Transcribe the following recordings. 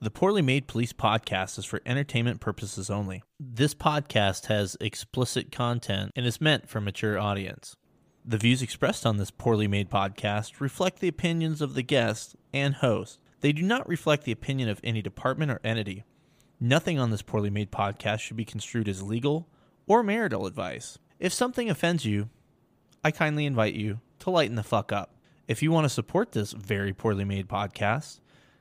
The Poorly Made Police podcast is for entertainment purposes only. This podcast has explicit content and is meant for mature audience. The views expressed on this Poorly Made podcast reflect the opinions of the guest and host. They do not reflect the opinion of any department or entity. Nothing on this Poorly Made podcast should be construed as legal or marital advice. If something offends you, I kindly invite you to lighten the fuck up. If you want to support this very poorly made podcast,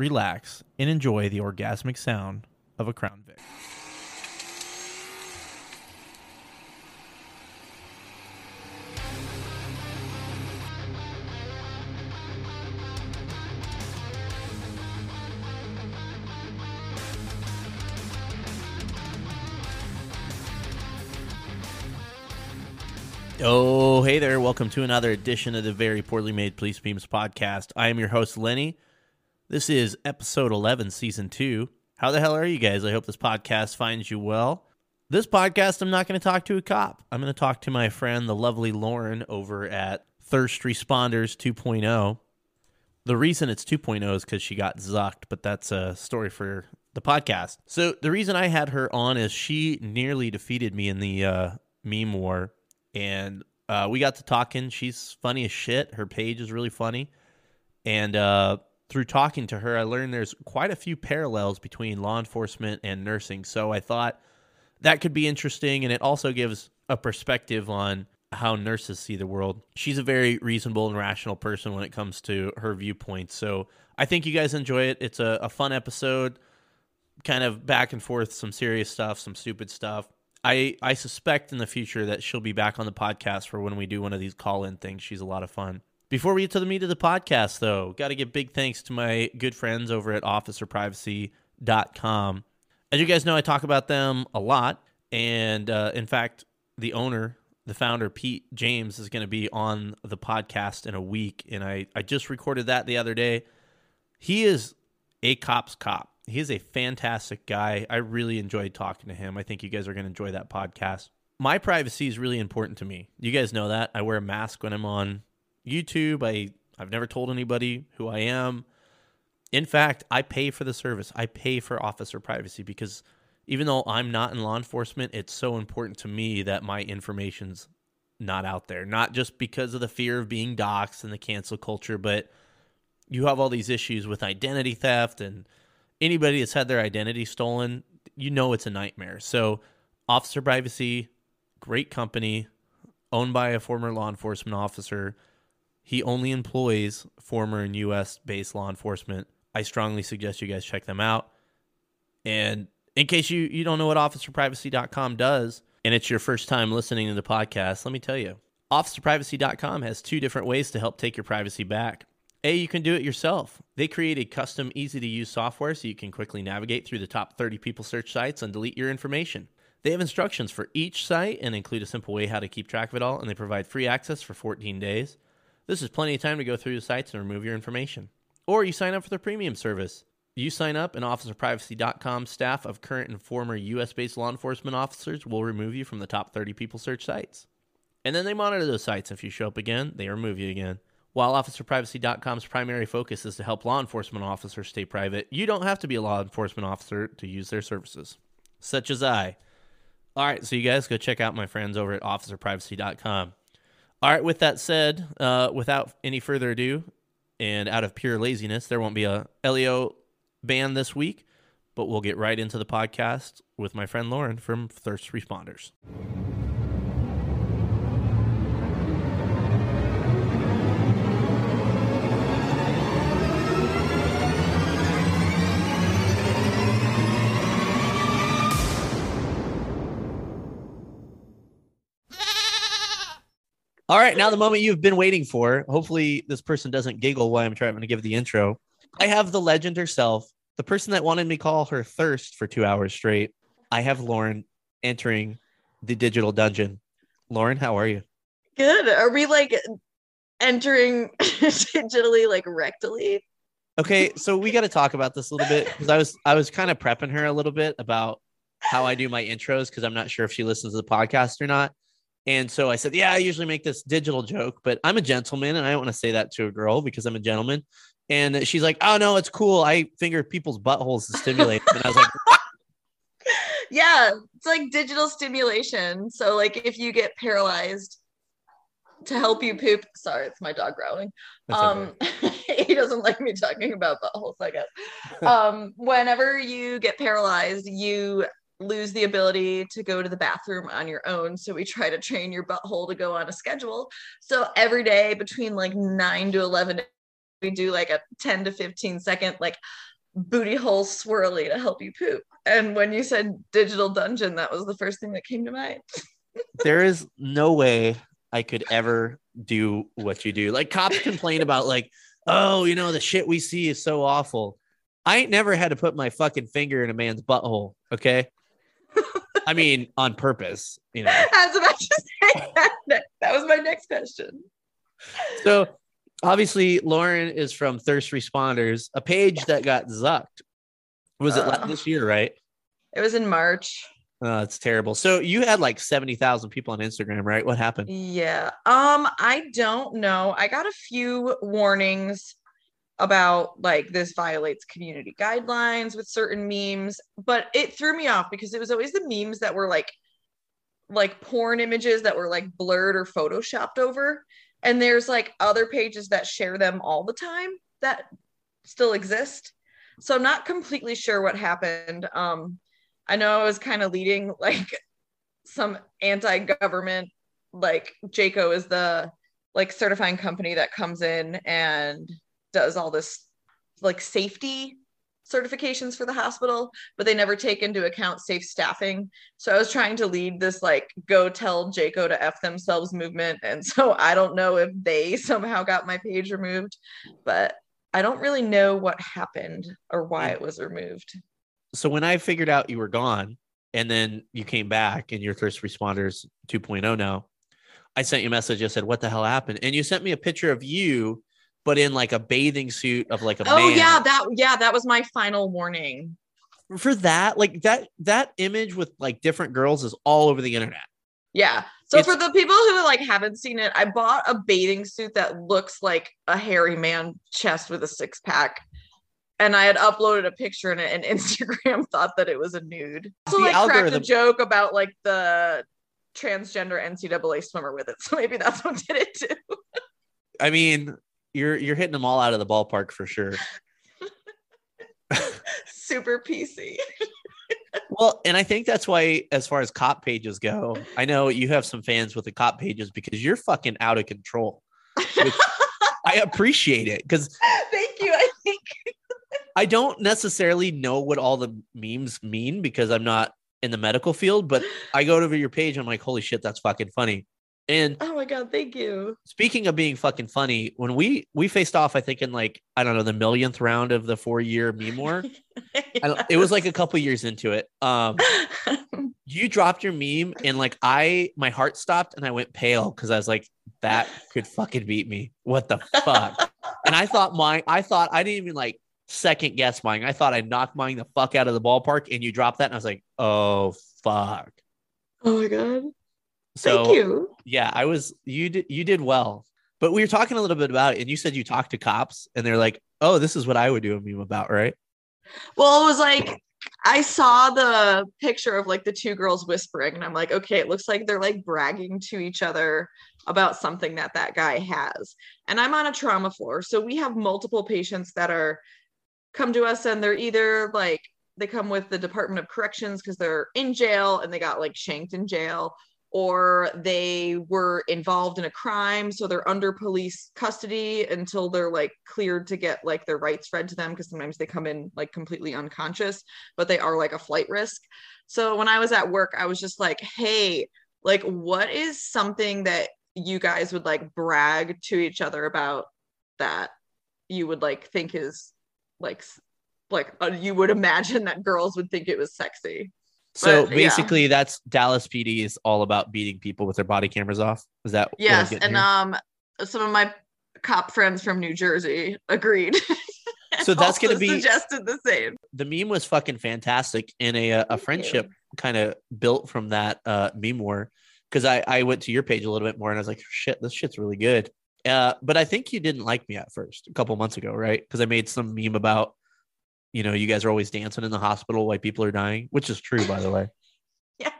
relax, and enjoy the orgasmic sound of a Crown Vic. Oh, hey there. Welcome to another edition of the Very Poorly Made Police Memes podcast. I am your host, Lenny. This is episode 11, season 2. How the hell are you guys? I hope this podcast finds you well. This podcast, I'm not going to talk to a cop. I'm going to talk to my friend, the lovely Lauren, over at Thirst Responders 2.0. The reason it's 2.0 is because she got zucked, but that's a story for the podcast. So the reason I had her on is she nearly defeated me in the uh, meme war and uh, we got to talking. She's funny as shit. Her page is really funny, and uh, through talking to her, I learned there's quite a few parallels between law enforcement and nursing. So I thought that could be interesting, and it also gives a perspective on how nurses see the world. She's a very reasonable and rational person when it comes to her viewpoint. So I think you guys enjoy it. It's a, a fun episode, kind of back and forth, some serious stuff, some stupid stuff. I I suspect in the future that she'll be back on the podcast for when we do one of these call in things. She's a lot of fun. Before we get to the meat of the podcast, though, got to give big thanks to my good friends over at officerprivacy.com. As you guys know, I talk about them a lot. And uh, in fact, the owner, the founder, Pete James, is going to be on the podcast in a week. And I, I just recorded that the other day. He is a cop's cop He is a fantastic guy. I really enjoyed talking to him. I think you guys are going to enjoy that podcast. My privacy is really important to me. You guys know that. I wear a mask when I'm on YouTube. I I've never told anybody who I am. In fact, I pay for the service. I pay for officer privacy because even though I'm not in law enforcement, it's so important to me that my information's not out there. Not just because of the fear of being doxxed and the cancel culture, but you have all these issues with identity theft and anybody that's had their identity stolen, you know it's a nightmare. So, Officer Privacy, great company, owned by a former law enforcement officer. He only employs former and US based law enforcement. I strongly suggest you guys check them out. And in case you, you don't know what officerprivacy.com does, and it's your first time listening to the podcast, let me tell you. Officerprivacy.com has two different ways to help take your privacy back. A, you can do it yourself. They create a custom, easy to use software so you can quickly navigate through the top 30 people search sites and delete your information. They have instructions for each site and include a simple way how to keep track of it all, and they provide free access for 14 days. This is plenty of time to go through the sites and remove your information. Or you sign up for the premium service. You sign up, and OfficerPrivacy.com staff of current and former US based law enforcement officers will remove you from the top 30 people search sites. And then they monitor those sites. If you show up again, they remove you again. While OfficerPrivacy.com's primary focus is to help law enforcement officers stay private, you don't have to be a law enforcement officer to use their services, such as I. All right, so you guys go check out my friends over at OfficerPrivacy.com. All right, with that said, uh, without any further ado, and out of pure laziness, there won't be a LEO ban this week, but we'll get right into the podcast with my friend Lauren from Thirst Responders. All right, now the moment you've been waiting for. Hopefully, this person doesn't giggle while I'm trying to give the intro. I have the legend herself, the person that wanted me to call her thirst for two hours straight. I have Lauren entering the digital dungeon. Lauren, how are you? Good. Are we like entering digitally, like rectally? Okay, so we got to talk about this a little bit because I was I was kind of prepping her a little bit about how I do my intros because I'm not sure if she listens to the podcast or not. And so I said, Yeah, I usually make this digital joke, but I'm a gentleman and I don't want to say that to a girl because I'm a gentleman. And she's like, Oh, no, it's cool. I finger people's buttholes to stimulate. and I was like, Yeah, it's like digital stimulation. So, like, if you get paralyzed to help you poop, sorry, it's my dog growling. Um, he doesn't like me talking about buttholes, I guess. um, whenever you get paralyzed, you lose the ability to go to the bathroom on your own. So we try to train your butthole to go on a schedule. So every day between like 9 to 11, we do like a 10 to 15 second like booty hole swirly to help you poop. And when you said digital dungeon, that was the first thing that came to mind. there is no way I could ever do what you do. Like cops complain about like, oh, you know, the shit we see is so awful. I ain't never had to put my fucking finger in a man's butthole. Okay. I mean, on purpose, you know. I was about to say that. That was my next question. So, obviously, Lauren is from Thirst Responders, a page that got zucked. Was it uh, this year, right? It was in March. Oh, it's terrible. So you had like 70,000 people on Instagram, right? What happened? Yeah. Um, I don't know. I got a few warnings about like this violates community guidelines with certain memes but it threw me off because it was always the memes that were like like porn images that were like blurred or photoshopped over and there's like other pages that share them all the time that still exist. So i'm not completely sure what happened. Um i know i was kind of leading like some anti-government like JCAHO is the like certifying company that comes in and does all this like safety certifications for the hospital, but they never take into account safe staffing. So I was trying to lead this like go tell JCAHO to F themselves movement. And so I don't know if they somehow got my page removed, but I don't really know what happened or why mm. it was removed. So when I figured out you were gone and then you came back and your Thirst Responders 2.0 now, I sent you a message. I said, What the hell happened? And you sent me a picture of you but in like a bathing suit of like a oh man. yeah that yeah that was my final warning for that like that that image with like different girls is all over the internet yeah so it's, for the people who like haven't seen it i bought a bathing suit that looks like a hairy man chest with a six pack and I had uploaded a picture in it, and Instagram thought that it was a nude. So like algorithm. cracked a joke about like the transgender NCAA swimmer with it. So maybe that's what did it too. I mean, you're you're hitting them all out of the ballpark for sure. Super PC. well, and I think that's why, as far as cop pages go, I know you have some fans with the cop pages because you're fucking out of control. I appreciate it because thank you. I think I don't necessarily know what all the memes mean because I'm not in the medical field, but I go over your page I'm like, holy shit, that's fucking funny. And oh my god, thank you. Speaking of being fucking funny, when we we faced off, I think in like I don't know the millionth round of the four year meme war, yes. it was like a couple years into it. Um, you dropped your meme and like I my heart stopped and I went pale because I was like that could fucking beat me. What the fuck? and I thought mine. I thought I didn't even like second guess mine. I thought I knocked mine the fuck out of the ballpark, and you dropped that, and I was like, oh fuck. Oh my god. So Thank you. Yeah, I was you did you did well. But we were talking a little bit about it, and you said you talked to cops and they're like, Oh, this is what I would do a meme about, right? Well, it was like I saw the picture of like the two girls whispering, and I'm like, okay, it looks like they're like bragging to each other about something that that guy has. And I'm on a trauma floor, so we have multiple patients that are come to us, and they're either like they come with the Department of Corrections because they're in jail and they got like shanked in jail, or they were involved in a crime so they're under police custody until they're like cleared to get like their rights read to them because sometimes they come in like completely unconscious but they are like a flight risk so when i was at work i was just like hey like what is something that you guys would like brag to each other about that you would like think is like like uh, you would imagine that girls would think it was sexy. So But, yeah. basically, that's Dallas PD is all about beating people with their body cameras off. Is that Yes, and here? um, some of my cop friends from New Jersey agreed. So that's gonna be- suggested the same. the meme was fucking fantastic, and a a friendship kind of built from that uh, meme war. Because I I went to your page a little bit more, and I was like, shit, this shit's really good. Uh, but I think you didn't like me at first, a couple months ago, right? Because I made some meme about, you know, you guys are always dancing in the hospital while people are dying, which is true, by the way. Yeah,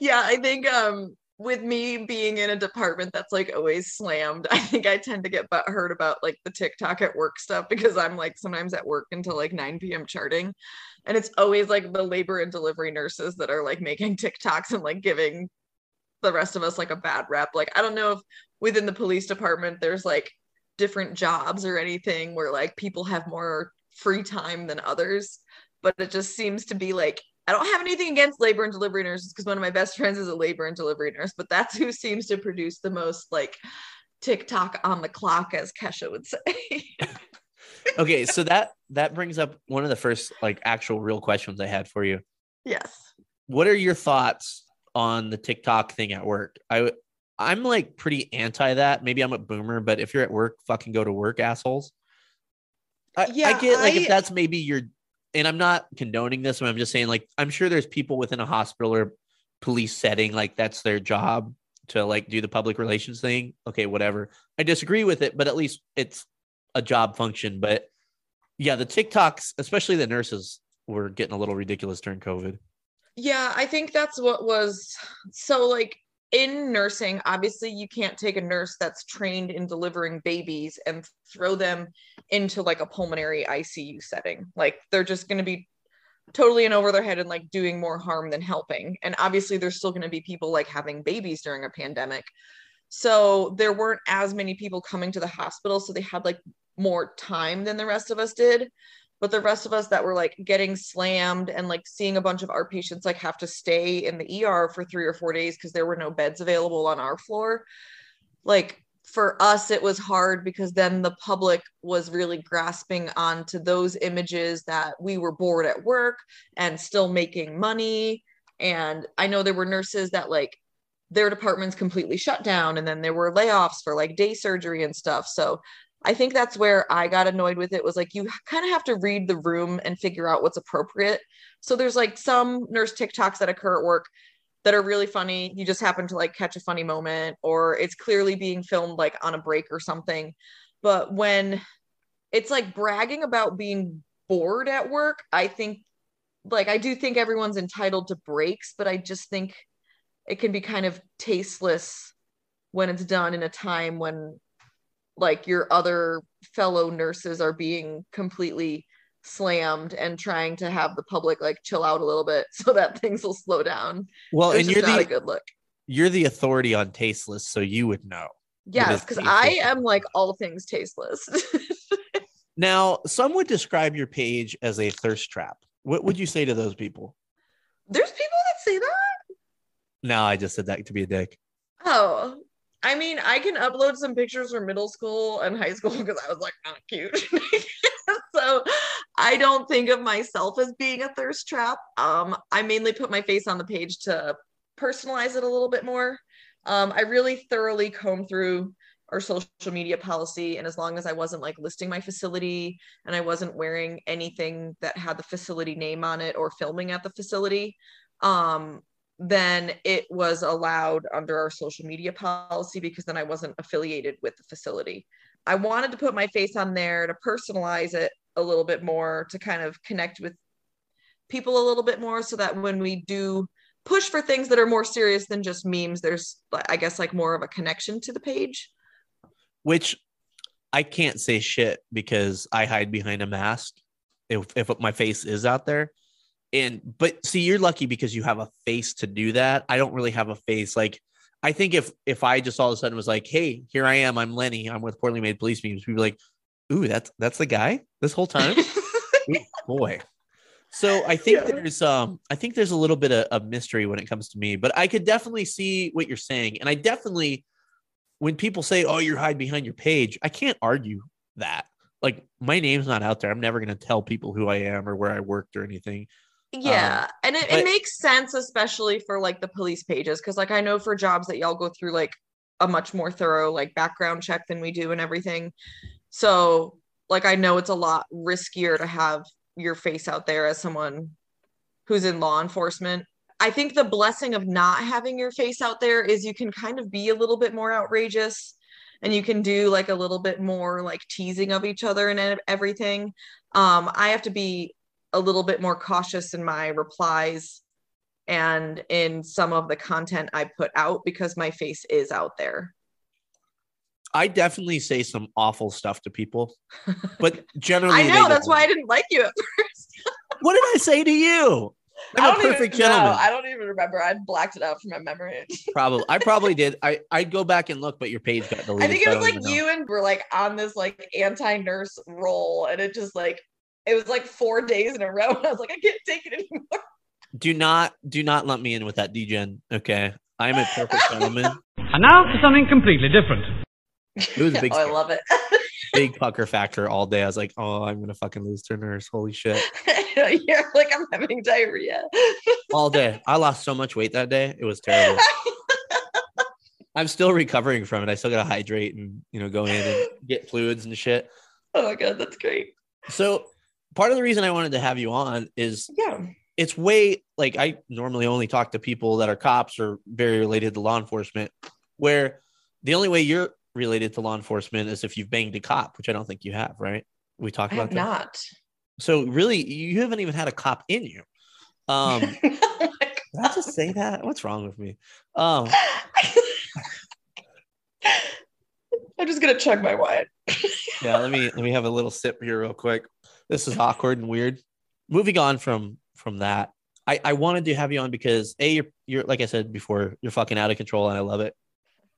yeah. I think um, with me being in a department that's like always slammed, I think I tend to get butt hurt about like the TikTok at work stuff because I'm like sometimes at work until like 9 p.m. charting, and it's always like the labor and delivery nurses that are like making TikToks and like giving the rest of us like a bad rep. Like I don't know if within the police department there's like different jobs or anything where like people have more free time than others, but it just seems to be like I don't have anything against labor and delivery nurses because one of my best friends is a labor and delivery nurse, but that's who seems to produce the most like TikTok on the clock, as Kesha would say. Okay, so that that brings up one of the first like actual real questions I had for you. yes. what are your thoughts on the TikTok thing at work? I I'm like pretty anti that. Maybe I'm a boomer, but if you're at work, fucking go to work, assholes. I, I get like I- if that's maybe your and I'm not condoning this, but I'm just saying like I'm sure there's people within a hospital or police setting, like that's their job to like do the public relations thing. Okay, whatever. I disagree with it, but at least it's a job function. But yeah, the TikToks, especially the nurses, were getting a little ridiculous during COVID. Yeah, I think that's what was so like in nursing, obviously you can't take a nurse that's trained in delivering babies and throw them into like a pulmonary ICU setting. Like they're just going to be totally in over their head and like doing more harm than helping. And obviously there's still going to be people like having babies during a pandemic. So there weren't as many people coming to the hospital, so they had like more time than the rest of us did but the rest of us that were like getting slammed and like seeing a bunch of our patients like have to stay in the ER for 3 or 4 days because there were no beds available on our floor like for us it was hard because then the public was really grasping onto those images that we were bored at work and still making money and I know there were nurses that like their departments completely shut down and then there were layoffs for like day surgery and stuff so I think that's where I got annoyed with it was like you kind of have to read the room and figure out what's appropriate. So there's like some nurse TikToks that occur at work that are really funny. You just happen to like catch a funny moment or it's clearly being filmed like on a break or something. But when it's like bragging about being bored at work, I think like I do think everyone's entitled to breaks, but I just think it can be kind of tasteless when it's done in a time when like your other fellow nurses are being completely slammed and trying to have the public like chill out a little bit so that things will slow down. Well, It's and you're the a good look. you're the authority on tasteless, so you would know. Yes, because. I am like all things tasteless. Now, some would describe your page as a thirst trap. What would you say to those people? There's people that say that. No, I just said that to be a dick. Oh, I mean, I can upload some pictures from middle school and high school because I was like not cute. so I don't think of myself as being a thirst trap. Um, I mainly put my face on the page to personalize it a little bit more. Um, I really thoroughly comb through our social media policy, and as long as I wasn't like listing my facility and I wasn't wearing anything that had the facility name on it or filming at the facility, um, then it was allowed under our social media policy because then I wasn't affiliated with the facility. I wanted to put my face on there to personalize it a little bit more to kind of connect with people a little bit more so that when we do push for things that are more serious than just memes, there's, I guess, like more of a connection to the page. Which I can't say shit because I hide behind a mask if, if my face is out there. And but see, you're lucky because you have a face to do that. I don't really have a face. Like I think if if I just all of a sudden was like, hey, here I am, I'm Lenny, I'm with Poorly Made Police Memes, we'd be like, ooh, that's that's the guy this whole time. Ooh, boy. So I think Yeah. there's um I think there's a little bit of, of mystery when it comes to me, but I could definitely see what you're saying. And I definitely when people say, Oh, you're hide behind your page, I can't argue that. like my name's not out there. I'm never gonna tell people who I am or where I worked or anything. Yeah, um, and it, but- it makes sense, especially for like the police pages, because like I know for jobs that y'all go through like a much more thorough like background check than we do and everything. So like I know it's a lot riskier to have your face out there as someone who's in law enforcement. I think the blessing of not having your face out there is you can kind of be a little bit more outrageous and you can do like a little bit more like teasing of each other and everything. Um, I have to be a little bit more cautious in my replies and in some of the content I put out because my face is out there. I definitely say some awful stuff to people, but generally, I know that's why I didn't like you at first. What did I say to you? I I'm a don't even perfect know. gentleman. I don't even remember. I blacked it out from my memory. Probably, I probably did. I I'd go back and look, but your page got deleted. I think it was don't like even know. you and were like on this like anti-nurse role, and it just like it was like four days in a row. And I was like, I can't take it anymore. Do not do not lump me in with that degen. Okay, I am a perfect gentleman. And now for something completely different. It was a big, oh, I love it. big pucker factor all day. I was like, oh, I'm gonna fucking lose to a nurse. Holy shit! You're like I'm having diarrhea. All day. I lost so much weight that day. It was terrible. I'm still recovering from it. I still gotta hydrate and you know go in and get fluids and shit. oh my god, that's great. So part of the reason I wanted to have you on is Yeah. it's way like I normally only talk to people that are cops or very related to law enforcement, where the only way you're related to law enforcement is if you've banged a cop, which I don't think you have, right? We talked I about that. not. So really, you haven't even had a cop in you. Um, did Oh my I just say that? What's wrong with me? Um, I'm just gonna chug my wine. yeah, let me let me have a little sip here real quick. This is awkward and weird. Moving on from from that, I I wanted to have you on because a you're you're like I said before, you're fucking out of control and I love it.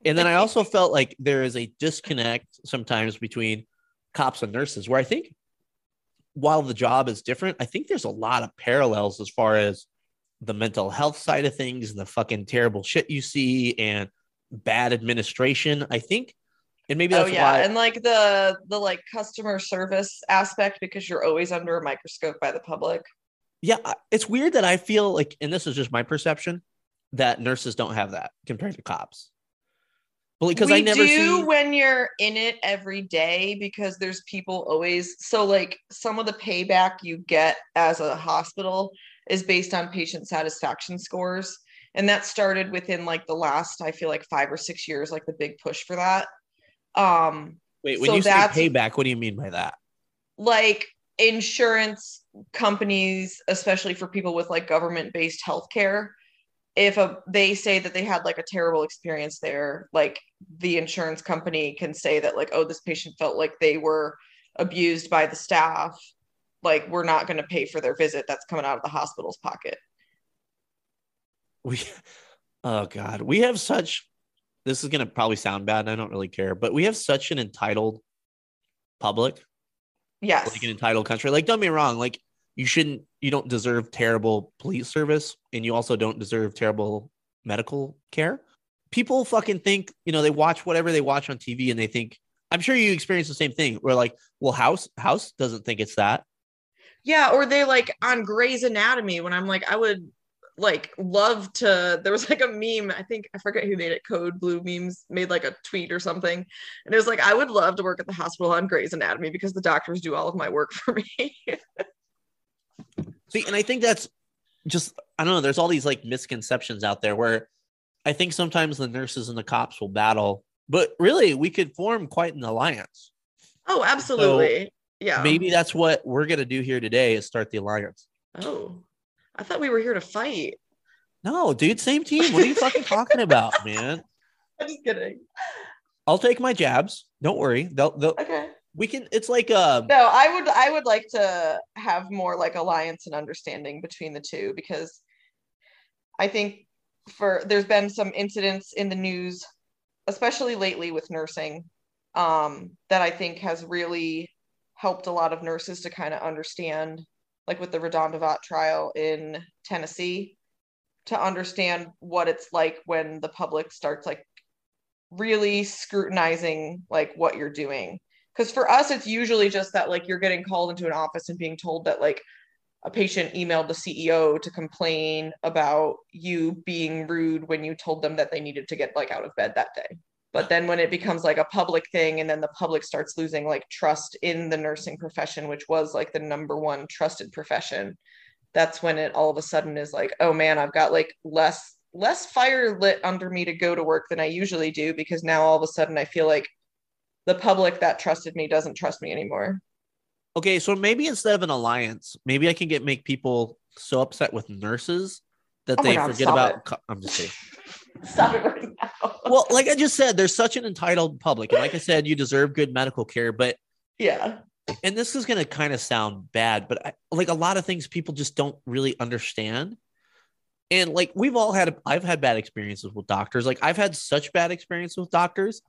And then I also felt like there is a disconnect sometimes between cops and nurses, where I think while the job is different, I think there's a lot of parallels as far as the mental health side of things and the fucking terrible shit you see and bad administration. I think, and maybe oh, that's why. Oh yeah, why. and like the the like customer service aspect because you're always under a microscope by the public. Yeah, it's weird that I feel like, and this is just my perception, that nurses don't have that compared to cops. Because we I never do see. when you're in it every day because there's people always so like some of the payback you get as a hospital is based on patient satisfaction scores and that started within like the last i feel like five or six years like the big push for that um Wait, when so you say payback, what do you mean by that? like insurance companies especially for people with like government based healthcare if a they say that they had like a terrible experience there like the insurance company can say that like oh this patient felt like they were abused by the staff like we're not going to pay for their visit. That's coming out of the hospital's pocket. We, oh god, we have such. This is gonna probably sound bad, and I don't really care, but we have such an entitled public, yes. Like an entitled country. Like, don't be wrong, like you shouldn't, you don't deserve terrible police service, and you also don't deserve terrible medical care. People fucking think, you know, they watch whatever they watch on TV, and they think. I'm sure you experience the same thing. Where like, well, House House doesn't think it's that. Yeah, or they like on Grey's Anatomy when I'm like, I would like love to. There was like a meme, I think I forget who made it, Code Blue memes made like a tweet or something. And it was like, I would love to work at the hospital on Grey's Anatomy because the doctors do all of my work for me. See, and I think that's just I don't know. There's all these like misconceptions out there where I think sometimes the nurses and the cops will battle, but really we could form quite an alliance. oh, absolutely. yeah. Maybe that's what we're gonna do here today is start the alliance. Oh, I thought we were here to fight. No, dude, same team. What are you fucking talking about, man? I'm just kidding. I'll take my jabs. Don't worry. They'll, they'll Okay. We can. It's like uh, No, I would I would like to have more like alliance and understanding between the two because I think for there's been some incidents in the news, especially lately with nursing, um, that I think has really helped a lot of nurses to kind of understand, like with the RaDonda Vaught trial in Tennessee, to understand what it's like when the public starts like really scrutinizing like what you're doing Because for us, it's usually just that like you're getting called into an office and being told that like a patient emailed the CEO to complain about you being rude when you told them that they needed to get like out of bed that day. But then when it becomes like a public thing and then the public starts losing like trust in the nursing profession, which was like the number one trusted profession, that's when it all of a sudden is like, oh man, I've got like less less fire lit under me to go to work than I usually do because now all of a sudden I feel like the public that trusted me doesn't trust me anymore. Okay, so maybe instead of an alliance, maybe I can get make people so upset with nurses that Oh they God, forget about. co- I'm just saying. Stop it right now. Well, like I just said, there's such an entitled public, and like I said, you deserve good medical care. But yeah. and this is going to kind of sound bad, but I, like a lot of things people just don't really understand. And like we've all had, I've had bad experiences with doctors. Like I've had such bad experiences with doctors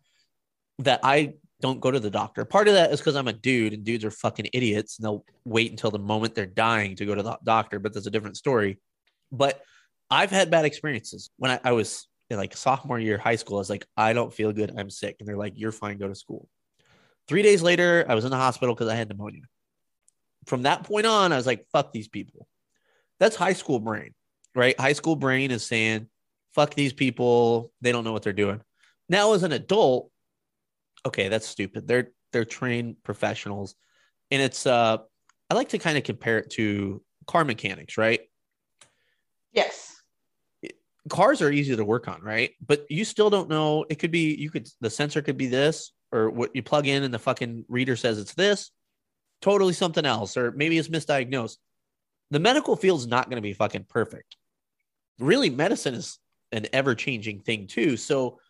that I don't go to the doctor. Part of that is because I'm a dude, and dudes are fucking idiots, and they'll wait until the moment they're dying to go to the doctor. But that's a different story. But I've had bad experiences when I, I was in like sophomore year high school. I was like, I don't feel good. I'm sick, and they're like, You're fine. Go to school. Three days later, I was in the hospital because I had pneumonia. From that point on, I was like, fuck these people. That's high school brain, right? High school brain is saying, fuck these people. They don't know what they're doing. Now, as an adult, okay, that's stupid. They're they're trained professionals. And it's uh I like to kind of compare it to car mechanics, right? Yes. cars are easy to work on, right? But you still don't know. It could be you could the sensor could be this, or what you plug in and the fucking reader says it's this, totally something else, or maybe it's misdiagnosed. The medical field's not going to be fucking perfect. Really, medicine is an ever changing thing too. So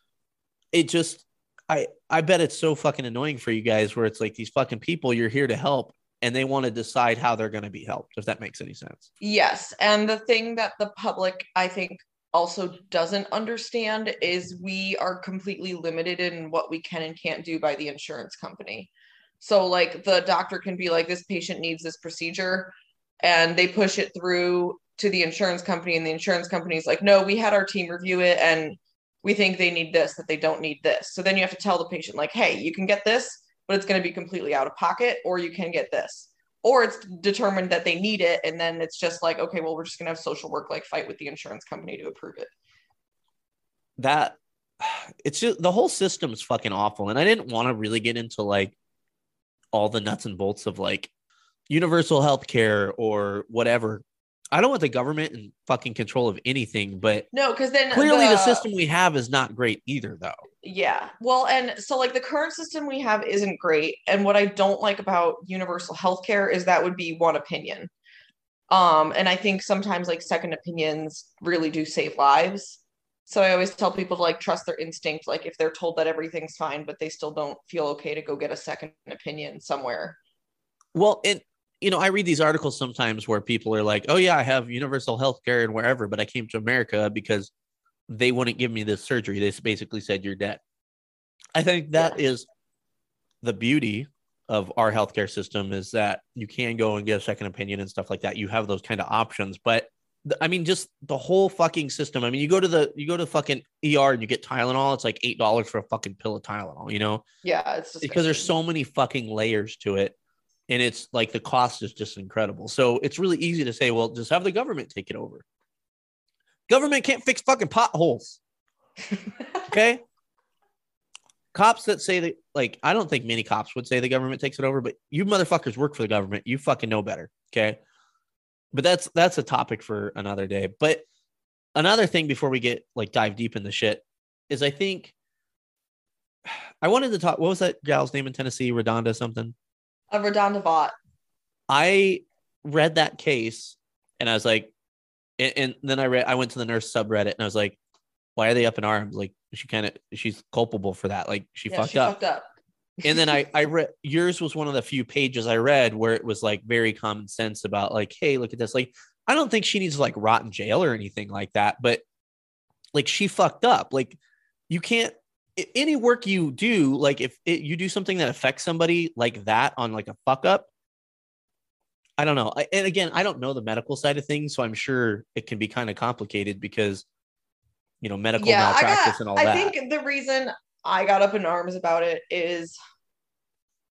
it just I I bet it's so fucking annoying for you guys where it's like these fucking people you're here to help and they want to decide how they're going to be helped if that makes any sense. Yes. And the thing that the public, I think, also doesn't understand is we are completely limited in what we can and can't do by the insurance company. So, like, the doctor can be like, this patient needs this procedure, and they push it through to the insurance company, and the insurance company is like, no, we had our team review it, and we think they need this, that they don't need this. So then you have to tell the patient, like, hey, you can get this, but it's going to be completely out of pocket, or you can get this. Or it's determined that they need it, and then it's just like, okay, well, we're just going to have social work like fight with the insurance company to approve it. that it's just the whole system's fucking awful and i didn't want to really get into like all the nuts and bolts of like universal health care or whatever i don't want the government in fucking control of anything but No, because then clearly the system we have is not great either though Yeah. Well, and so like the current system we have isn't great. And what I don't like about universal healthcare is that would be one opinion. Um, and I think sometimes like second opinions really do save lives. So I always tell people to like trust their instinct, like if they're told that everything's fine, but they still don't feel okay to go get a second opinion somewhere. well and you know i read these articles sometimes where people are like oh yeah i have universal health care and wherever but i came to america because they wouldn't give me this surgery. They basically said you're dead. I think that is the beauty of our healthcare system is that you can go and get a second opinion and stuff like that. You have those kind of options but i mean just the whole fucking system. I mean you go to the you go to fucking er and you get tylenol it's like eight dollars for a fucking pill of tylenol you know? Yeah, it's because there's so many fucking layers to it and it's like the cost is just incredible. So it's really easy to say well just have the government take it over. Government can't fix fucking potholes. Okay? Cops that say that like i don't think many cops would say the government takes it over but you motherfuckers work for the government. You fucking know better. Okay? But that's that's a topic for another day. But another thing before we get like dive deep in the shit is i think i wanted to talk what was that gal's name in tennessee? RaDonda something RaDonda Vaught. I read that case and I was like, and, and then I read, I went to the nurse subreddit and I was like, why are they up in arms? Like she kind of, she's culpable for that. Like she Yeah, fucked she up. fucked up. and then I, I read yours was one of the few pages I read where it was like very common sense about like, hey, look at this. Like, I don't think she needs to like rot in jail or anything like that, but like she fucked up. Like, you can't any work you do, like if it, you do something that affects somebody like that on like a fuck up. I don't know. I, and again, I don't know the medical side of things, so I'm sure it can be kind of complicated because you know medical yeah, malpractice got. and all I that. I think the reason I got up in arms about it is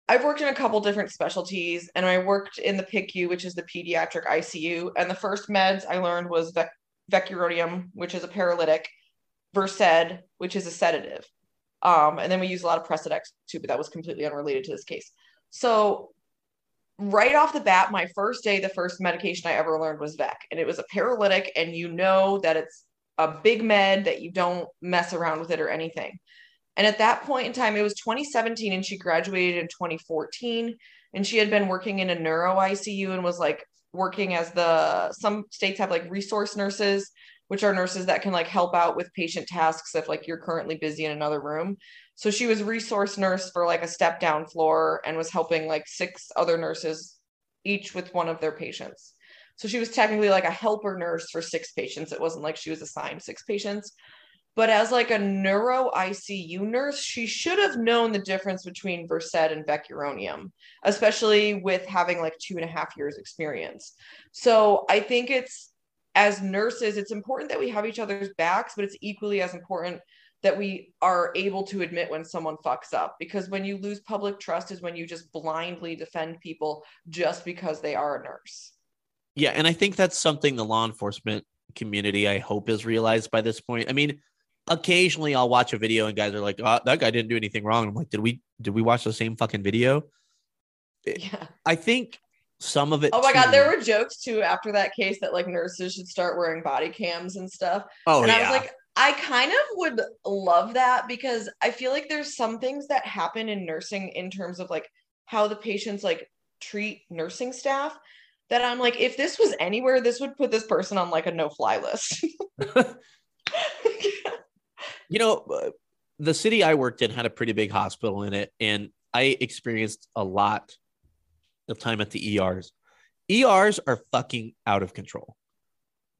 I've worked in a couple different specialties, and I worked in the PICU, which is the pediatric ICU. And the first meds I learned was vec- vecuronium, which is a paralytic, Versed, which is a sedative. Um, and then we use a lot of Precedex too, but that was completely unrelated to this case. So right off the bat, my first day, the first medication I ever learned was Vec, and it was a paralytic, and you know that it's a big med that you don't mess around with it or anything. And at that point in time, it was 2017, and she graduated in 2014, and she had been working in a neuro ICU and was like working as the some states have like resource nurses which are nurses that can like help out with patient tasks if like you're currently busy in another room. So she was resource nurse for like a step down floor and was helping like six other nurses each with one of their patients. So she was technically like a helper nurse for six patients. It wasn't like she was assigned six patients. But as like a neuro ICU nurse, she should have known the difference between Versed and Vecuronium, especially with having like two and a half years experience. So I think it's as nurses, it's important that we have each other's backs, but it's equally as important that we are able to admit when someone fucks up because when you lose public trust is when you just blindly defend people just because they are a nurse. Yeah, and I think that's something the law enforcement community I hope is realized by this point. I mean, occasionally I'll watch a video and guys are like, "Oh, that guy didn't do anything wrong." I'm like, "Did we did we watch the same fucking video?" Yeah. I think some of it. Oh my too- god, there were jokes too after that case that like nurses should start wearing body cams and stuff. Oh and yeah. I was like, I kind of would love that because I feel like there's some things that happen in nursing in terms of like how the patients like treat nursing staff that I'm like, if this was anywhere, this would put this person on like a no fly list. you know, uh, the city I worked in had a pretty big hospital in it, and I experienced a lot of time at the ERs. ERs are fucking out of control.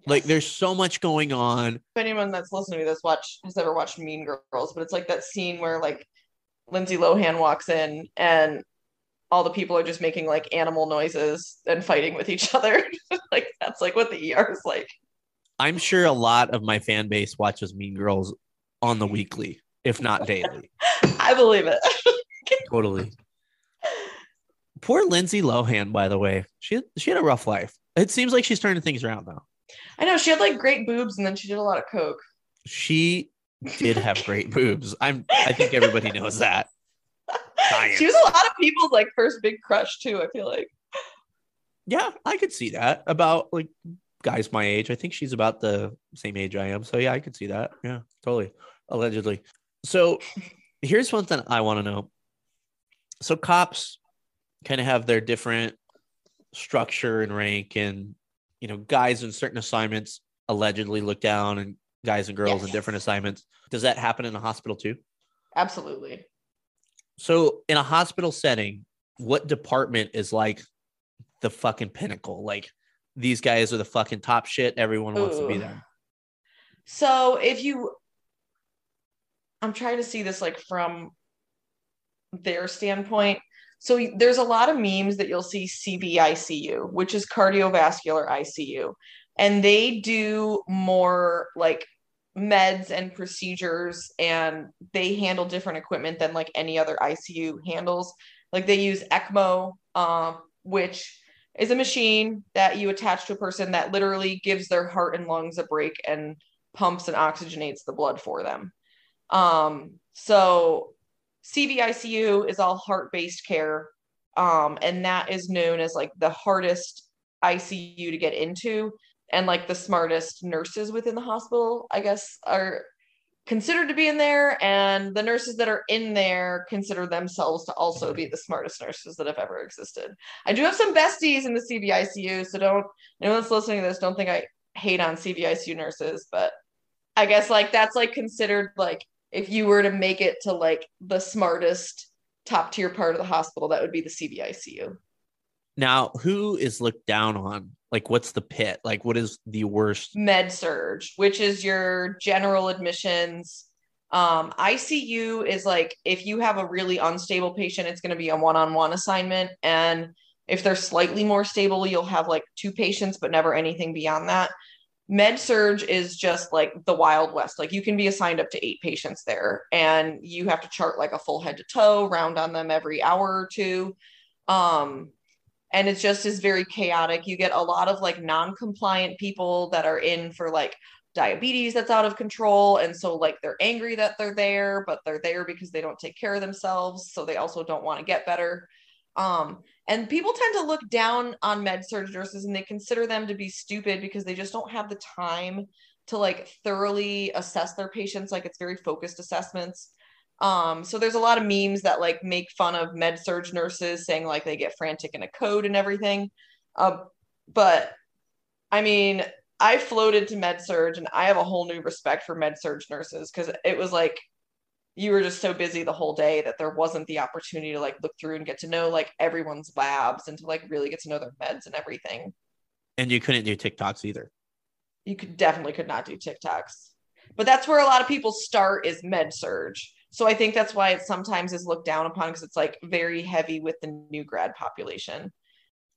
Like, there's so much going on. if anyone that's listening to this watch has ever watched Mean Girls, but it's like that scene where like Lindsay Lohan walks in and all the people are just making like animal noises and fighting with each other. like that's like what the ER is like. I'm sure a lot of my fan base watches Mean Girls on the weekly, if not daily. I believe it. totally. Poor Lindsay Lohan, by the way. She she had a rough life. It seems like she's turning things around though. I know she had like great boobs and then she did a lot of coke. She did have great boobs. I'm I think everybody knows that. Science. She was a lot of people's like first big crush too, I feel like. Yeah, I could see that about like guys my age. I think she's about the same age I am. So yeah, I could see that. Yeah, totally. Allegedly. So here's one thing I want to know. So cops kind of have their different structure and rank and you know, guys in certain assignments allegedly look down and guys and girls in different assignments. Does that happen in a hospital too? Absolutely. So in a hospital setting, what department is like the fucking pinnacle? Like these guys are the fucking top shit. Everyone wants to be there. So if you I'm trying to see this like from their standpoint. So there's a lot of memes that you'll see CVICU, which is cardiovascular ICU, and they do more like meds and procedures and they handle different equipment than like any other ICU handles. Like they use ECMO, um, which is a machine that you attach to a person that literally gives their heart and lungs a break and pumps and oxygenates the blood for them. Um, so CVICU is all heart-based care. Um, and that is known as like the hardest ICU to get into. And like the smartest nurses within the hospital, I guess, are considered to be in there. And the nurses that are in there consider themselves to also be the smartest nurses that have ever existed. I do have some besties in the CVICU, so don't anyone that's listening to this, don't think I hate on CVICU nurses, but I guess like that's like considered like if you were to make it to like the smartest top tier part of the hospital, that would be the CVICU. Now, who is looked down on? Like, what's the pit? Like, what is the worst? Med surg, which is your general admissions. Um, ICU is like if you have a really unstable patient, it's going to be a one on one assignment. And if they're slightly more stable, you'll have like two patients, but never anything beyond that. Med surg is just like the Wild West. Like you can be assigned up to eight patients there, and you have to chart like a full head to toe, round on them every hour or two. Um, and it's just is very chaotic. You get a lot of like non-compliant people that are in for like diabetes that's out of control and so like they're angry that they're there but they're there because they don't take care of themselves so they also don't want to get better um and people tend to look down on med surg nurses and they consider them to be stupid because they just don't have the time to like thoroughly assess their patients like it's very focused assessments. Um so there's a lot of memes that like make fun of med surg nurses saying like they get frantic in a code and everything. Uh, but i mean I floated to med surg and I have a whole new respect for med surg nurses because it was like you were just so busy the whole day that there wasn't the opportunity to like look through and get to know like everyone's labs and to like really get to know their meds and everything. And you couldn't do TikToks either. You could definitely could not do TikToks. But that's where a lot of people start is med surg. So I think that's why it sometimes is looked down upon because it's like very heavy with the new grad population.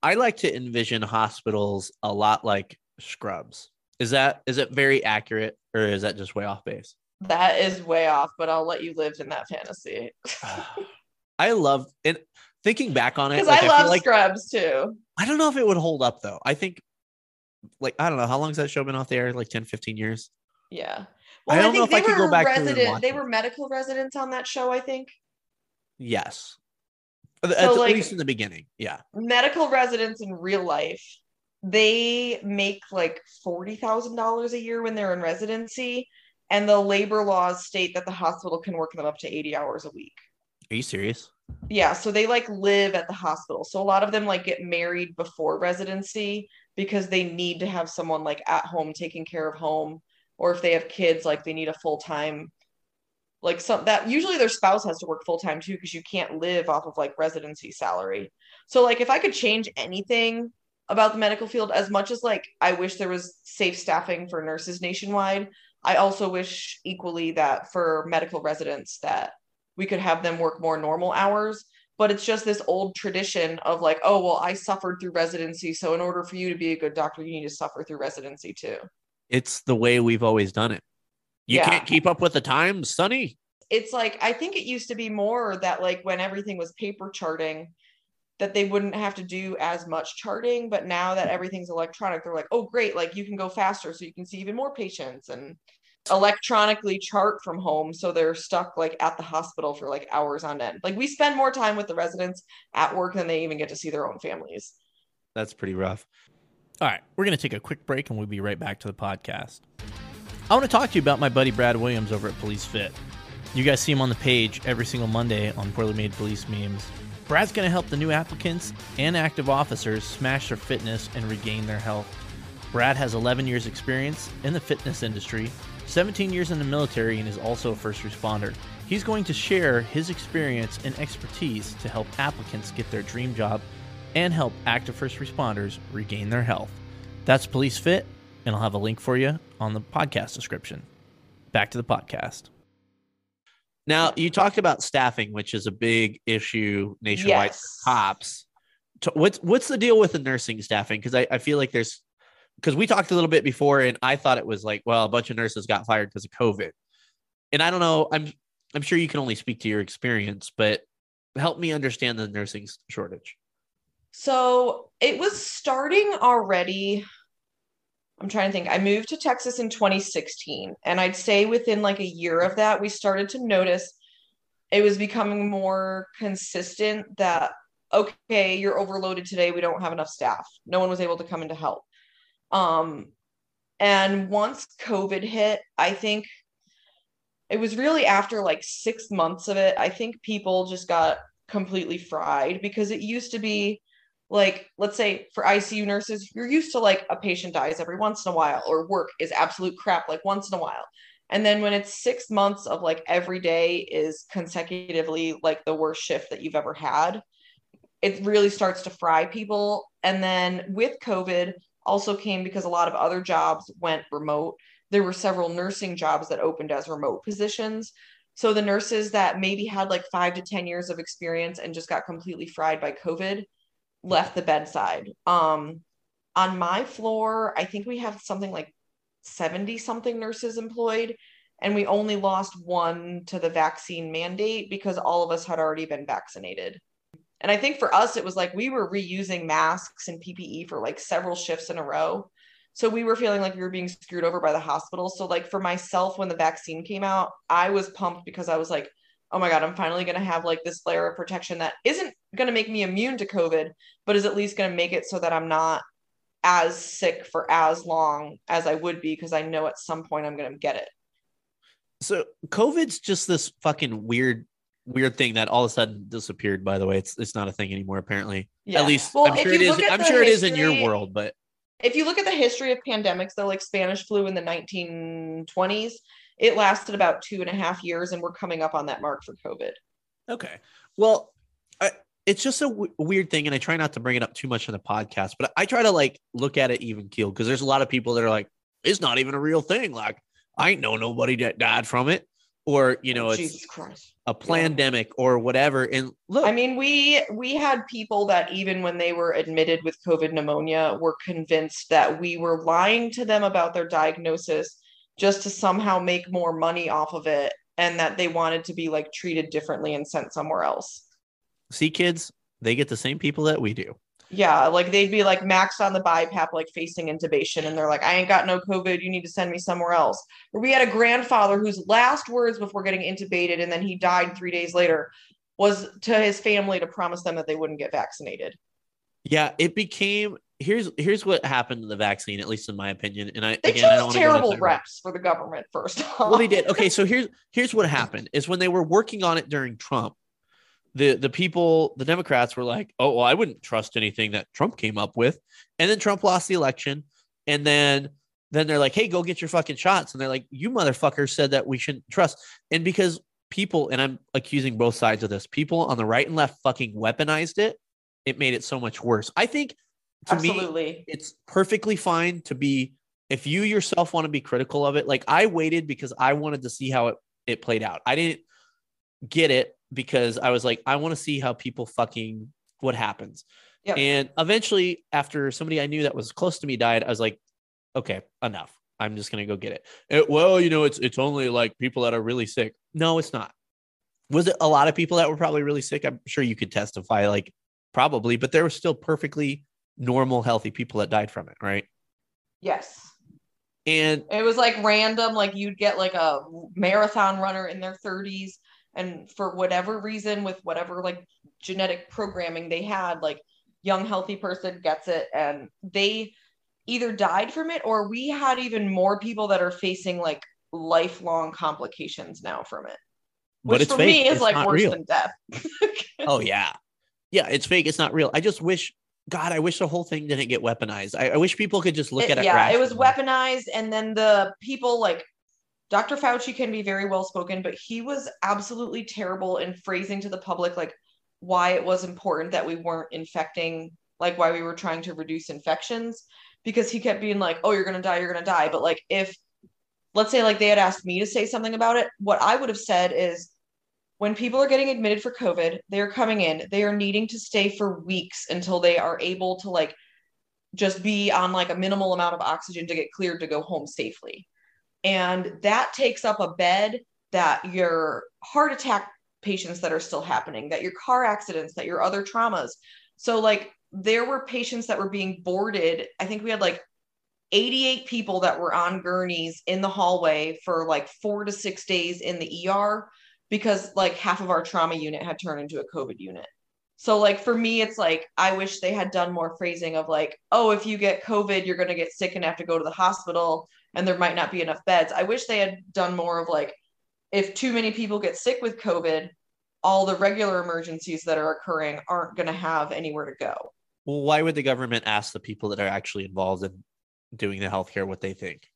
I like to envision hospitals a lot like Scrubs. Is that is it very accurate or is that just way off base? That is way off, but I'll let you live in that fantasy. Ah, I love and thinking back on it because like, I love I like, Scrubs too. I don't know if it would hold up though. I think like I don't know how long has that show been off there? Like 10, 15 years. Yeah. Well, I don't I know if I could go back resident, They were medical residents on that show, I think. Yes. So, at, like, at least in the beginning. Yeah. Medical residents in real life they make like $40,000 a year when they're in residency. And the labor laws state that the hospital can work them up to 80 hours a week. Are you serious? Yeah. So they like live at the hospital. So a lot of them like get married before residency because they need to have someone like at home taking care of home. Or if they have kids, like they need a full time like some that usually their spouse has to work full time too because you can't live off of like residency salary. So like if I could change anything about the medical field as much as like I wish there was safe staffing for nurses nationwide. I also wish equally that for medical residents that we could have them work more normal hours. But it's just this old tradition of like, oh, well, I suffered through residency. So in order for you to be a good doctor, you need to suffer through residency too. It's the way we've always done it. You yeah. can't keep up with the times, Sonny. It's like I think it used to be more that like when everything was paper charting, that they wouldn't have to do as much charting but now that everything's electronic they're like oh great like you can go faster so you can see even more patients and electronically chart from home so they're stuck like at the hospital for like hours on end. Like we spend more time with the residents at work than they even get to see their own families. That's pretty rough. All right we're going to take a quick break and we'll be right back to the podcast. I want to talk to you about my buddy brad williams over at police fit. You guys see him on the page every single monday on poorly made police memes. Brad's going to help the new applicants and active officers smash their fitness and regain their health. Brad has 11 years' experience in the fitness industry, 17 years in the military, and is also a first responder. He's going to share his experience and expertise to help applicants get their dream job and help active first responders regain their health. That's Police Fit, and I'll have a link for you on the podcast description. Back to the podcast. Now you talked about staffing, which is a big issue nationwide yes. for cops. What's what's the deal with the nursing staffing? Because I, I feel like there's because we talked a little bit before, and I thought it was like, well, a bunch of nurses got fired because of COVID, and I don't know. I'm I'm sure you can only speak to your experience, but help me understand the nursing shortage. So it was starting already I'm trying to think. I moved to Texas in 2016, and I'd say within like a year of that, we started to notice it was becoming more consistent that okay, you're overloaded today. We don't have enough staff. No one was able to come in to help. Um, and once COVID hit, I think it was really after like six months of it. I think people just got completely fried because it used to be like let's say for ICU nurses, you're used to like a patient dies every once in a while or work is absolute crap like once in a while. And then when it's six months of like every day is consecutively like the worst shift that you've ever had, it really starts to fry people. And then with COVID also came because a lot of other jobs went remote. There were several nursing jobs that opened as remote positions. So the nurses that maybe had like five to 10 years of experience and just got completely fried by COVID left the bedside. Um, on my floor, I think we have something like 70 something nurses employed and we only lost one to the vaccine mandate because all of us had already been vaccinated. And I think for us, it was like we were reusing masks and PPE for like several shifts in a row. So we were feeling like we were being screwed over by the hospital. So, like for myself, when the vaccine came out, I was pumped because I was like, oh my God, I'm finally going to have like this layer of protection that isn't going to make me immune to COVID, but is at least going to make it so that I'm not as sick for as long as I would be because I know at some point I'm going to get it. So COVID's just this fucking weird, weird thing that all of a sudden disappeared. By the way, it's it's not a thing anymore. Apparently, Yeah. at least Well, I'm sure it is. I'm sure it is in your world, but If you look at the history of pandemics, though, like Spanish flu in the 1920s, it lasted about two and a half years, and we're coming up on that mark for COVID. okay. Well, I, it's just a w- weird thing, and I try not to bring it up too much in the podcast, but I try to like look at it even keel because there's a lot of people that are like, it's not even a real thing. Like, I know nobody that died from it, or you know, it's Jesus Christ. a pandemic or whatever. And look, I mean, we we had people that even when they were admitted with COVID pneumonia were convinced that we were lying to them about their diagnosis just to somehow make more money off of it and that they wanted to be like treated differently and sent somewhere else. see, kids, they get the same people that we do. Yeah, like they'd be like maxed on the BiPAP, like facing intubation, and they're like, I ain't got no COVID. You need to send me somewhere else. Or we had a grandfather whose last words before getting intubated and then he died three days later was to his family to promise them that they wouldn't get vaccinated. Yeah, it became here's here's what happened to the vaccine, at least in my opinion. And I They again, I don't chose want to go terrible reps for the government first. Well, they did. Okay, so here's here's what happened is when they were working on it during Trump, the the people, the Democrats were like, "Oh, well, I wouldn't trust anything that Trump came up with," and then Trump lost the election, and then then they're like, "Hey, go get your fucking shots," and they're like, "You motherfuckers said that we shouldn't trust," and because people, and I'm accusing both sides of this, people on the right and left fucking weaponized it. It made it so much worse. I think to me, it's perfectly fine to be if you yourself want to be critical of it like i waited because i wanted to see how it, it played out. I didn't get it because i was like i want to see how people fucking what happens Yep. and eventually after somebody i knew that was close to me died i was like okay enough i'm just gonna go get it. It- well you know it's it's only like people that are really sick no it's not was it a lot of people that were probably really sick i'm sure you could testify like probably but there were still perfectly normal healthy people that died from it right Yes. and It was like random, like you'd get like a marathon runner in their 30s, and for whatever reason, with whatever like genetic programming they had, like young healthy person gets it, and they either died from it or we had even more people that are facing like lifelong complications now from it. Which it's for fake. me is It's like worse real. than death. oh yeah yeah it's fake it's not real i just wish god i wish the whole thing didn't get weaponized i, I wish people could just look It- at it yeah, it was weaponized, and then the people like Dr. Fauci can be very well spoken, but he was absolutely terrible in phrasing to the public like why it was important that we weren't infecting, like why we were trying to reduce infections, because he kept being like, "Oh, you're gonna die, you're gonna die," but like if let's say like they had asked me to say something about it, what I would have said is when people are getting admitted for COVID, they're coming in, they are needing to stay for weeks until they are able to like just be on like a minimal amount of oxygen to get cleared to go home safely. And that takes up a bed that your heart attack patients that are still happening, that your car accidents, that your other traumas. So, like, there were patients that were being boarded. I think we had like 88 people that were on gurneys in the hallway for like four to six days in the ER because like half of our trauma unit had turned into a COVID unit. So like for me, it's like I wish they had done more phrasing of like, oh, if you get COVID, you're gonna get sick and have to go to the hospital, and there might not be enough beds. I wish they had done more of like, if too many people get sick with COVID, all the regular emergencies that are occurring aren't gonna have anywhere to go. well why would the government ask the people that are actually involved in doing the healthcare what they think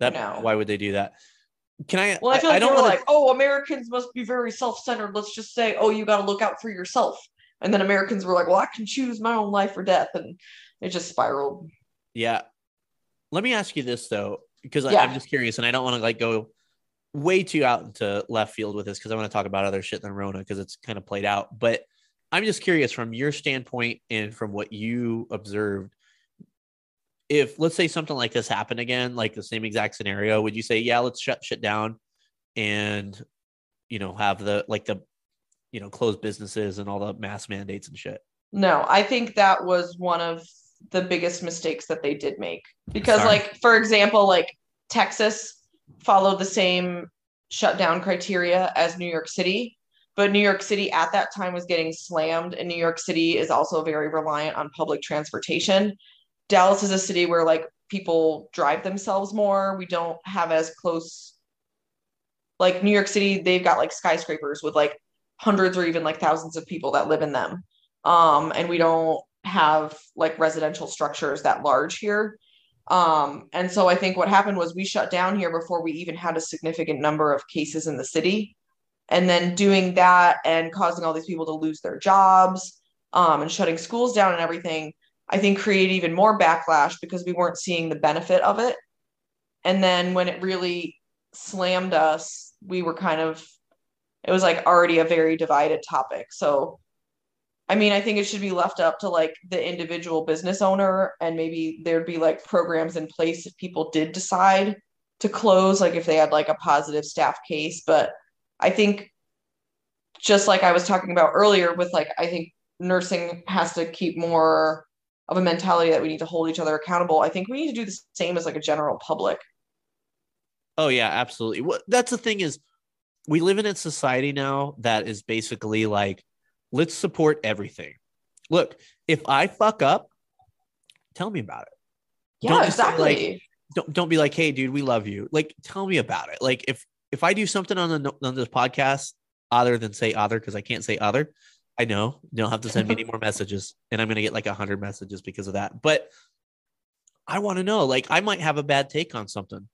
that No. why would they do that can i Well, I feel like don't they were wanna- like, oh, Americans must be very self-centered. Let's just say, oh, you got to look out for yourself. And then Americans were like, well, I can choose my own life or death, and it just spiraled. Yeah. Let me ask you this though, because I, Yeah. I'm just curious, and I don't want to like go way too out into left field with this because I want to talk about other shit than Rona because it's kind of played out. But I'm just curious from your standpoint and from what you observed. if let's say something like this happened again, like the same exact scenario, would you say, yeah, let's shut shit down and you know have the like the you know close businesses and all the mass mandates and shit? No, I think that was one of the biggest mistakes that they did make because Sorry. like for example like Texas followed the same shutdown criteria as New York City but New York City at that time was getting slammed and New York City is also very reliant on public transportation. Dallas is a city where like people drive themselves more. We don't have as close like New York City they've got like skyscrapers with like hundreds or even like thousands of people that live in them. Um and we don't have like residential structures that large here. Um, and so I think what happened was we shut down here before we even had a significant number of cases in the city. And then doing that and causing all these people to lose their jobs um, and shutting schools down and everything, I think created even more backlash because we weren't seeing the benefit of it. And then when it really slammed us, we were kind of, it was like already a very divided topic. So I mean, I think it should be left up to like the individual business owner, and maybe there'd be like programs in place if people did decide to close, like if they had like a positive staff case. But I think, just like I was talking about earlier, with like, I think nursing has to keep more of a mentality that we need to hold each other accountable. I think we need to do the same as like a general public. Oh yeah, absolutely. What that's the thing is we live in a society now that is basically like let's support everything. Look, if I fuck up, tell me about it. Yeah, Don't exactly. like, Don't don't be like, "Hey dude, we love you." Like tell me about it. Like if if I do something on the on this podcast other than say other because I can't say other, I know you don't have to send me any more messages and I'm going to get like a 100 messages because of that. But I want to know like I might have a bad take on something.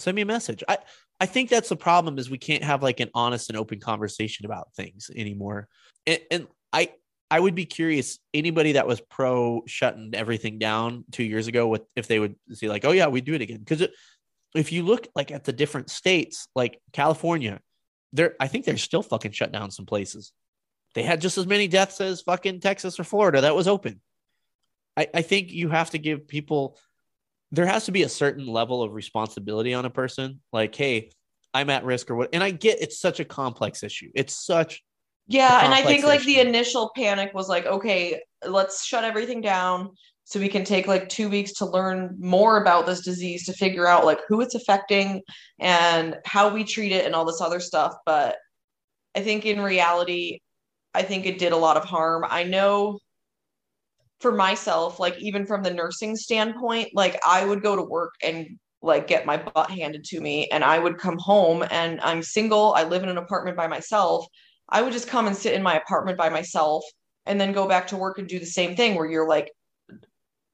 Send me a message. I I think that's the problem is we can't have like an honest and open conversation about things anymore. And, and I I would be curious anybody that was pro shutting everything down 2 years ago with if they would see like oh yeah, we do it again cuz if you look like at the different states like California, they're I think they're still fucking shut down some places. They had just as many deaths as fucking Texas or Florida that was open. I, I think you have to give people there has to be a certain level of responsibility on a person. Like, hey, I'm at risk or what. And I get it's such a complex issue. It's such Yeah, and I think complex like the initial panic was like, okay, let's shut everything down so we can take like two weeks to learn more about this disease to figure out like who it's affecting and how we treat it and all this other stuff. But I think in reality, I think it did a lot of harm. I know for myself, like even from the nursing standpoint, like I would go to work and like get my butt handed to me and I would come home and I'm single, I live in an apartment by myself. I would just come and sit in my apartment by myself and then go back to work and do the same thing where you're like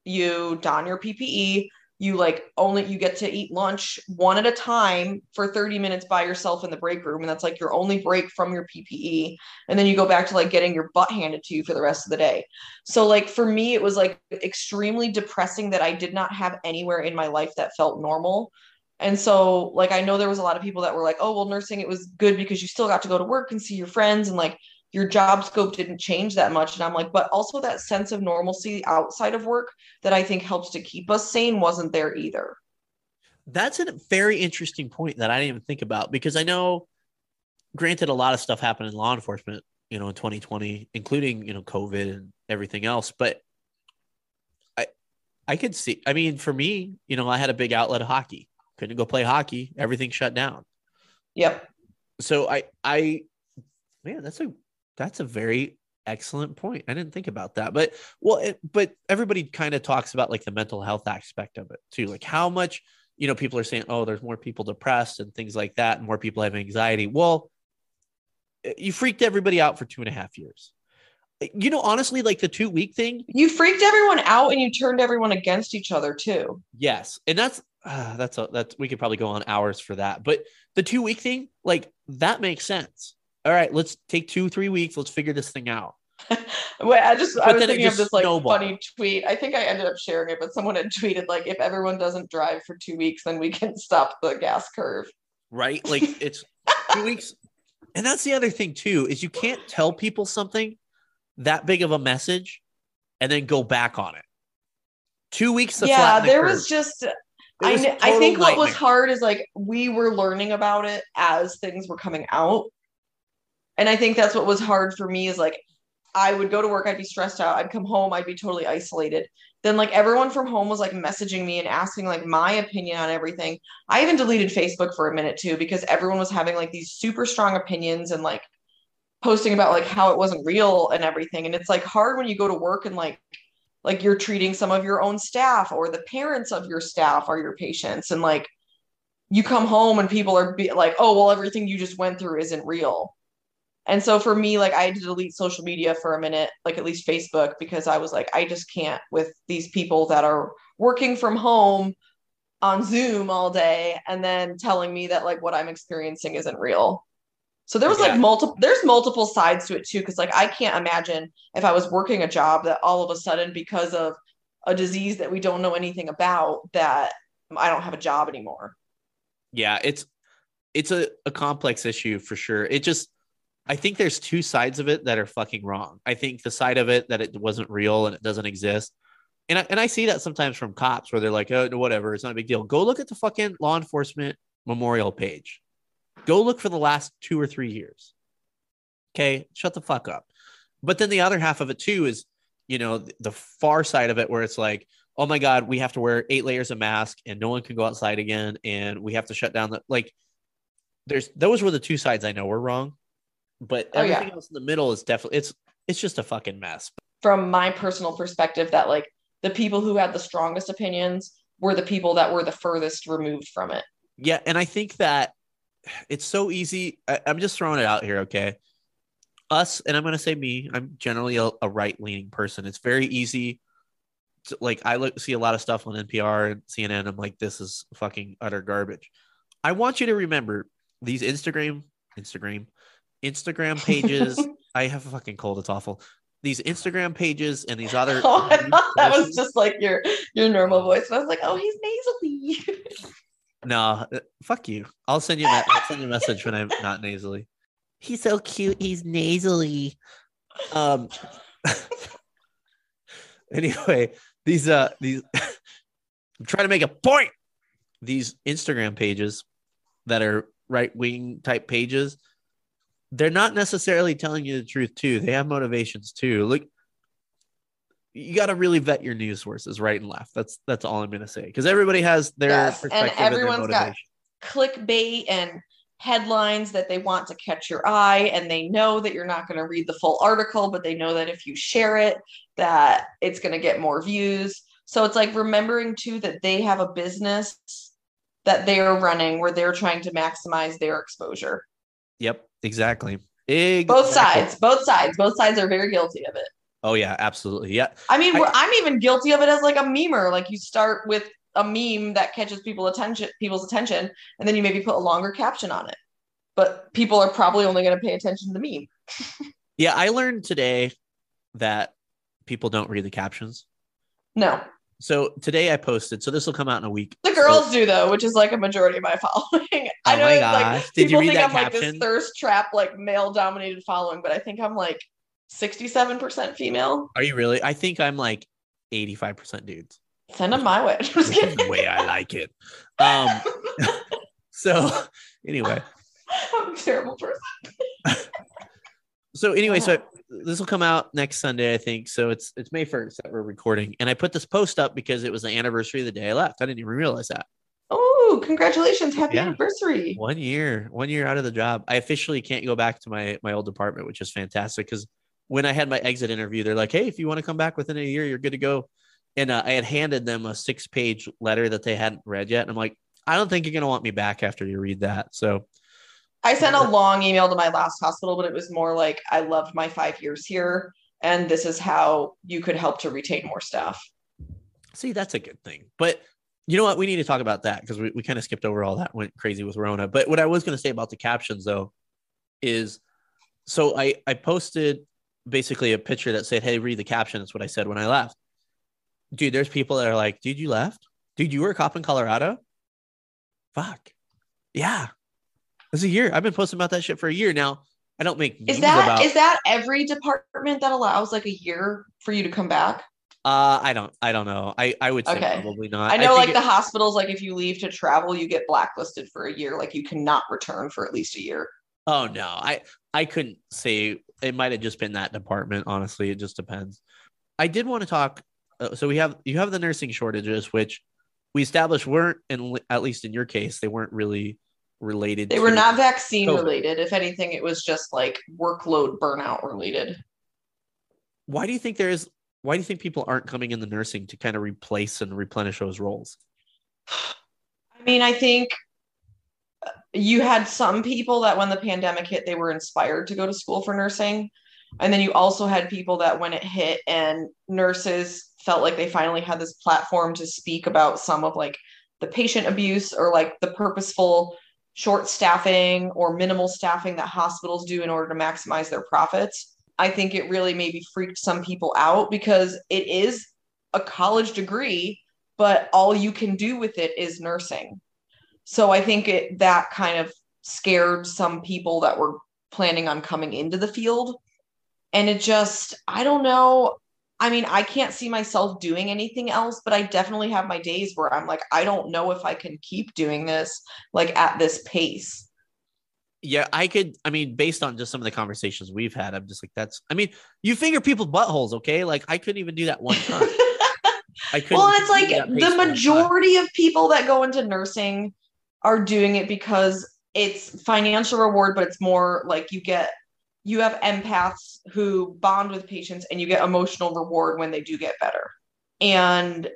you don your PPE, you like only you get to eat lunch one at a time for 30 minutes by yourself in the break room and that's like your only break from your PPE and then you go back to like getting your butt handed to you for the rest of the day. So like for me it was like extremely depressing that I did not have anywhere in my life that felt normal. And so like I know there was a lot of people that were like, "Oh, well nursing it was good because you still got to go to work and see your friends and like your job scope didn't change that much." And I'm like, "But also that sense of normalcy outside of work that I think helps to keep us sane wasn't there either." that's a very interesting point that I didn't even think about because I know, granted, a lot of stuff happened in law enforcement, you know, in 2020, including you know COVID and everything else. But I, I could see. I mean, for me, you know, I had a big outlet of hockey. Couldn't go play hockey. Everything shut down. Yep. So I, I, man, that's a that's a very excellent point. I didn't think about that, but well, it, but everybody kind of talks about like the mental health aspect of it too, like how much you know people are saying, oh, there's more people depressed and things like that, and more people have anxiety. Well, you freaked everybody out for two and a half years. You know, honestly, like the two week thing, You freaked everyone out and you turned everyone against each other too. yes, and that's uh, that's a that's we could probably go on hours for that, but the two week thing, like that makes sense. All right, let's take two three weeks. Let's figure this thing out. Wait, I just I was thinking of this like snowballed. funny tweet. I think I ended up sharing it, but someone had tweeted like, if everyone doesn't drive for two weeks, then we can stop the gas curve. right? Like it's two weeks. And that's the other thing too, is you can't tell people something that big of a message and then go back on it. Two weeks. Yeah, the there curve. was just I, I think what was hard is like we were learning about it as things were coming out. And I think that's what was hard for me is like I would go to work, I'd be stressed out, I'd come home, I'd be totally isolated. Then like everyone from home was like messaging me and asking like my opinion on everything. I even deleted Facebook for a minute too because everyone was having like these super strong opinions and like posting about like how it wasn't real and everything. And it's like hard when you go to work and like like you're treating some of your own staff or the parents of your staff are your patients and like you come home and people are be- like oh well everything you just went through isn't real and so for me like i had to delete social media for a minute like at least facebook because i was like i just can't with these people that are working from home on zoom all day and then telling me that like what i'm experiencing isn't real. So there was like multiple there's multiple sides to it too because like i can't imagine if i was working a job that all of a sudden because of a disease that we don't know anything about that i don't have a job anymore. Yeah it's it's a, a complex issue for sure. It just i think there's two sides of it that are fucking wrong. I think the side of it that it wasn't real and it doesn't exist. And I, and I see that sometimes from cops where they're like oh whatever it's not a big deal. Go look at the fucking law enforcement memorial page. Go look for the last two or three years. Okay shut the fuck up. But then the other half of it too is you know the far side of it where it's like oh my god we have to wear eight layers of mask and no one can go outside again and we have to shut down the like there's those were the two sides i know were wrong but Oh, yeah. everything else in the middle is definitely it's it's just a fucking mess. From my personal perspective that like the people who had the strongest opinions were the people that were the furthest removed from it. Yeah and i think that it's so easy I, i'm just throwing it out here okay? Us and i'm going to say me i'm generally a, a right-leaning person. It's very easy to, like i look see a lot of stuff on npr and cnn i'm like this is fucking utter garbage. I want you to remember these instagram instagram instagram pages i have a fucking cold it's awful these instagram pages and these other oh, I thought that was just like your your normal voice and i was like oh he's nasally No, uh, fuck you. I'll send you. A me- I'll send you a message when I'm not nasally. He's so cute. He's nasally. Um. anyway, these uh these. I'm trying to make a point. These Instagram pages that are right wing type pages, they're not necessarily telling you the truth too. They have motivations too. Look, you got to really vet your news sources right and left. That's that's all I'm going to say because everybody has their Yes, and perspective and, everyone's got- clickbait and headlines that they want to catch your eye and they know that you're not going to read the full article but they know that if you share it that it's going to get more views so it's like remembering too that they have a business that they're running where they're trying to maximize their exposure Yep, exactly. Exactly. both sides both sides both sides are very guilty of it Oh yeah, absolutely. Yeah, i mean I, I'm even guilty of it as like a memer like you start with a meme that catches people attention people's attention and then you maybe put a longer caption on it but people are probably only going to pay attention to the meme yeah. I learned today that people don't read the captions. no So today I posted. So this will come out in a week. the So- girls do though which is like a majority of my following i Oh know my it's gosh. like Did you people read think i'm like this caption? thirst trap like male dominated following but i think i'm like 67% female Are you really? I think I'm like 85% dudes. send them my way the way I like it. Um. So anyway, i'm a terrible person so anyway, so this will come out next Sunday, I think. So it's it's May 1st that we're recording. And I put this post up because it was the anniversary of the day I left. I didn't even realize that. oh congratulations happy Yeah. anniversary One year, one year out of the job. I officially can't go back to my my old department, which is fantastic. Because when I had my exit interview, they're like, "Hey, if you want to come back within a year, you're good to go." And uh, I had handed them a six page letter that they hadn't read yet, and I'm like, "I don't think you're gonna want me back after you read that." So I sent a long email to my last hospital, but it was more like I loved my five years here, and this is how you could help to retain more staff. see, that's a good thing. But you know what? We need to talk about that because we, we kind of skipped over all that, went crazy with Rona. But what I was gonna say about the captions though is so I I posted basically a picture that said, "Hey, read the caption." That's what I said when I left. Dude, there's people that are like, "Dude, you left? Dude, you were a cop in Colorado? Fuck, yeah, it's a year. I've been posting about that shit for a year now. I don't make Is that about. is that every department that allows like a year for you to come back? Uh, I don't. I don't know. I I would say Okay. probably not. I know, think like the hospitals, like if you leave to travel, you get blacklisted for a year. Like you cannot return for at least a year. Oh no, I I couldn't say it might have just been that department. Honestly, it just depends. I did want to talk. Uh, so we have you have the nursing shortages, which we established weren't, in at least in your case, they weren't really related. They were not vaccine COVID. related. If anything, it was just like workload burnout related. Why do you think there is? Why do you think people aren't coming in the nursing to kind of replace and replenish those roles? I mean, I think uh, you had some people that when the pandemic hit, they were inspired to go to school for nursing. And then you also had people that when it hit and nurses felt like they finally had this platform to speak about some of like the patient abuse or like the purposeful short staffing or minimal staffing that hospitals do in order to maximize their profits. I think it really maybe freaked some people out because it is a college degree, but all you can do with it is nursing. So I think it that kind of scared some people that were planning on coming into the field. And it just, I don't know. I mean, I can't see myself doing anything else, but I definitely have my days where I'm like, I don't know if I can keep doing this like at this pace. Yeah, I could. I mean, based on just some of the conversations we've had, I'm just like, that's. I mean, you finger people's buttholes, okay? Like, I couldn't even do that one time. I couldn't. well, it's like do that pace the majority of people that go into nursing are doing it because it's financial reward, but it's more like you get you have empaths who bond with patients and you get emotional reward when they do get better. And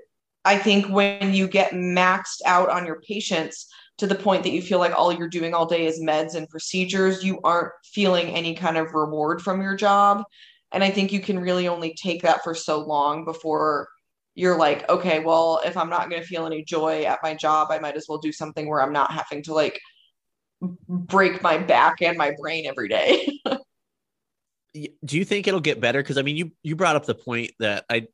I think when you get maxed out on your patients to the point that you feel like all you're doing all day is meds and procedures, you aren't feeling any kind of reward from your job. And I think you can really only take that for so long before you're like, okay, well, if I'm not going to feel any joy at my job, I might as well do something where I'm not having to like break my back and my brain every day. Do you think it'll get better because i mean you you brought up the point that i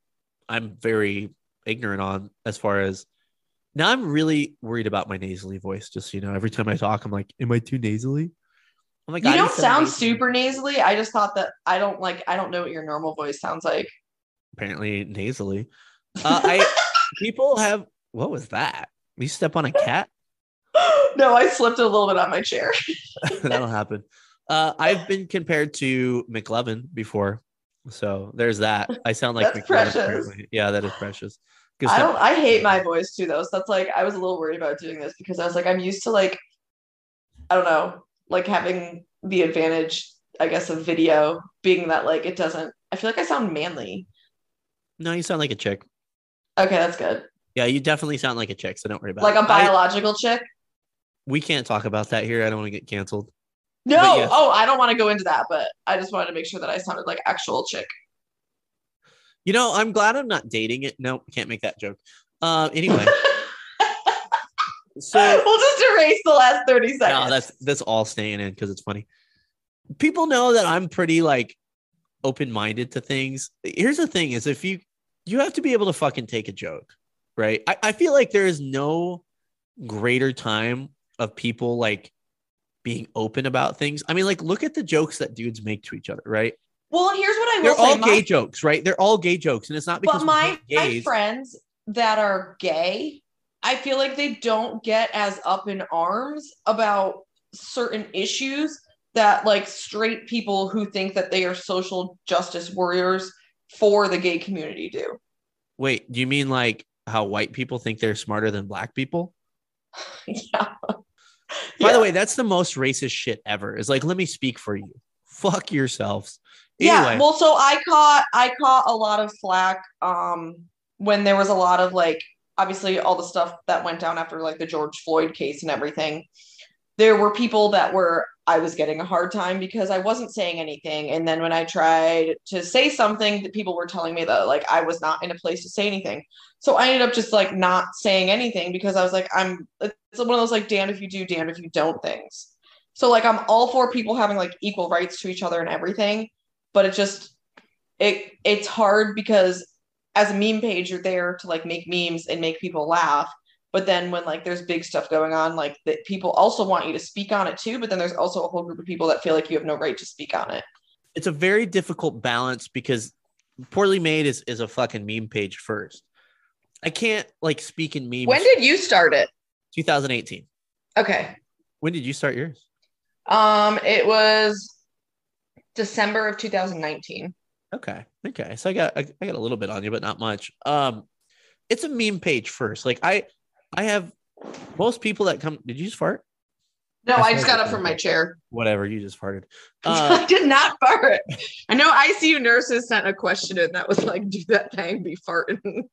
i'm very ignorant on as far as now i'm really worried about my nasally voice just you know every time i talk i'm like am i too nasally i'm like you "I don't sound nasally." super nasally. I just thought that I don't like I don't know what your normal voice sounds like. apparently nasally uh, i people have what was that you step on a cat no, I slipped a little bit on my chair. that'll happen uh, i've been compared to mclovin before so there's that i sound like That's precious. apparently. yeah that is precious I don't I hate my voice too though. So that's like I was a little worried about doing this because I was like I'm used to like I don't know, like having the advantage I guess of video being that like it doesn't I feel like I sound manly. no you sound like a chick Okay, that's good. Yeah, you definitely sound like a chick, so don't worry about Like it. a I- biological chick. we can't talk about that here. I don't want to get canceled. No, yes. oh, I don't want to go into that, but I just wanted to make sure that I sounded like actual chick. You know, I'm glad I'm not dating it. No, can't make that joke. Uh, anyway, so we'll just erase the last 30 seconds. no, that's that's all staying in because it's funny. People know that I'm pretty like open minded to things. Here's the thing: is if you you have to be able to fucking take a joke, right? I, I feel like there is no greater time of people like being open about things. I mean, like look at the jokes that dudes make to each other, right? well, here's what I will say. They're say. all my- gay jokes, right? They're all gay jokes, and it's not because but my, my friends that are gay, I feel like they don't get as up in arms about certain issues that like straight people who think that they are social justice warriors for the gay community do. Wait, do you mean like how white people think they're smarter than black people? yeah. By the way, that's the most racist shit ever. Is like, let me speak for you. Fuck yourselves. Yeah, well, so I caught I caught a lot of flack um when there was a lot of like obviously all the stuff that went down after like the George Floyd case and everything. There were people that were I was getting a hard time because I wasn't saying anything, and then when I tried to say something, the people were telling me that like I was not in a place to say anything. So I ended up just like not saying anything because I was like I'm it's one of those like damned if you do, damned if you don't things. So like I'm all for people having like equal rights to each other and everything but it just it it's hard because as a meme page you're there to like make memes and make people laugh but then when like there's big stuff going on like that people also want you to speak on it too but then there's also a whole group of people that feel like you have no right to speak on it it's a very difficult balance because poorly made is is a fucking meme page first. I can't like speak in memes. When did you start it? 2018? Okay. When did you start yours? Um, it was December of 2019. Okay. Okay. So I got I, I got a little bit on you, but not much. Um, it's a meme page first. Like I I have most people that come. Did you just fart? No, I I just got up from my chair. Whatever. You just farted. I Uh, did not fart. I know ICU nurses sent a question in that was like, do that thing be farting?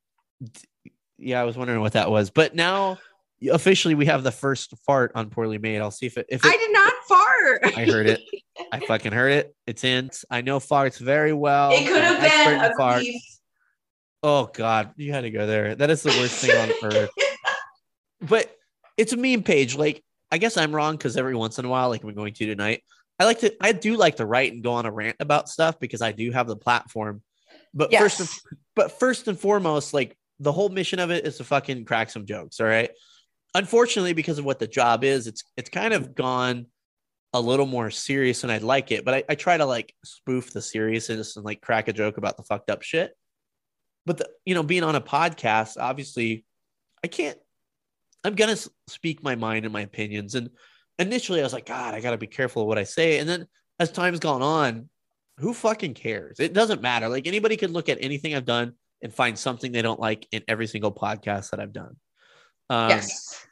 yeah, I was wondering what that was, but now officially we have the first fart on poorly made. I'll see if it if it, I did not fart. I heard it. I fucking heard it. It's in. I know farts very well. It could I'm have been a farts. queef. Oh God, you had to go there. That is the worst thing on earth. But it's a meme page. Like I guess I'm wrong because every once in a while, like I'm going to tonight, I like to. I do like to write and go on a rant about stuff because I do have the platform. But first, and, but first and foremost, like the whole mission of it is to fucking crack some jokes. All right. Unfortunately, because of what the job is, it's it's kind of gone a little more serious than I'd like it. But I, I try to like spoof the seriousness and like crack a joke about the fucked up shit. But the, you know, being on a podcast, obviously, I can't. I'm gonna speak my mind and my opinions. And initially, I was like, God, I gotta be careful of what I say. And then as time's gone on, who fucking cares? It doesn't matter. Like anybody can look at anything I've done and find something they don't like in every single podcast that I've done. Um, yes.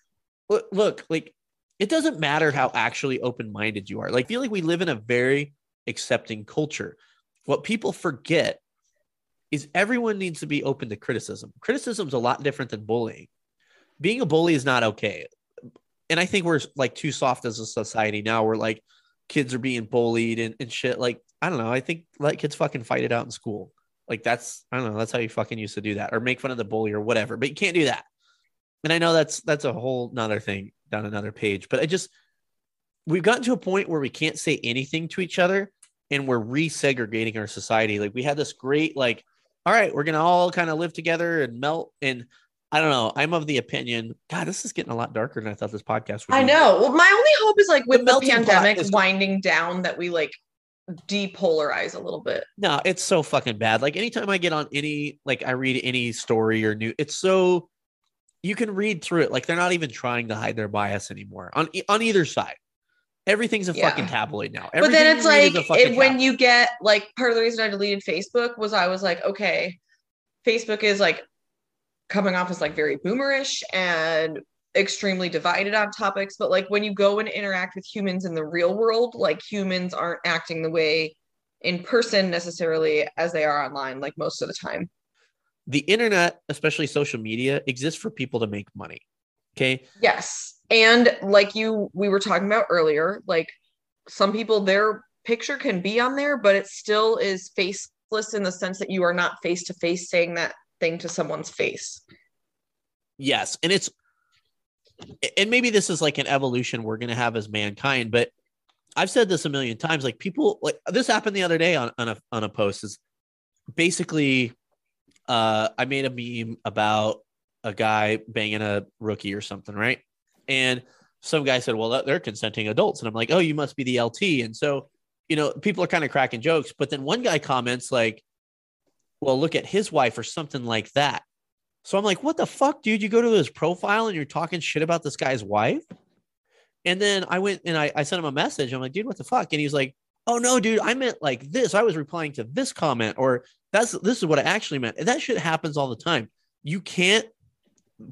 look, look, like it doesn't matter how actually open-minded you are. Like, I feel like we live in a very accepting culture. What people forget is everyone needs to be open to criticism. Criticism's a lot different than bullying. Being a bully is not okay. And I think we're like too soft as a society now. We're like kids are being bullied and, and shit. Like, I don't know. I think let kids fucking fight it out in school. Like that's I don't know, that's how you fucking used to do that, or make fun of the bully or whatever. But you can't do that and I know that's that's a whole nother thing down another page, but I just we've gotten to a point where we can't say anything to each other and we're resegregating our society. Like we had this great, like, all right, we're gonna all kind of live together and melt. And I don't know, I'm of the opinion, God, this is getting a lot darker than I thought this podcast would I be. know. Well, my only hope is like with the, pot pandemic is- winding down that we like depolarize a little bit. No, it's so fucking bad. Like anytime I get on any, like I read any story or new, it's so you can read through it. Like they're not even trying to hide their bias anymore on on either side. Everything's a Yeah. fucking tabloid now. but then it's you read is like it, when tabloid. you get like part of the reason I deleted Facebook was I was like, okay, Facebook is like coming off as like very boomerish and extremely divided on topics. But like when you go and interact with humans in the real world, like humans aren't acting the way in person necessarily as they are online, like most of the time. the internet, especially social media, exists for people to make money. Okay. Yes. And like you we were talking about earlier, like some people their picture can be on there, but it still is faceless in the sense that you are not face to face saying that thing to someone's face. Yes. And it's, and maybe this is like an evolution we're going to have as mankind, but I've said this a million times. Like people, like this happened the other day on, on a, on a post is basically, uh, I made a meme about a guy banging a rookie or something, right? And some guy said, well, they're consenting adults. And I'm like, oh, you must be the LT. And so, you know, people are kind of cracking jokes. But then one guy comments, like, well, look at his wife or something like that. So I'm like, what the fuck, dude? You go to his profile and you're talking shit about this guy's wife? And then I went and I, I sent him a message. I'm like, dude, what the fuck? And he's like, oh no, dude, I meant like this. I was replying to this comment, or that's this is what I actually meant. And that shit happens all the time. You can't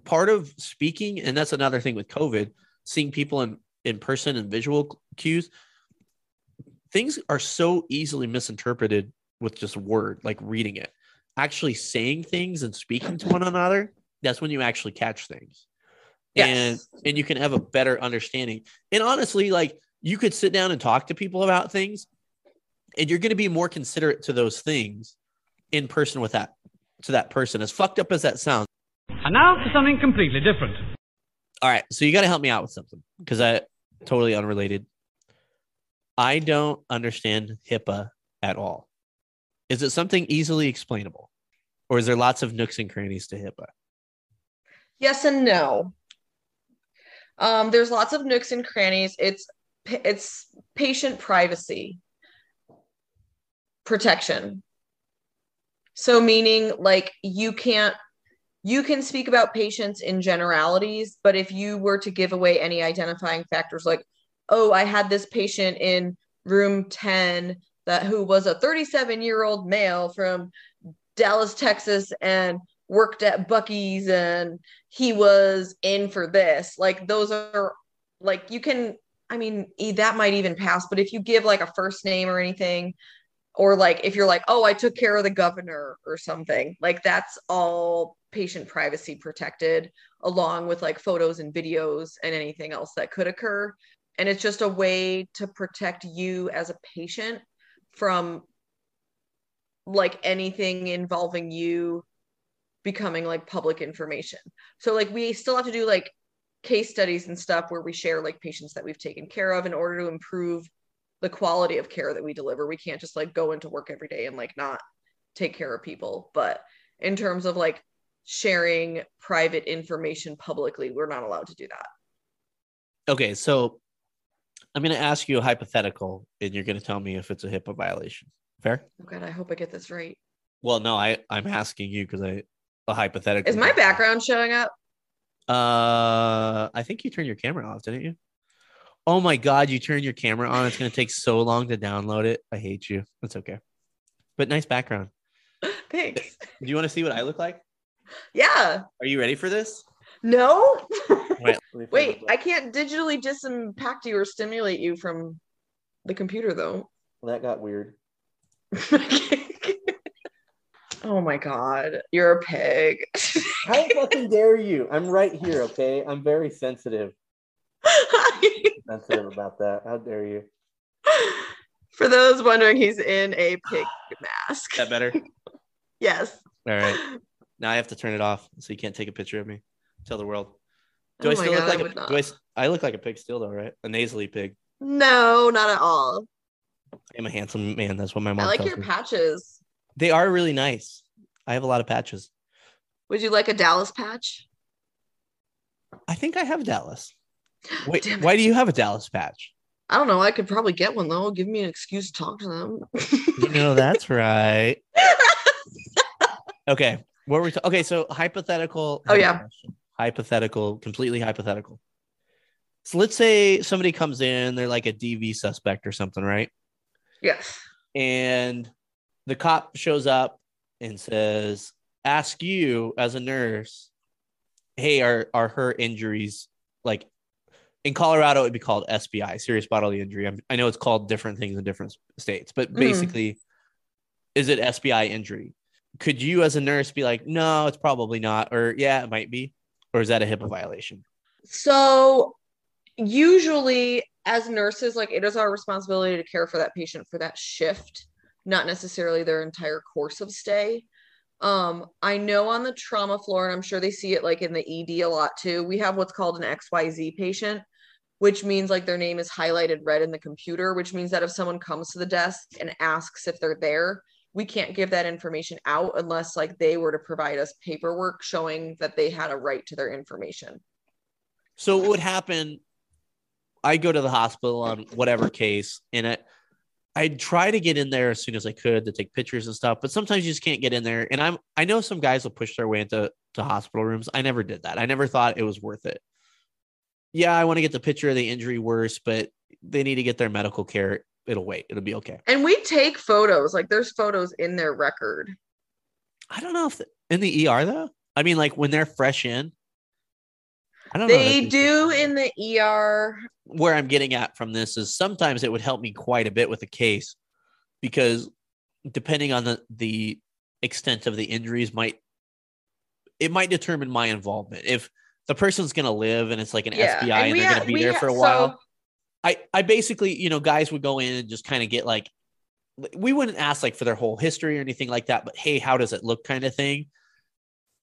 part of speaking, and that's another thing with COVID, seeing people in, in person and visual cues, things are so easily misinterpreted with just word, like reading it. Actually saying things and speaking to one another, that's when you actually catch things. And and you can have a better understanding. And honestly, like you could sit down and talk to people about things, and you're going to be more considerate to those things in person with that to that person. As fucked up as that sounds. And now for something completely different. All right, so you got to help me out with something because I totally unrelated. I don't understand HIPAA at all. Is it something easily explainable, or is there lots of nooks and crannies to HIPAA? Yes and no. Um, there's lots of nooks and crannies. It's it's patient privacy protection. So meaning like you can't you can speak about patients in generalities, but if you were to give away any identifying factors like, oh, I had this patient in room 10 that who was a 37 year old male from Dallas, Texas, and worked at Buc-ee's and he was in for this. Like those are like you can I mean that might even pass, but if you give like a first name or anything or like if you're like, "Oh, I took care of the governor" or something, like that's all patient privacy protected along with like photos and videos and anything else that could occur. And it's just a way to protect you as a patient from like anything involving you becoming like public information. So like we still have to do like case studies and stuff where we share like patients that we've taken care of in order to improve the quality of care that we deliver. We can't just like go into work every day and like not take care of people. But in terms of like sharing private information publicly, we're not allowed to do that. Okay, so I'm going to ask you a hypothetical and you're going to tell me if it's a HIPAA violation. Fair? Oh God, I hope I get this right. Well, no, I I'm asking you because I a hypothetical. Is my background showing up? Uh, I think you turned your camera off, didn't you? Oh my god, you turned your camera on. It's gonna take so long to download it. I hate you. That's okay. But nice background. Thanks. Do you want to see what I look like? Yeah. Are you ready for this? No. Wait, Wait, I can't digitally disimpact you or stimulate you from the computer though. Well, that got weird. oh my god, you're a pig. How fucking dare you? I'm right here, okay? I'm very sensitive. sensitive about that. How dare you? For those wondering, he's in a pig mask. That better? yes. All right. Now I have to turn it off so you can't take a picture of me. Tell the world. Do Oh I still God, look I like would a, not. do I, s- I look like a pig still though, right? A nasally pig. No, not at all. I'm a handsome man. That's what my mom I like your me. patches. They are really nice. I have a lot of patches. Would you like a Dallas patch? I think I have Dallas. Wait, why do you have a Dallas patch? I don't know. I could probably get one though. Give me an excuse to talk to them. You know that's right. Okay, what were we? Ta- okay, so hypothetical. Oh, yeah. hypothetical, completely hypothetical. So let's say somebody comes in, they're like a DV suspect or something, right? Yes. And the cop shows up and says, "Ask you as a nurse, hey, are are her injuries like in Colorado? It'd be called SBI, serious bodily injury. I'm, I know it's called different things in different states, but Mhm. basically, is it SBI injury? Could you, as a nurse, be like, no, it's probably not, or yeah, it might be, or is that a HIPAA violation? So usually as nurses, like it is our responsibility to care for that patient for that shift, not necessarily their entire course of stay. Um, I know on the trauma floor, and I'm sure they see it like in the ED a lot too. We have what's called an XYZ patient, which means like their name is highlighted red in the computer, which means that if someone comes to the desk and asks if they're there, we can't give that information out unless like they were to provide us paperwork showing that they had a right to their information. So what would happen? I go to the hospital on whatever case, and I I'd try to get in there as soon as I could to take pictures and stuff, but sometimes you just can't get in there. And I'm I know some guys will push their way into to hospital rooms. I never did that. I never thought it was worth it. Yeah, I want to get the picture of the injury worse, but they need to get their medical care. It'll wait. It'll be okay. And we take photos, like there's photos in their record. I don't know if the, in the ER though. I mean, like when they're fresh in. I don't know. They that do in the ER. where I'm getting at from this is sometimes it would help me quite a bit with a case because depending on the the extent of the injuries might it might determine my involvement. If the person's going to live and it's like an Yeah, SBI and and, they're ha- going to be there ha- for a so- while, I I basically, you know, guys would go in and just kind of get like we wouldn't ask like for their whole history or anything like that, but hey, how does it look kind of thing.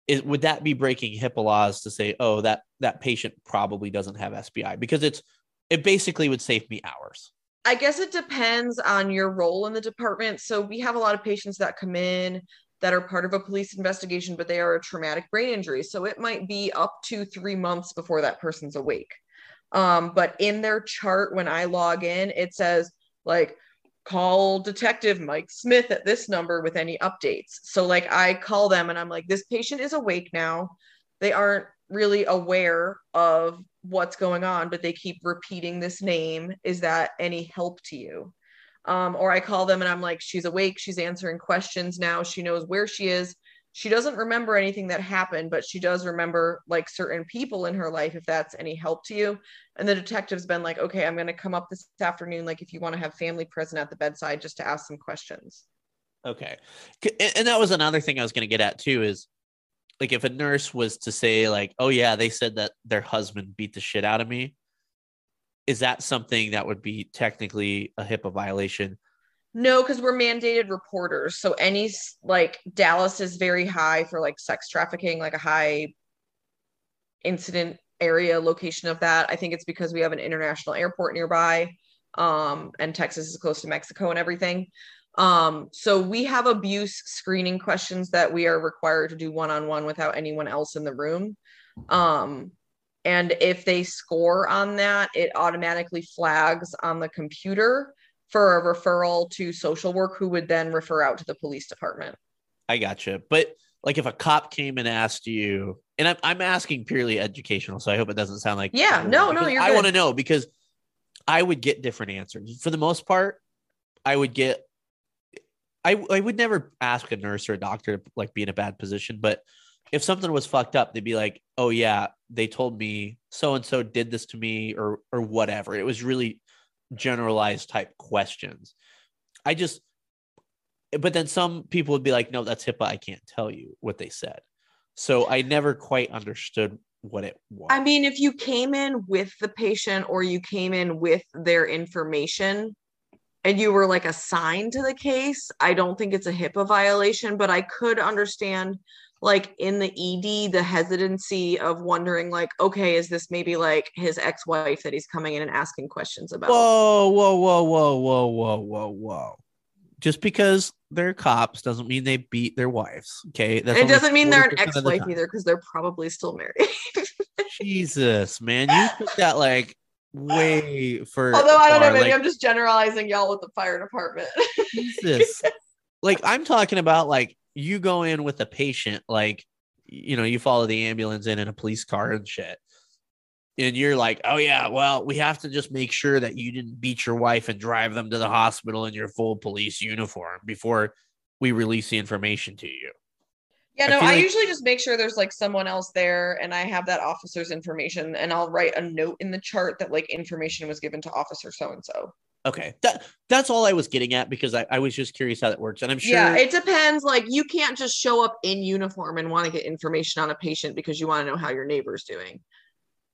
Is, would that be breaking HIPAA laws to say, oh, that that patient probably doesn't have SBI because it's it basically would save me hours. I guess it depends on your role in the department. So we have a lot of patients that come in that are part of a police investigation, but they are a traumatic brain injury. So it might be up to three months before that person's awake. Um, but in their chart, when I log in, it says like call detective Mike Smith at this number with any updates. So like I call them and I'm like this patient is awake now. They aren't really aware of what's going on, but they keep repeating this name. Is that any help to you? Um, or I call them and I'm like, she's awake, she's answering questions now, she knows where she is. She doesn't remember anything that happened, but she does remember like certain people in her life, if that's any help to you. And the detective's been like, okay, I'm going to come up this afternoon, like if you want to have family present at the bedside just to ask some questions. Okay. And that was another thing I was going to get at too is like if a nurse was to say like, "Oh yeah, they said that their husband beat the shit out of me." Is that something that would be technically a HIPAA violation? No, because we're mandated reporters. So any like Dallas is very high for like sex trafficking, like a high incident area location of that. I think it's because we have an international airport nearby. Um, and Texas is close to Mexico and everything. Um, so we have abuse screening questions that we are required to do one on one without anyone else in the room. Um, and if they score on that, it automatically flags on the computer for a referral to social work, who would then refer out to the police department. I gotcha. But like if a cop came and asked you, and I'm, I'm asking purely educational, so I hope it doesn't sound like yeah, no, no, you're I want to know because I would get different answers. For the most part, I would get I, I would never ask a nurse or a doctor to like be in a bad position, but if something was fucked up, they'd be like, "Oh yeah, they told me so and so did this to me," or or whatever. It was really generalized type questions. I just, but then some people would be like, "No, that's HIPAA. I can't tell you what they said." So I never quite understood what it was. I mean, if you came in with the patient or you came in with their information, and you were like assigned to the case, I don't think it's a HIPAA violation, but I could understand like in the ED the hesitancy of wondering like okay is this maybe like his ex-wife that he's coming in and asking questions about? Whoa whoa whoa whoa whoa whoa whoa whoa. Just because they're cops doesn't mean they beat their wives okay? That's it doesn't mean they're an ex-wife the either because they're probably still married. Jesus man you took that like way for. Although I don't know, maybe like, I'm just generalizing y'all with the fire department. Jesus, like I'm talking about, like you go in with a patient, like you know, you follow the ambulance in in a police car and shit. And you're like, oh yeah, well, we have to just make sure that you didn't beat your wife and drive them to the hospital in your full police uniform before we release the information to you. Yeah, no, I, I like... usually just make sure there's like someone else there and I have that officer's information and I'll write a note in the chart that like information was given to officer so and so. Okay. That that's all I was getting at because I, I was just curious how that works. And I'm sure Yeah, it depends. Like you can't just show up in uniform and want to get information on a patient because you want to know how your neighbor's doing.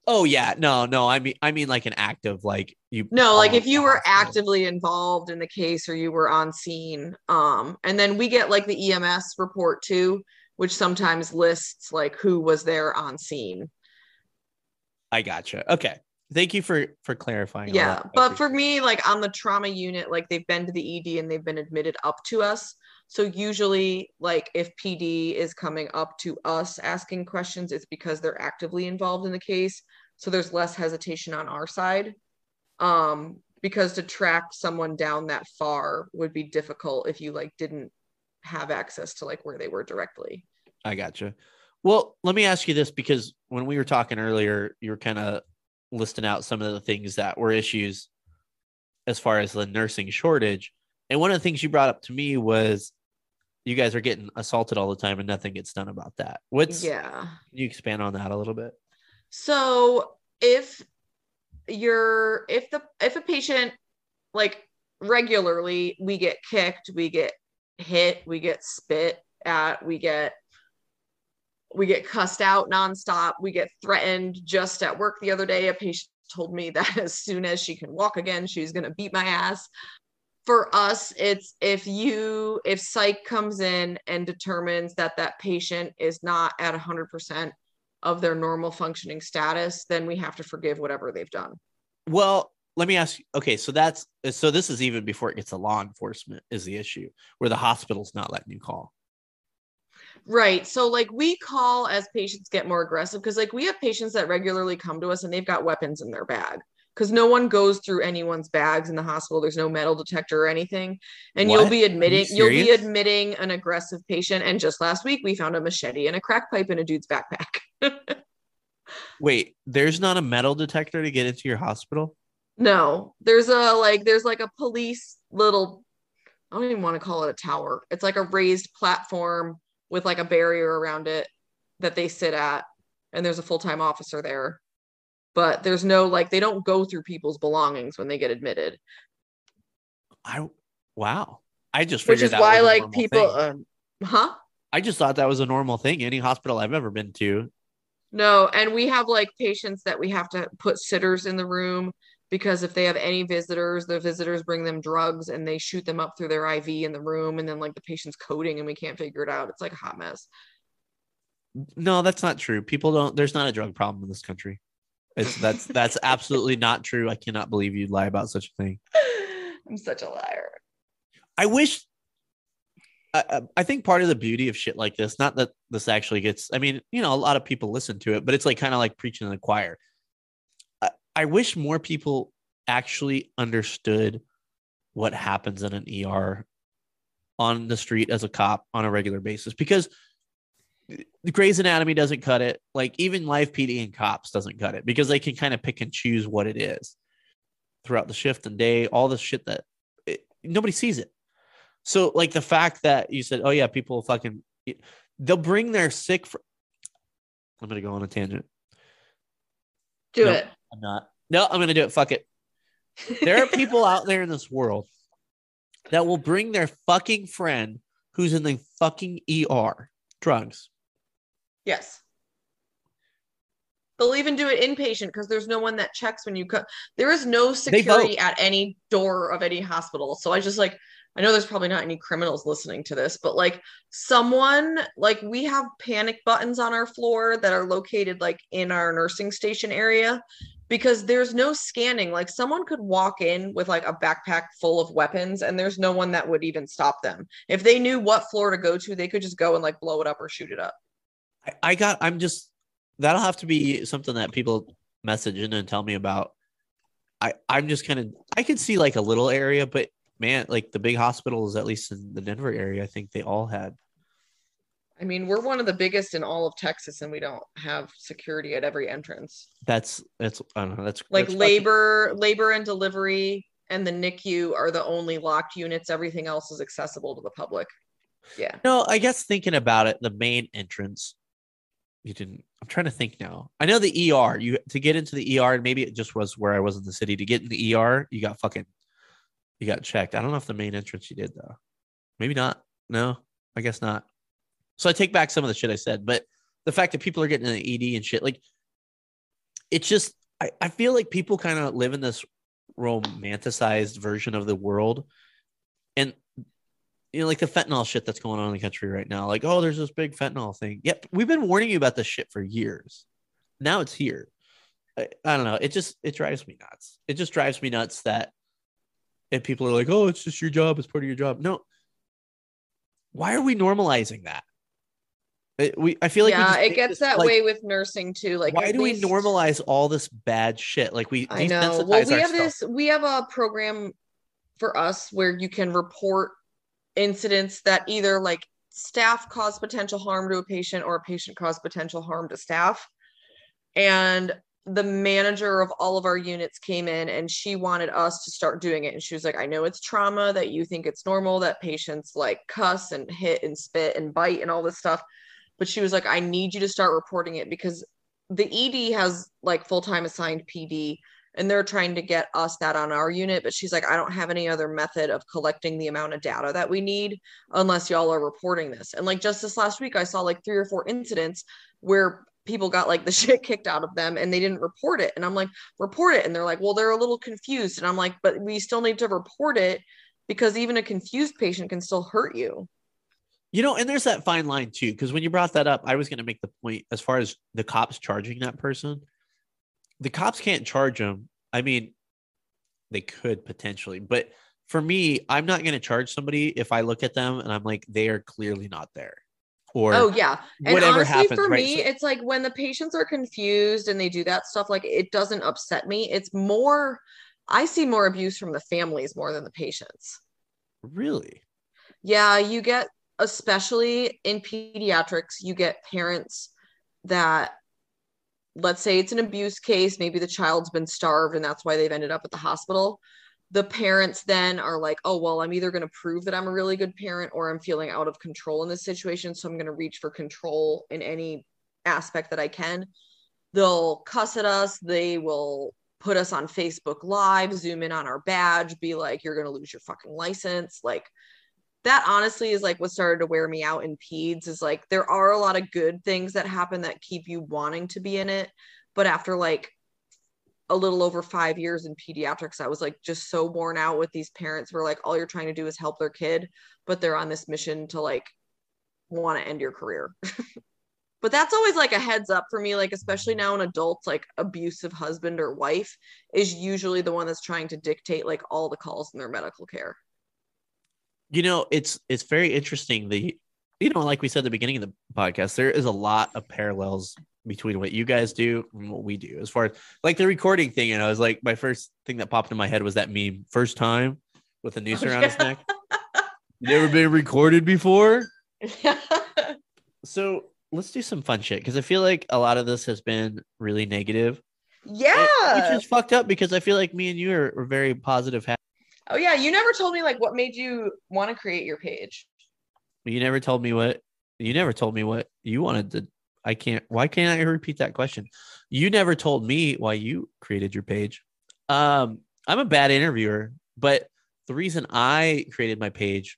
Oh yeah, no, no. I mean, I mean, like an active, like you. No, like if you were actively involved in the case or you were on scene, um, and then we get like the EMS report too, which sometimes lists like who was there on scene. I gotcha. Okay. Thank you for for clarifying. Yeah, but for me, like on the trauma unit, like they've been to the ED and they've been admitted up to us. So usually, like if PD is coming up to us asking questions, it's because they're actively involved in the case. So there's less hesitation on our side. Um, because to track someone down that far would be difficult if you like didn't have access to like where they were directly. I gotcha. Well, let me ask you this because when we were talking earlier, you were kind of listing out some of the things that were issues as far as the nursing shortage. And one of the things you brought up to me was you guys are getting assaulted all the time and nothing gets done about that. What's yeah? Can you expand on that a little bit? So if you're if the if a patient like regularly we get kicked, we get hit, we get spit at, we get we get cussed out nonstop, we get threatened just at work the other day. A patient told me that as soon as she can walk again, she's going to beat my ass. For us, it's if you if psych comes in and determines that that patient is not at 100% of their normal functioning status, then we have to forgive whatever they've done. Well, let me ask you okay so that's so this is even before it gets to law enforcement is the issue where the hospital's not letting you call right so like we call as patients get more aggressive because like we have patients that regularly come to us and they've got weapons in their bag because no one goes through anyone's bags in the hospital. There's no metal detector or anything. And What? you'll be admitting you'll be admitting an aggressive patient. And just last week we found a machete and a crack pipe in a dude's backpack. Wait, there's not a metal detector to get into your hospital? no, there's a like there's like a police little I don't even want to call it a tower. It's like a raised platform with like a barrier around it that they sit at. And there's a full-time officer there. But there's no like they don't go through people's belongings when they get admitted. I wow. I just which is why like people um, huh I just thought that was a normal thing. Any hospital I've ever been to. no and we have like patients that we have to put sitters in the room because if they have any visitors the visitors bring them drugs and they shoot them up through their iv in the room and then like the patient's coding and we can't figure it out it's like a hot mess No, that's not true. People don't. There's not a drug problem in this country. It's that's that's absolutely not true. I cannot believe you'd lie about such a thing. i'm such a liar I wish. I, I- think part of the beauty of shit like this, not that this actually gets. I mean, you know, a lot of people listen to it, but it's like kind of like preaching in the choir. I, wish more people actually understood what happens in an ER on the street as a cop on a regular basis because the Grey's Anatomy doesn't cut it. Like even Live PD and Cops doesn't cut it because they can kind of pick and choose what it is throughout the shift and day, all the shit that it, nobody sees it. So like the fact that you said, oh yeah, people fucking they'll bring their sick. Fr- I'm gonna go on a tangent. do No. it I'm not. No, I'm gonna do it. Fuck it. There are people out there in this world that will bring their fucking friend who's in the fucking ER drugs. yes they'll even do it inpatient because there's no one that checks when you come there is no security at any door of any hospital so i just like i know there's probably not any criminals listening to this but like someone like we have panic buttons on our floor that are located like in our nursing station area because there's no scanning like someone could walk in with like a backpack full of weapons and there's no one that would even stop them if they knew what floor to go to they could just go and like blow it up or shoot it up I, got. I'm just. That'll have to be something that people message in and tell me about. I I'm just kind of. I could see like a little area, but man, like the big hospitals, at least in the Denver area, I think they all had. I mean, we're one of the biggest in all of Texas, and we don't have security at every entrance. That's that's. I don't know. That's Like that's fucking- labor, labor and delivery, and the NICU are the only locked units. Everything else is accessible to the public. Yeah. No, I guess thinking about it, the main entrance. You didn't. I'm trying to think now. I know the ER. You to get into the ER, and maybe it just was where I was in the city. To get in the ER, you got fucking, you got checked. I don't know if the main entrance you did though. Maybe not. No, I guess not. So I take back some of the shit I said, but the fact that people are getting an ED and shit, like, it's just. I, I feel like people kind of live in this romanticized version of the world, and you know, like the fentanyl shit that's going on in the country right now. Like, oh, there's this big fentanyl thing. Yep, we've been warning you about this shit for years. Now it's here. I, I don't know. It just it drives me nuts. It just drives me nuts that if people are like, oh, it's just your job, it's part of your job. No. Why are we normalizing that? It- we I feel like yeah, it gets this, that like, way with nursing too. Like, why do we normalize all this bad shit? Like we I know. Well, we have this. We have a program for us where you can report incidents that either like staff cause potential harm to a patient or a patient cause potential harm to staff. And the manager of all of our units came in and she wanted us to start doing it. And she was like, I know it's trauma that you think it's normal that patients like cuss and hit and spit and bite and all this stuff. But she was like, I need you to start reporting it because the ED has like full time assigned PD and they're trying to get us that on our unit. But she's like, I don't have any other method of collecting the amount of data that we need unless y'all are reporting this. And like just this last week, I saw like three or four incidents where people got like the shit kicked out of them and they didn't report it. And I'm like, report it. And they're like, well, they're a little confused. And I'm like, but we still need to report it because even a confused patient can still hurt you. You know, and there's that fine line too, because when you brought that up, I was going to make the point as far as the cops charging that person. The cops can't charge them. I mean, they could potentially, but for me, I'm not going to charge somebody if I look at them and I'm like, they are clearly not there. or oh yeah and whatever honestly happens, for right? me So- it's like when the patients are confused and they do that stuff like it doesn't upset me it's more i see more abuse from the families more than the patients really yeah you get especially in pediatrics you get parents that let's say it's an abuse case maybe the child's been starved and that's why they've ended up at the hospital. The parents then are like oh well i'm either going to prove that i'm a really good parent or i'm feeling out of control in this situation so i'm going to reach for control in any aspect that i can. They'll cuss at us they will put us on facebook live zoom in on our badge be like you're going to lose your fucking license like that honestly is like what started to wear me out in peds is like there are a lot of good things that happen that keep you wanting to be in it but after like a little over five years in pediatrics i was like just so worn out with these parents where like all you're trying to do is help their kid but they're on this mission to like want to end your career. But that's always like a heads up for me like especially now in adults like abusive husband or wife is usually the one that's trying to dictate like all the calls in their medical care you know it's it's very interesting the you know like we said at the beginning of the podcast there is a lot of parallels between what you guys do and what we do. As far as like the recording thing and i was like my first thing that popped in my head was that meme first time with a oh, noose Oh, around his neck. Never been recorded before? So let's do some fun shit because i feel like a lot of this has been really negative. Yeah which is fucked up because i feel like me and you are, are very positive ha- Oh yeah, you never told me like what made you want to create your page. you never told me what you never told me what you wanted to i can't why can't i repeat that question? You never told me why you created your page. Um i'm a bad interviewer but the reason i created my page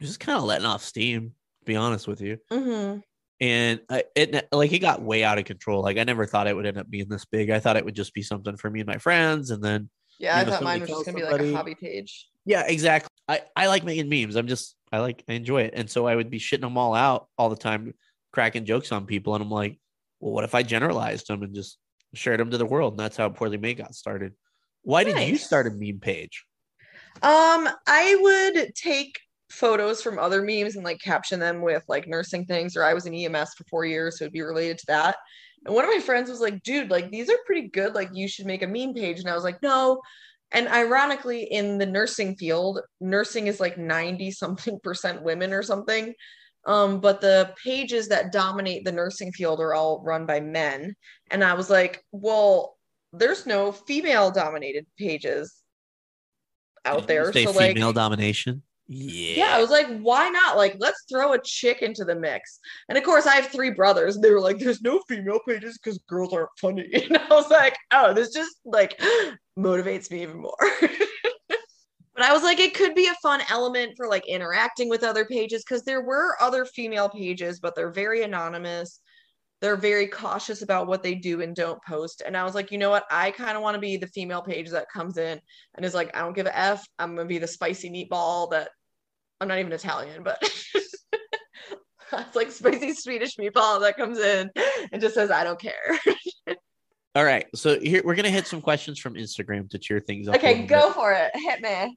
was just kind of letting off steam to be honest with you. Mm-hmm. and I, it like it got way out of control. Like i never thought it would end up being this big. I thought it would just be something for me and my friends and then Yeah, You I know, thought mine was just gonna be like a hobby page. Yeah, exactly. I, I like making memes. I'm just I like I enjoy it. And so I would be shitting them all out all the time, cracking jokes on people. And I'm like, well, what if I generalized them and just shared them to the world? And that's how Poorly Made got started. Why did you start a meme page? Um, I would take photos from other memes and like caption them with like nursing things, or I was in EMS for four years, so it'd be related to that. And one of my friends was like, dude, like these are pretty good. Like you should make a meme page. And I was like, no. And ironically, in the nursing field, nursing is like 90 something percent women or something. Um, but the pages that dominate the nursing field are all run by men. And I was like, well, there's no female dominated pages out there. So like female domination. Yeah. yeah, I was like, why not? Like, let's throw a chick into the mix. And of course, I have three brothers. And they were like, there's no female pages because girls aren't funny. And I was like, oh, this just like motivates me even more. but I was like, it could be a fun element for like interacting with other pages because there were other female pages, but they're very anonymous. They're very cautious about what they do and don't post. And I was like, you know what? I kind of want to be the female page that comes in and is like, I don't give a F. I'm going to be the spicy meatball that I'm not even Italian, but it's like spicy Swedish meatball that comes in and just says, I don't care. all right. So here we're gonna hit some questions from Instagram to cheer things up. okay, go bit. for it. Hit me.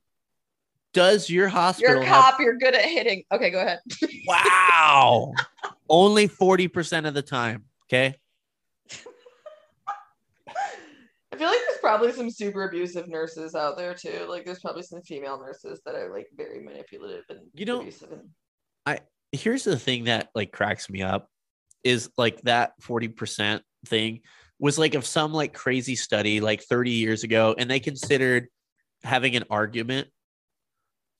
Does your hospital You're a have- cop. You're good at hitting. Okay, go ahead. wow. Only 40% of the time. Okay. I feel like there's probably some super abusive nurses out there too. Like there's probably some female nurses that are like very manipulative and You know- abusive. And... here's the thing that like cracks me up is like that 40% thing was like of some like crazy study like 30 years ago and they considered having an argument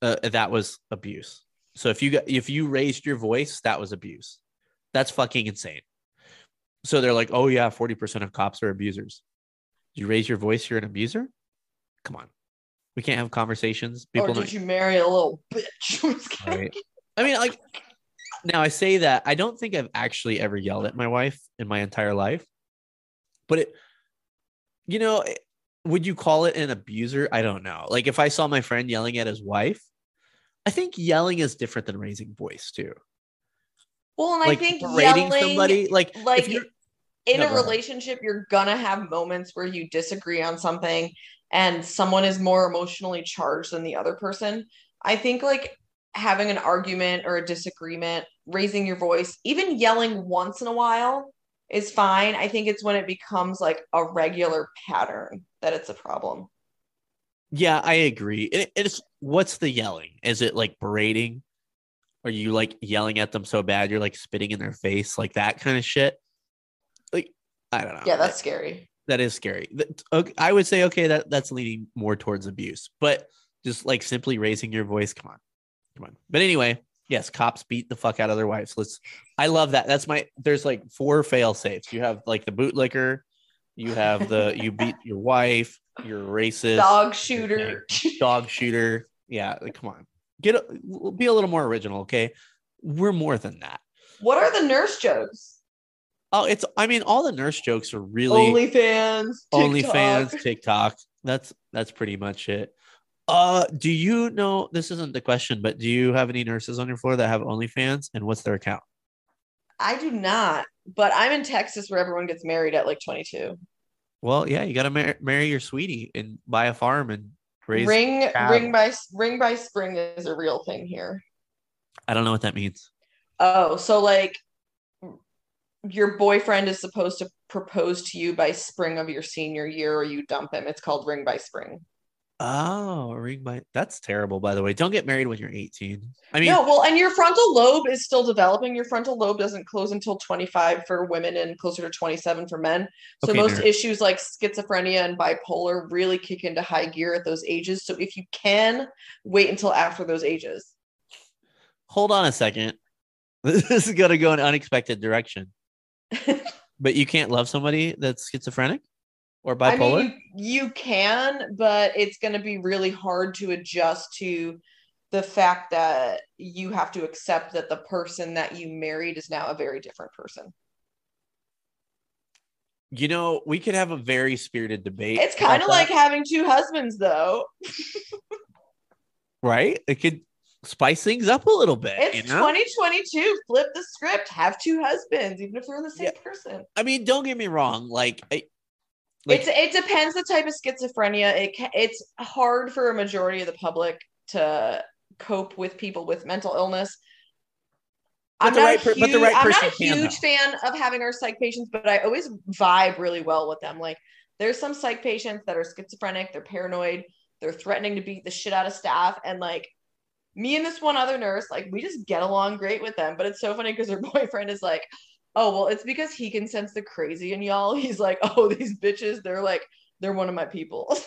uh, that was abuse so if you got if you raised your voice that was abuse that's fucking insane so they're like oh yeah 40% of cops are abusers you raise your voice you're an abuser come on we can't have conversations Or people did don't- you marry a little bitch? I'm just kidding. Right. I mean, like, now I say that I don't think I've actually ever yelled at my wife in my entire life, but it, you know, it- would you call it an abuser? I don't know. Like, if I saw my friend yelling at his wife, I think yelling is different than raising voice too. Well, and like I think berating yelling, somebody, like, like in No, a relationship, you're gonna have moments where you disagree on something and someone is more emotionally charged than the other person. I think like having an argument or a disagreement raising your voice, even yelling once in a while is fine. I think it's when it becomes like a regular pattern that it's a problem. Yeah, I agree. It, it's what's the yelling? Is it like berating? Are you like yelling at them so bad you're like spitting in their face, like that kind of shit? Like, I don't know. Yeah, that's scary. that is scary. I would say okay, that that's leaning more towards abuse, but just like simply raising your voice, come on, come on. But anyway, yes, cops beat the fuck out of their wives. Let's. I love that. That's my. There's like four fail safes. You have like the bootlicker, you have the you beat your wife, you're racist, Dog shooter. dog shooter. Yeah, like, come on, get a, be a little more original, okay? We're more than that. what are the nurse jokes? Oh, it's. I mean, all the nurse jokes are really OnlyFans. OnlyFans, TikTok. TikTok. That's that's pretty much it. Uh, do you know this isn't the question, but do you have any nurses on your floor that have OnlyFans and what's their account? I do not, but I'm in Texas where everyone gets married at like 22. Well, yeah, you got to mar- marry your sweetie and buy a farm and raise. ring cattle. ring by ring by spring is a real thing here. I don't know what that means. Oh, so like your boyfriend is supposed to propose to you by spring of your senior year or you dump him. It's called ring by spring. Oh, ring by that's terrible. By the way, don't get married when you're 18. I mean, no, well, and your frontal lobe is still developing. Your frontal lobe doesn't close until 25 for women and closer to 27 for men. So Okay, most nerd. issues like schizophrenia and bipolar really kick into high gear at those ages. So if you can wait until after those ages. hold on a second. This is gonna go in an unexpected direction. but you can't love somebody that's schizophrenic or I bipolar. mean, you, you can, but it's going to be really hard to adjust to the fact that you have to accept that the person that you married is now a very different person. you know, we could have a very spirited debate. It's kind of like that, having two husbands, though. right. It could spice things up a little bit. It's you know? 2022. Flip the script. Have two husbands, even if they're the same Yeah. person. I mean, don't get me wrong. Like, I, like it's it depends the type of schizophrenia. It it's hard for a majority of the public to cope with people with mental illness. But I'm the not, right a per- huge, but the right I'm not a huge fan of having our psych patients, but I always vibe really well with them. Like there's some psych patients that are schizophrenic, they're paranoid, they're threatening to beat the shit out of staff, and like me and this one other nurse, like we just get along great with them. But it's so funny because her boyfriend is like, oh well, it's because he can sense the crazy in y'all. He's like, oh these bitches, they're like they're one of my people.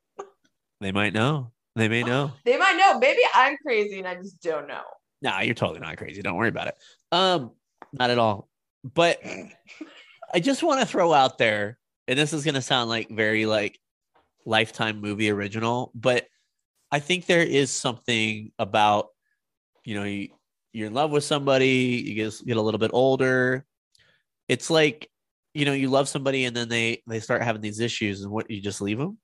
they might know. They may know. they might know. Maybe I'm crazy and I just don't know. Nah, you're totally not crazy. Don't worry about it. Um, not at all. But I just want to throw out there, and this is gonna sound like very like lifetime movie original, but I think there is something about you know you, you're in love with somebody, you get get a little bit older. It's like you know you love somebody and then they they start having these issues, and what you just leave them.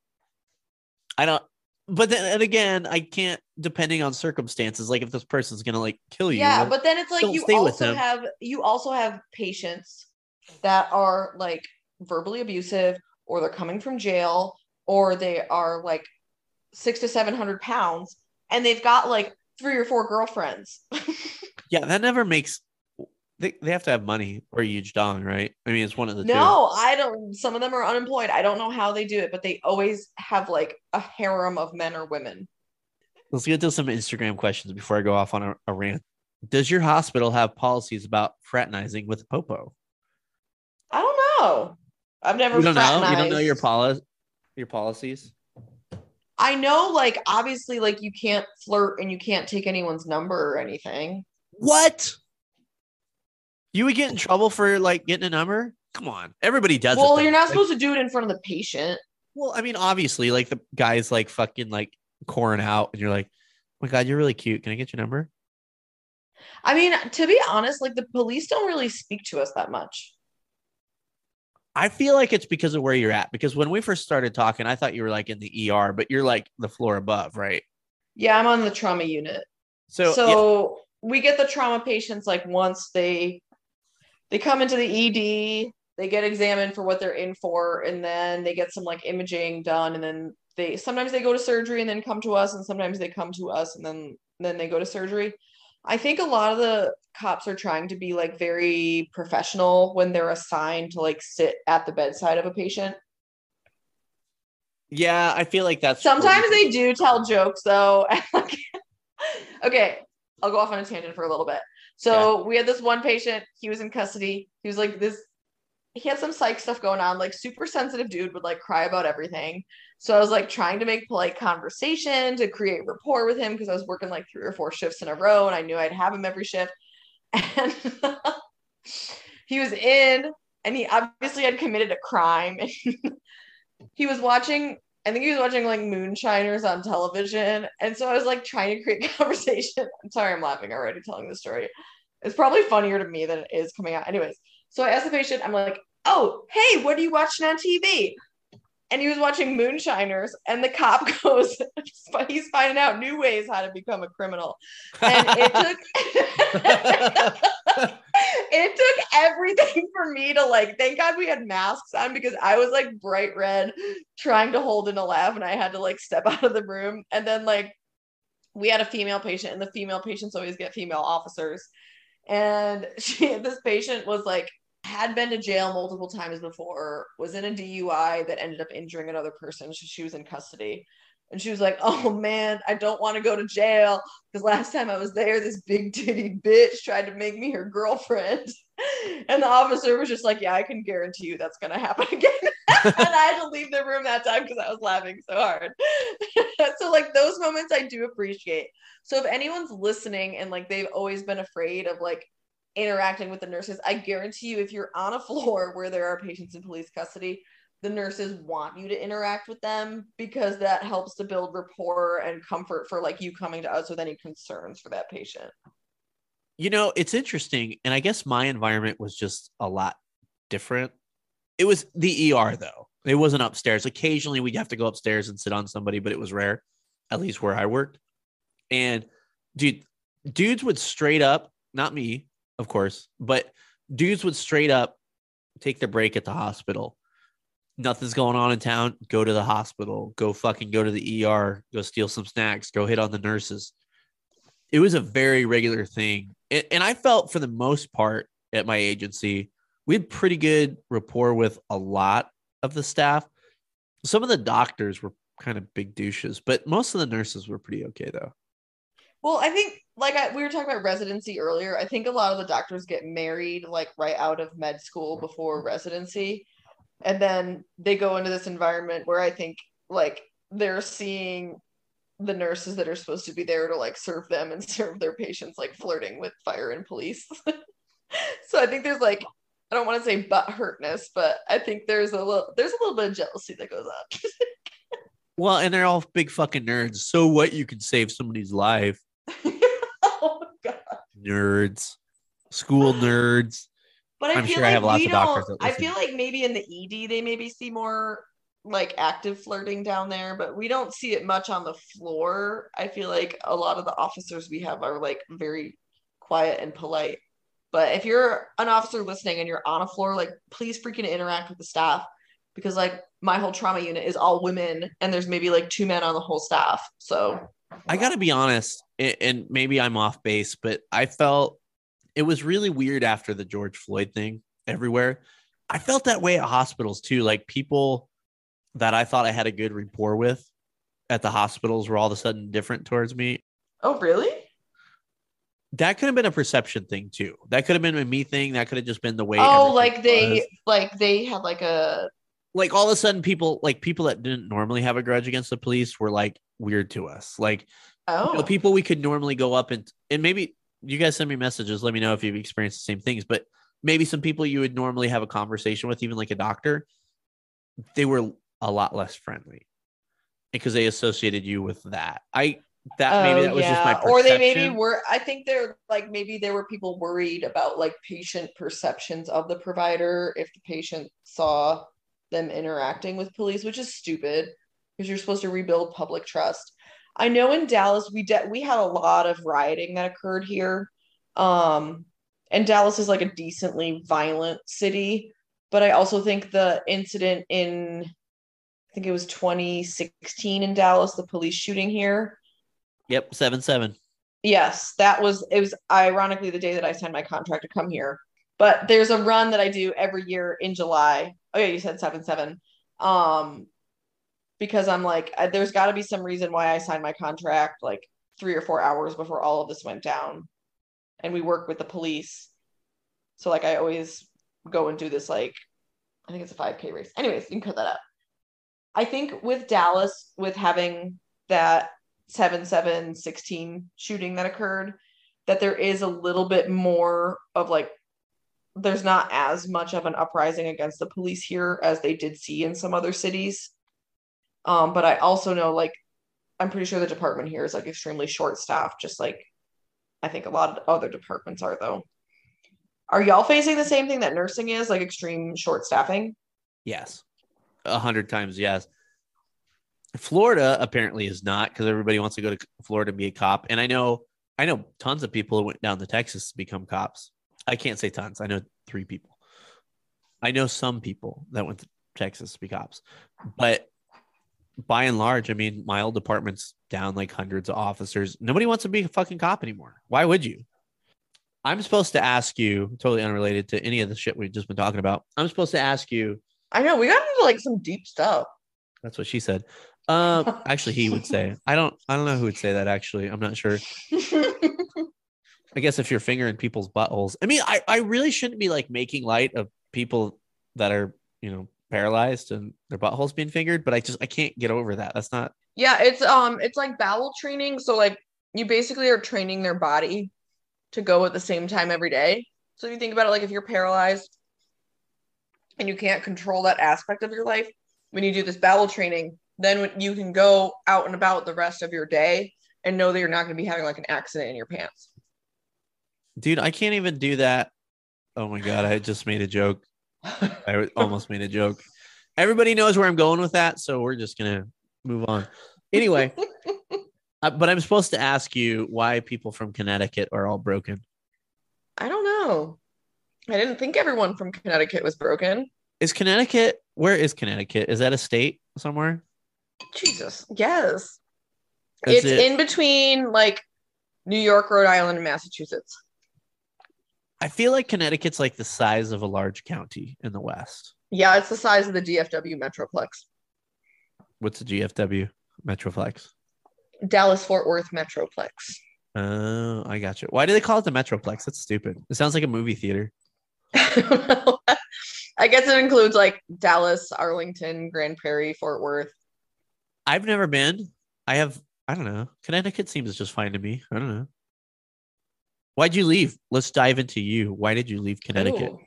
I don't. But then and again, I can't. Depending on circumstances, like if this person's gonna like kill you, yeah but then it's like you also have you also have patients that are like verbally abusive or they're coming from jail or they are like six to seven hundred pounds and they've got like three or four girlfriends Yeah, that never makes. They, they have to have money or a huge dong, right? I mean, it's one of the two. no i don't some of them are unemployed i don't know how they do it but they always have like a harem of men or women Let's get to some Instagram questions before I go off on a, a rant. Does your hospital have policies about fraternizing with Popo? i don't know i've never You don't know. You don't know your fraternized. poli- your policies. I know, like, obviously, like, you can't flirt and you can't take anyone's number or anything. What? You would get in trouble for like getting a number? Come on, everybody does. it, well, though. you're not Like, supposed to do it in front of the patient. Well, I mean, obviously, like the guy's like fucking like coring out, and you're like, "Oh my god, you're really cute. Can I get your number?" I mean, to be honest, like, the police don't really speak to us that much. I feel like it's because of where you're at. Because when we first started talking, I thought you were like in the ER, but you're like the floor above, right? Yeah, I'm on the trauma unit. So, So, yeah, we get the trauma patients like once they they come into the ED, they get examined for what they're in for, and then they get some like imaging done, and then they sometimes they go to surgery and then come to us, and sometimes they come to us and then then they go to surgery. I think a lot of the cops are trying to be like very professional when they're assigned to like sit at the bedside of a patient. Yeah, I feel like that's Sometimes they do tell jokes though. okay, I'll go off on a tangent for a little bit. So we had this one patient, he was in custody. He was like this, he had some psych stuff going on, like super sensitive dude, would like cry about everything. So I was like trying to make polite conversation to create rapport with him because I was working like three or four shifts in a row and I knew I'd have him every shift. And he was in and he obviously had committed a crime. he was watching I think he was watching like Moonshiners on television. And so I was like trying to create conversation. I'm sorry, I'm laughing already telling the story. It's probably funnier to me than it is coming out. Anyways, so I asked the patient, I'm like, oh, hey, what are you watching on TV? And he was watching Moonshiners, and the cop goes, he's finding out new ways how to become a criminal. And it took it took everything for me to like thank god we had masks on because i was like bright red trying to hold in a laugh and i had to like step out of the room and then like we had a female patient and the female patients always get female officers and she this patient was like had been to jail multiple times before was in a dui that ended up injuring another person so she was in custody and she was like, Oh man, I don't want to go to jail. Because last time I was there, this big titty bitch tried to make me her girlfriend. And the officer was just like, Yeah, I can guarantee you that's going to happen again. and I had to leave the room that time because I was laughing so hard. so, like, those moments I do appreciate. So, if anyone's listening and like they've always been afraid of like interacting with the nurses, I guarantee you, if you're on a floor where there are patients in police custody, the nurses want you to interact with them because that helps to build rapport and comfort for like you coming to us with any concerns for that patient. You know, it's interesting. And I guess my environment was just a lot different. It was the ER though. It wasn't upstairs. Occasionally we'd have to go upstairs and sit on somebody, but it was rare, at least where I worked. And dude, dudes would straight up, not me, of course, but dudes would straight up take the break at the hospital nothing's going on in town, go to the hospital, go fucking go to the ER, go steal some snacks, go hit on the nurses. It was a very regular thing. And I felt for the most part at my agency, we had pretty good rapport with a lot of the staff. Some of the doctors were kind of big douches, but most of the nurses were pretty okay though. Well, I think like I, we were talking about residency earlier. I think a lot of the doctors get married like right out of med school before mm-hmm. residency. And then they go into this environment where i think like they're seeing the nurses that are supposed to be there to like serve them and serve their patients like flirting with fire and police. So i think there's like i don't want to say butt hurtness but i think there's a little there's a little bit of jealousy that goes up. well and they're all big fucking nerds. So what? You can save somebody's life nerds school nerds but I am feel sure like I have lots of doctors. I feel like maybe in the ED they maybe see more like active flirting down there, but we don't see it much on the floor. I feel like a lot of the officers we have are like very quiet and polite. But if you're an officer listening and you're on a floor, like please freaking interact with the staff because like my whole trauma unit is all women and there's maybe like two men on the whole staff. So I got to be honest, and maybe I'm off base, but I felt it was really weird after the George Floyd thing everywhere. I felt that way at hospitals too. Like people that I thought I had a good rapport with at the hospitals were all of a sudden different towards me. Oh, really? That could have been a perception thing too. That could have been a me thing. That could have just been the way. Oh, like they was. like they had like a like all of a sudden people like people that didn't normally have a grudge against the police were like weird to us. Like oh. You know, people we could normally go up and and maybe you guys send me messages. Let me know if you've experienced the same things. But maybe some people you would normally have a conversation with, even like a doctor, they were a lot less friendly because they associated you with that. I that maybe oh, that was yeah. just my perception. or they maybe were. I think they're like maybe there were people worried about like patient perceptions of the provider if the patient saw them interacting with police, which is stupid because you're supposed to rebuild public trust. I know in Dallas we de- we had a lot of rioting that occurred here. Um, and Dallas is like a decently violent city, but I also think the incident in I think it was 2016 in Dallas, the police shooting here. Yep, seven seven. Yes, that was it was ironically the day that I signed my contract to come here. But there's a run that I do every year in July. Oh yeah, you said seven seven. Um, because I'm like, there's got to be some reason why I signed my contract like three or four hours before all of this went down, and we work with the police. So like, I always go and do this like, I think it's a 5K race. Anyways, you can cut that out. I think with Dallas, with having that 7 7 16 shooting that occurred, that there is a little bit more of like, there's not as much of an uprising against the police here as they did see in some other cities. Um, but I also know, like, I'm pretty sure the department here is like extremely short staffed, just like I think a lot of other departments are, though. Are y'all facing the same thing that nursing is, like extreme short staffing? Yes. A hundred times yes. Florida apparently is not because everybody wants to go to Florida and be a cop. And I know I know tons of people who went down to Texas to become cops. I can't say tons. I know three people. I know some people that went to Texas to be cops. But by and large, I mean my old department's down like hundreds of officers. Nobody wants to be a fucking cop anymore. Why would you? I'm supposed to ask you, totally unrelated to any of the shit we've just been talking about. I'm supposed to ask you. I know we got into like some deep stuff. That's what she said. Um, actually, he would say. I don't. I don't know who would say that. Actually, I'm not sure. I guess if you're fingering people's buttholes. I mean, I I really shouldn't be like making light of people that are you know paralyzed and their buttholes being fingered, but I just I can't get over that. That's not. yeah, it's um, it's like bowel training. So like you basically are training their body to go at the same time every day. So if you think about it, like if you're paralyzed and you can't control that aspect of your life, when you do this bowel training, then you can go out and about the rest of your day and know that you're not going to be having like an accident in your pants. Dude, I can't even do that. Oh my god, I just made a joke. I almost made a joke. Everybody knows where I'm going with that, so we're just gonna move on. Anyway, uh, but I'm supposed to ask you why people from Connecticut are all broken. I don't know. I didn't think everyone from Connecticut was broken. Is Connecticut? Where is Connecticut? Is that a state somewhere? Jesus. Yes. It's it- in between like New York, Rhode Island, and Massachusetts. I feel like Connecticut's like the size of a large county in the West. Yeah, it's the size of the DFW Metroplex. What's the GFW Metroplex? Dallas Fort Worth Metroplex. Oh, I got you. Why do they call it the Metroplex? That's stupid. It sounds like a movie theater. I guess it includes like Dallas, Arlington, Grand Prairie, Fort Worth. I've never been. I have. I don't know. Connecticut seems just fine to me. I don't know. Why'd you leave? Let's dive into you. Why did you leave Connecticut? Ooh,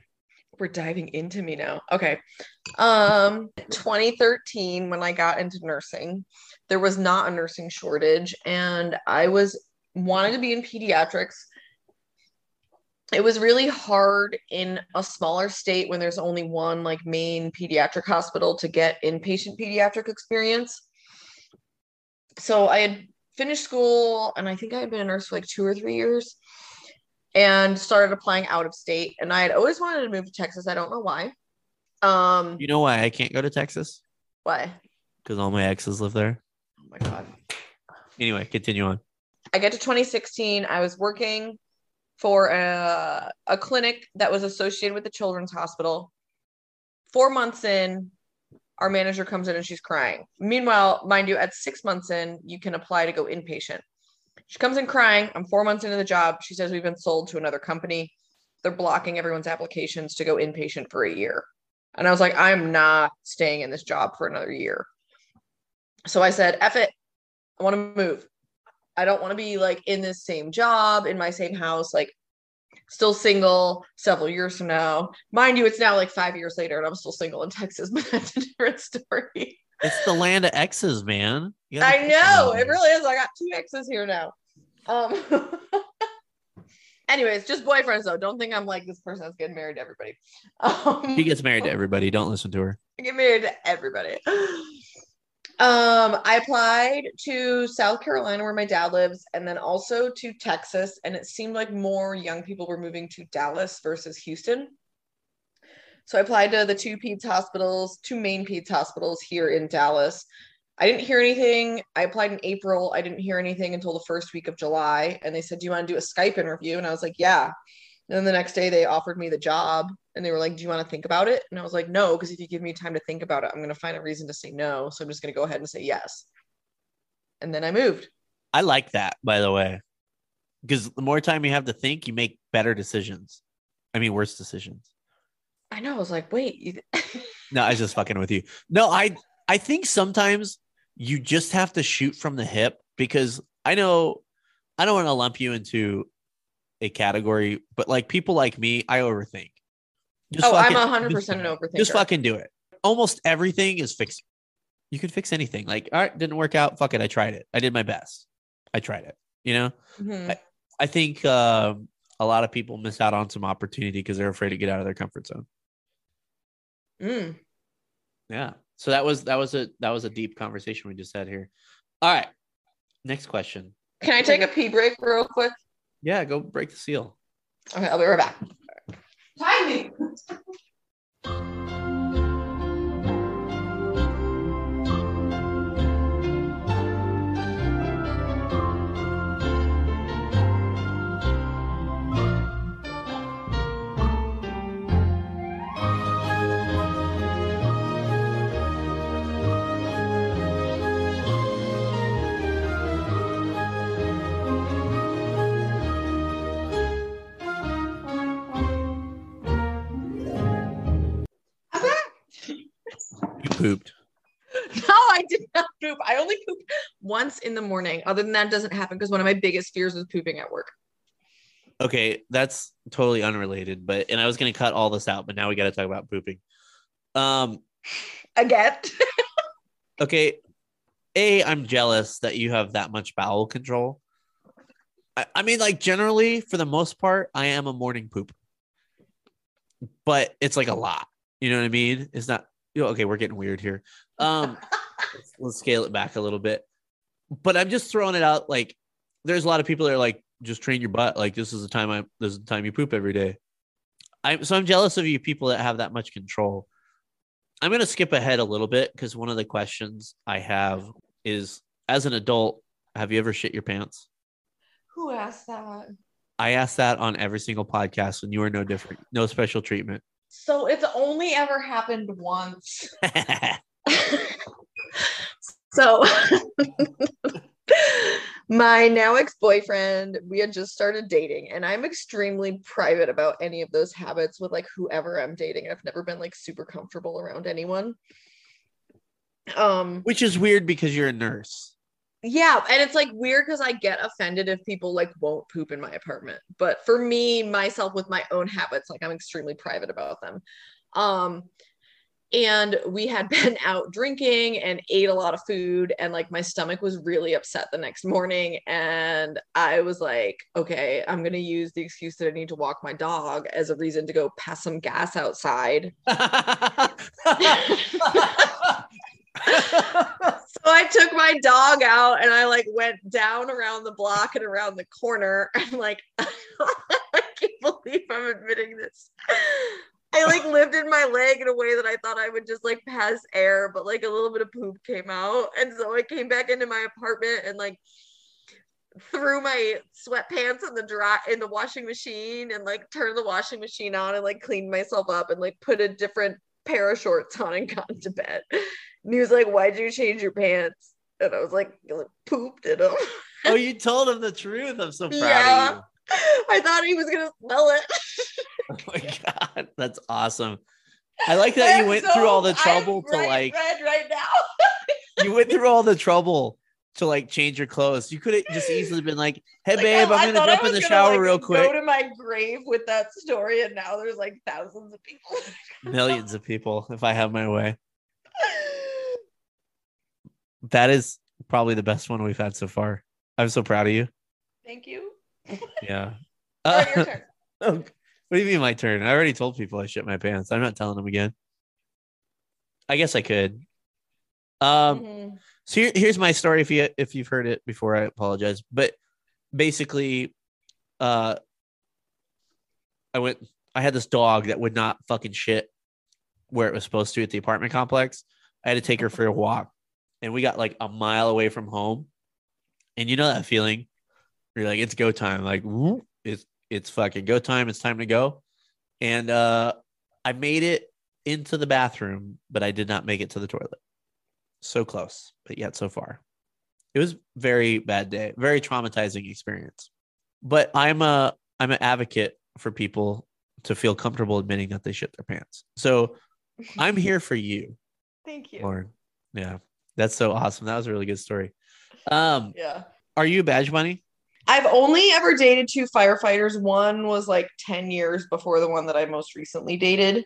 we're diving into me now. Okay. Um 2013 when I got into nursing, there was not a nursing shortage and I was wanted to be in pediatrics. It was really hard in a smaller state when there's only one like main pediatric hospital to get inpatient pediatric experience. So I had finished school and I think I had been a nurse for like 2 or 3 years and started applying out of state. And I had always wanted to move to Texas. I don't know why. Um, You know why I can't go to Texas? why? Because all my exes live there. Oh my god. Anyway, continue on. I get to 2016. I was working for a, a clinic that was associated with the Children's Hospital. Four months in, our manager comes in and she's crying. Meanwhile, mind you, at six months in, you can apply to go inpatient. She comes in crying. I'm four months into the job. She says we've been sold to another company. They're blocking everyone's applications to go inpatient for a year. And I was like, I'm not staying in this job for another year. So I said, F it. I want to move. I don't want to be like in this same job, in my same house, like still single several years from now. Mind you, it's now like five years later and I'm still single in Texas, but that's a different story. It's the land of exes, man. I know it really is. I got two exes here now. Um anyways, just boyfriends though. Don't think I'm like this person that's getting married to everybody. Um She gets married to everybody. Don't listen to her. I get married to everybody. Um, I applied to South Carolina where my dad lives, and then also to Texas. And it seemed like more young people were moving to Dallas versus Houston. So I applied to the two PEDS hospitals, two main PEDS hospitals here in Dallas. I didn't hear anything. I applied in April. I didn't hear anything until the first week of July. And they said, Do you want to do a Skype interview? And I was like, Yeah. And then the next day they offered me the job and they were like, Do you want to think about it? And I was like, No, because if you give me time to think about it, I'm going to find a reason to say no. So I'm just going to go ahead and say yes. And then I moved. I like that, by the way, because the more time you have to think, you make better decisions. I mean, worse decisions. I know. I was like, Wait. No, I was just fucking with you. No, I I think sometimes you just have to shoot from the hip because I know I don't want to lump you into a category, but like people like me, I overthink. Just oh, fucking- I'm 100% just- an overthinker. Just fucking do it. Almost everything is fixed. You could fix anything. Like, all right, didn't work out. Fuck it. I tried it. I did my best. I tried it. You know, Mhm. I think um, a lot of people miss out on some opportunity because they're afraid to get out of their comfort zone. Mm. Yeah. So that was that was a that was a deep conversation we just had here. All right. Next question. Can I take a pee break real quick? Yeah, go break the seal. Okay, I'll be right back. Timing. Pooped. No, I did not poop. I only pooped once in the morning. Other than that, it doesn't happen because one of my biggest fears is pooping at work. Okay, that's totally unrelated, but and I was gonna cut all this out, but now we gotta talk about pooping. Um, Again. okay. A, I'm jealous that you have that much bowel control. I, I mean, like generally, for the most part, I am a morning poop. But it's like a lot. You know what I mean? It's not you know, okay, we're getting weird here. Um let's, let's scale it back a little bit. But I'm just throwing it out like there's a lot of people that are like, just train your butt. Like this is the time I this is the time you poop every day. I'm so I'm jealous of you people that have that much control. I'm gonna skip ahead a little bit because one of the questions I have is as an adult, have you ever shit your pants? Who asked that? I asked that on every single podcast and you are no different. No special treatment. So it's only ever happened once. so my now ex-boyfriend we had just started dating and i'm extremely private about any of those habits with like whoever i'm dating i've never been like super comfortable around anyone um Which is weird because you're a nurse. Yeah and it's like weird because i get offended if people like won't poop in my apartment but for me myself with my own habits like i'm extremely private about them. Um and we had been out drinking and ate a lot of food and like my stomach was really upset the next morning and i was like okay i'm going to use the excuse that i need to walk my dog as a reason to go pass some gas outside So I took my dog out and I like went down around the block and around the corner and like I can't believe I'm admitting this. I like lifted my leg in a way that I thought I would just like pass air, but like a little bit of poop came out. And so I came back into my apartment and like threw my sweatpants in the dry in the washing machine and like turned the washing machine on and like cleaned myself up and like put a different pair of shorts on and got into bed. And he was like, Why'd you change your pants? And I was like, pooped in them. oh, you told him the truth. I'm so proud Yeah. of you. I thought he was gonna smell it. Oh my god, that's awesome. I like that you I'm went so- through all the I'm trouble to bright like red right now. you went through all the trouble to like change your clothes. You could have just easily been like, "Hey Like, babe, I- I I'm gonna jump in the shower like, real quick." Go to my grave with that story, and now there's like thousands of people. Millions of people, if I have my way. That is probably the best one we've had so far. I'm so proud of you. Thank you. Yeah. All right, your turn. Oh, what do you mean my turn? I already told people I shit my pants. I'm not telling them again. I guess I could. Um, Mhm. so here, here's my story. If you if you've heard it before, I apologize. But basically, uh, I went. I had this dog that would not fucking shit where it was supposed to at the apartment complex. I had to take her for a walk, and we got like a mile away from home. And you know that feeling? You're like, it's go time. Like, whoop, it's it's fucking go time. It's time to go. And uh I made it into the bathroom, but I did not make it to the toilet. So close, but yet so far. It was very bad day, very traumatizing experience. But I'm a I'm an advocate for people to feel comfortable admitting that they shit their pants. So I'm here for you, Thank you. Lauren. Yeah, that's so awesome. That was a really good story. Um, Yeah. are you a badge bunny? I've only ever dated two firefighters. One was like 10 years before the one that I most recently dated.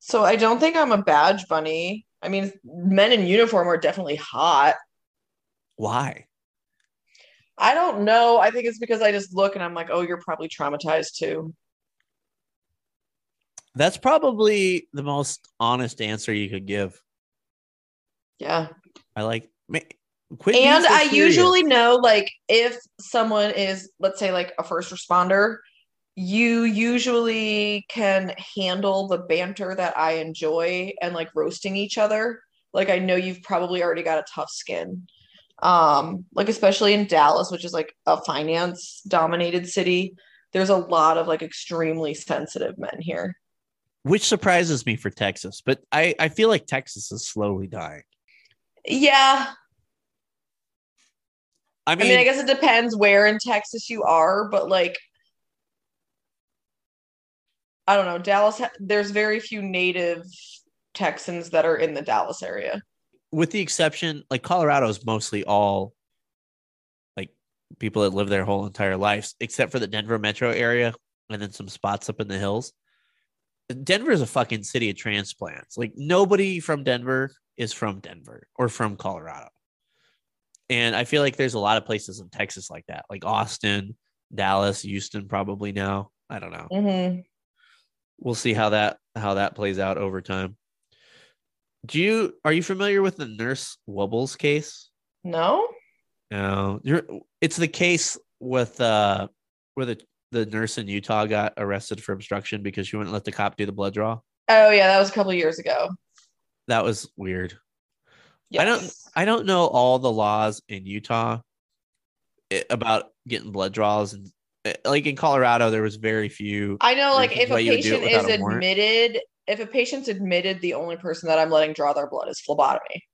So I don't think I'm a badge bunny. I mean, men in uniform are definitely hot. Why? I don't know. I think it's because I just look and I'm like, oh, you're probably traumatized too. That's probably the most honest answer you could give. Yeah. I like. Quit And so I serious. usually know, like, if someone is, let's say, like a first responder, you usually can handle the banter that I enjoy and like roasting each other. Like, I know you've probably already got a tough skin. Um, like, especially in Dallas, which is like a finance dominated city, there's a lot of like extremely sensitive men here. which surprises me for Texas, but I I feel like Texas is slowly dying. Yeah. I I mean, mean, I guess it depends where in Texas you are, but like, I don't know. Dallas, there's very few native Texans that are in the Dallas area. with the exception, like Colorado is mostly all like people that live their whole entire lives, except for the Denver metro area and then some spots up in the hills. Denver is a fucking city of transplants. Like nobody from Denver is from Denver or from Colorado. And I feel like there's a lot of places in Texas like that, like Austin, Dallas, Houston, probably now. I don't know. hmm We'll see how that how that plays out over time. Do you are you familiar with the Nurse Wubbels case? No? No, you're. It's the case with uh where the the nurse in Utah got arrested for obstruction because she wouldn't let the cop do the blood draw. Oh, yeah, that was a couple years ago. That was weird. Yes. I don't I don't know all the laws in Utah about getting blood draws and uh, like in Colorado there was very few. I know, like, if a why you would do it patient is a warrant. admitted, if a patient's admitted, the only person that I'm letting draw their blood is phlebotomy.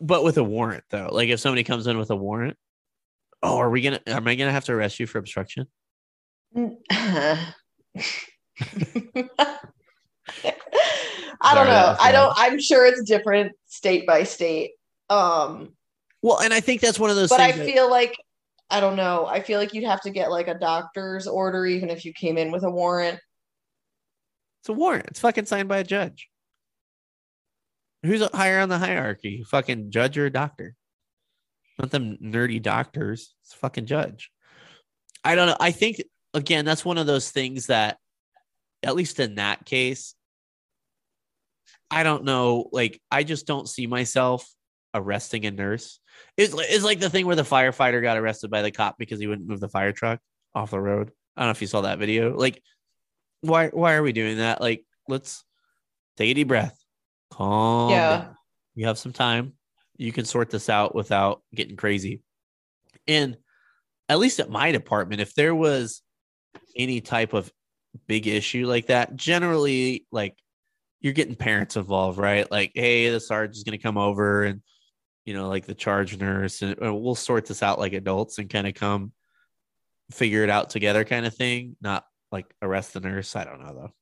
But with a warrant though, like if somebody comes in with a warrant, oh, are we gonna? Am I gonna have to arrest you for obstruction? I don't Sorry, know. I don't. I'm sure it's different state by state. Um, Well, and I think that's one of those. but I that- feel like I don't know. I feel like you'd have to get like a doctor's order, even if you came in with a warrant. It's a warrant. It's fucking signed by a judge. Who's higher on the hierarchy? Fucking judge or a doctor? Not them nerdy doctors. It's a fucking judge. I don't know. I think again, that's one of those things that, at least in that case, I don't know. Like, I just don't see myself arresting a nurse. It's, it's like the thing where the firefighter got arrested by the cop because he wouldn't move the fire truck off the road. I don't know if you saw that video. Like, why why are we doing that? Like, let's take a deep breath. Calm Yeah. down. You have some time. You can sort this out without getting crazy. And at least at my department, if there was any type of big issue like that, generally like you're getting parents involved, right? Like, hey, the sergeant is gonna come over and you know, like the charge nurse, and we'll sort this out like adults and kind of come figure it out together, kind of thing. Not like arrest the nurse. I don't know though.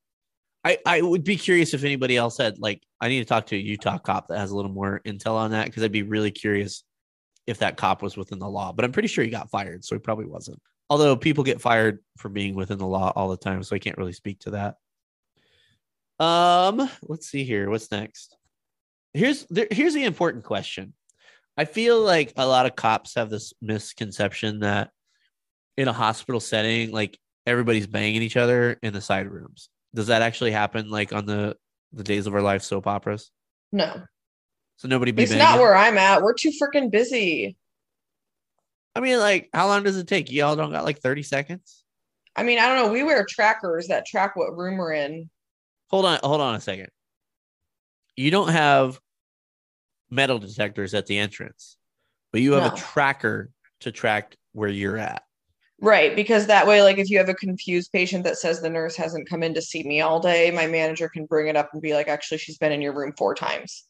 I, I would be curious if anybody else had like I need to talk to a Utah cop that has a little more intel on that because I'd be really curious if that cop was within the law. But I'm pretty sure he got fired, so he probably wasn't. Although people get fired for being within the law all the time, so I can't really speak to that. Um, let's see here. What's next? Here's there, here's the important question. I feel like a lot of cops have this misconception that in a hospital setting, like everybody's banging each other in the side rooms. Does that actually happen like on the the Days of Our Life soap operas? No, So nobody be it's banging? not where I'm at. We're too freaking busy. I mean, like, how long does it take? Y'all don't got like 30 seconds? I mean, I don't know. We wear trackers that track what room we're in. Hold on, hold on a second. You don't have metal detectors at the entrance, but you have No. a tracker to track where you're at. Right, because that way, like if you have a confused patient that says the nurse hasn't come in to see me all day, my manager can bring it up and be like, actually, she's been in your room four times.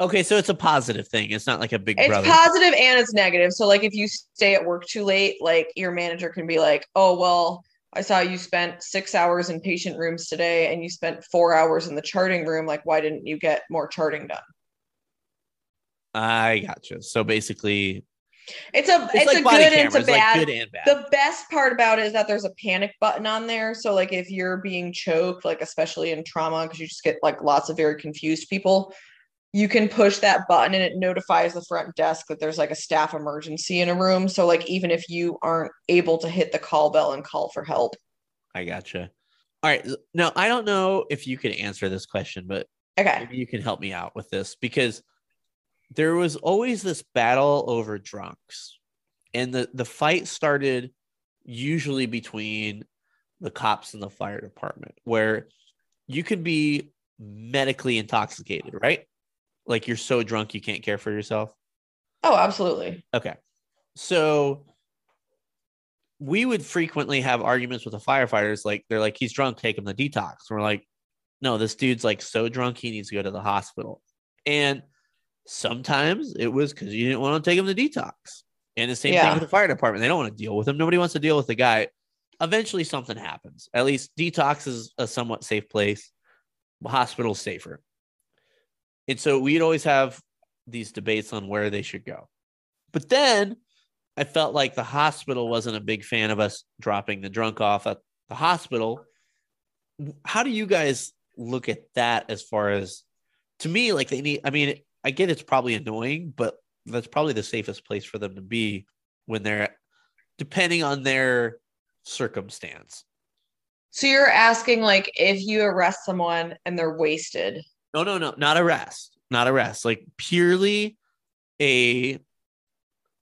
Okay, so it's a positive thing. It's not like a big It's brother. positive and it's negative. So, like if you stay at work too late, like your manager can be like, oh, well, I saw you spent six hours in patient rooms today and you spent four hours in the charting room. Like, why didn't you get more charting done? I gotcha. So basically, It's a it's, it's, like a good and it's a cameras, like bad. good and bad. the best part about it is that there's a panic button on there. So like if you're being choked, like especially in trauma, because you just get like lots of very confused people, you can push that button and it notifies the front desk that there's like a staff emergency in a room. So like even if you aren't able to hit the call bell and call for help. I gotcha. All right. Now, I don't know if you could answer this question, but Okay. maybe you can help me out with this because there was always this battle over drunks. And the, the fight started usually between the cops and the fire department, where you could be medically intoxicated, right? Like you're so drunk you can't care for yourself. Oh, absolutely. Okay. So we would frequently have arguments with the firefighters. Like they're like, he's drunk, take him to detox. we're like, no, this dude's like so drunk he needs to go to the hospital. And sometimes it was because you didn't want to take him to detox. And the same thing with the fire department. They don't want to deal with him. Nobody wants to deal with the guy. Eventually something happens. At least detox is a somewhat safe place. Hospital's safer. And so we'd always have these debates on where they should go. But then I felt like the hospital wasn't a big fan of us dropping the drunk off at the hospital. How do you guys look at that as far as to me like they need I mean I get it's probably annoying, but that's probably the safest place for them to be when they're depending on their circumstance. So you're asking like if you arrest someone and they're wasted. No, no, no, not arrest, not arrest. Like purely a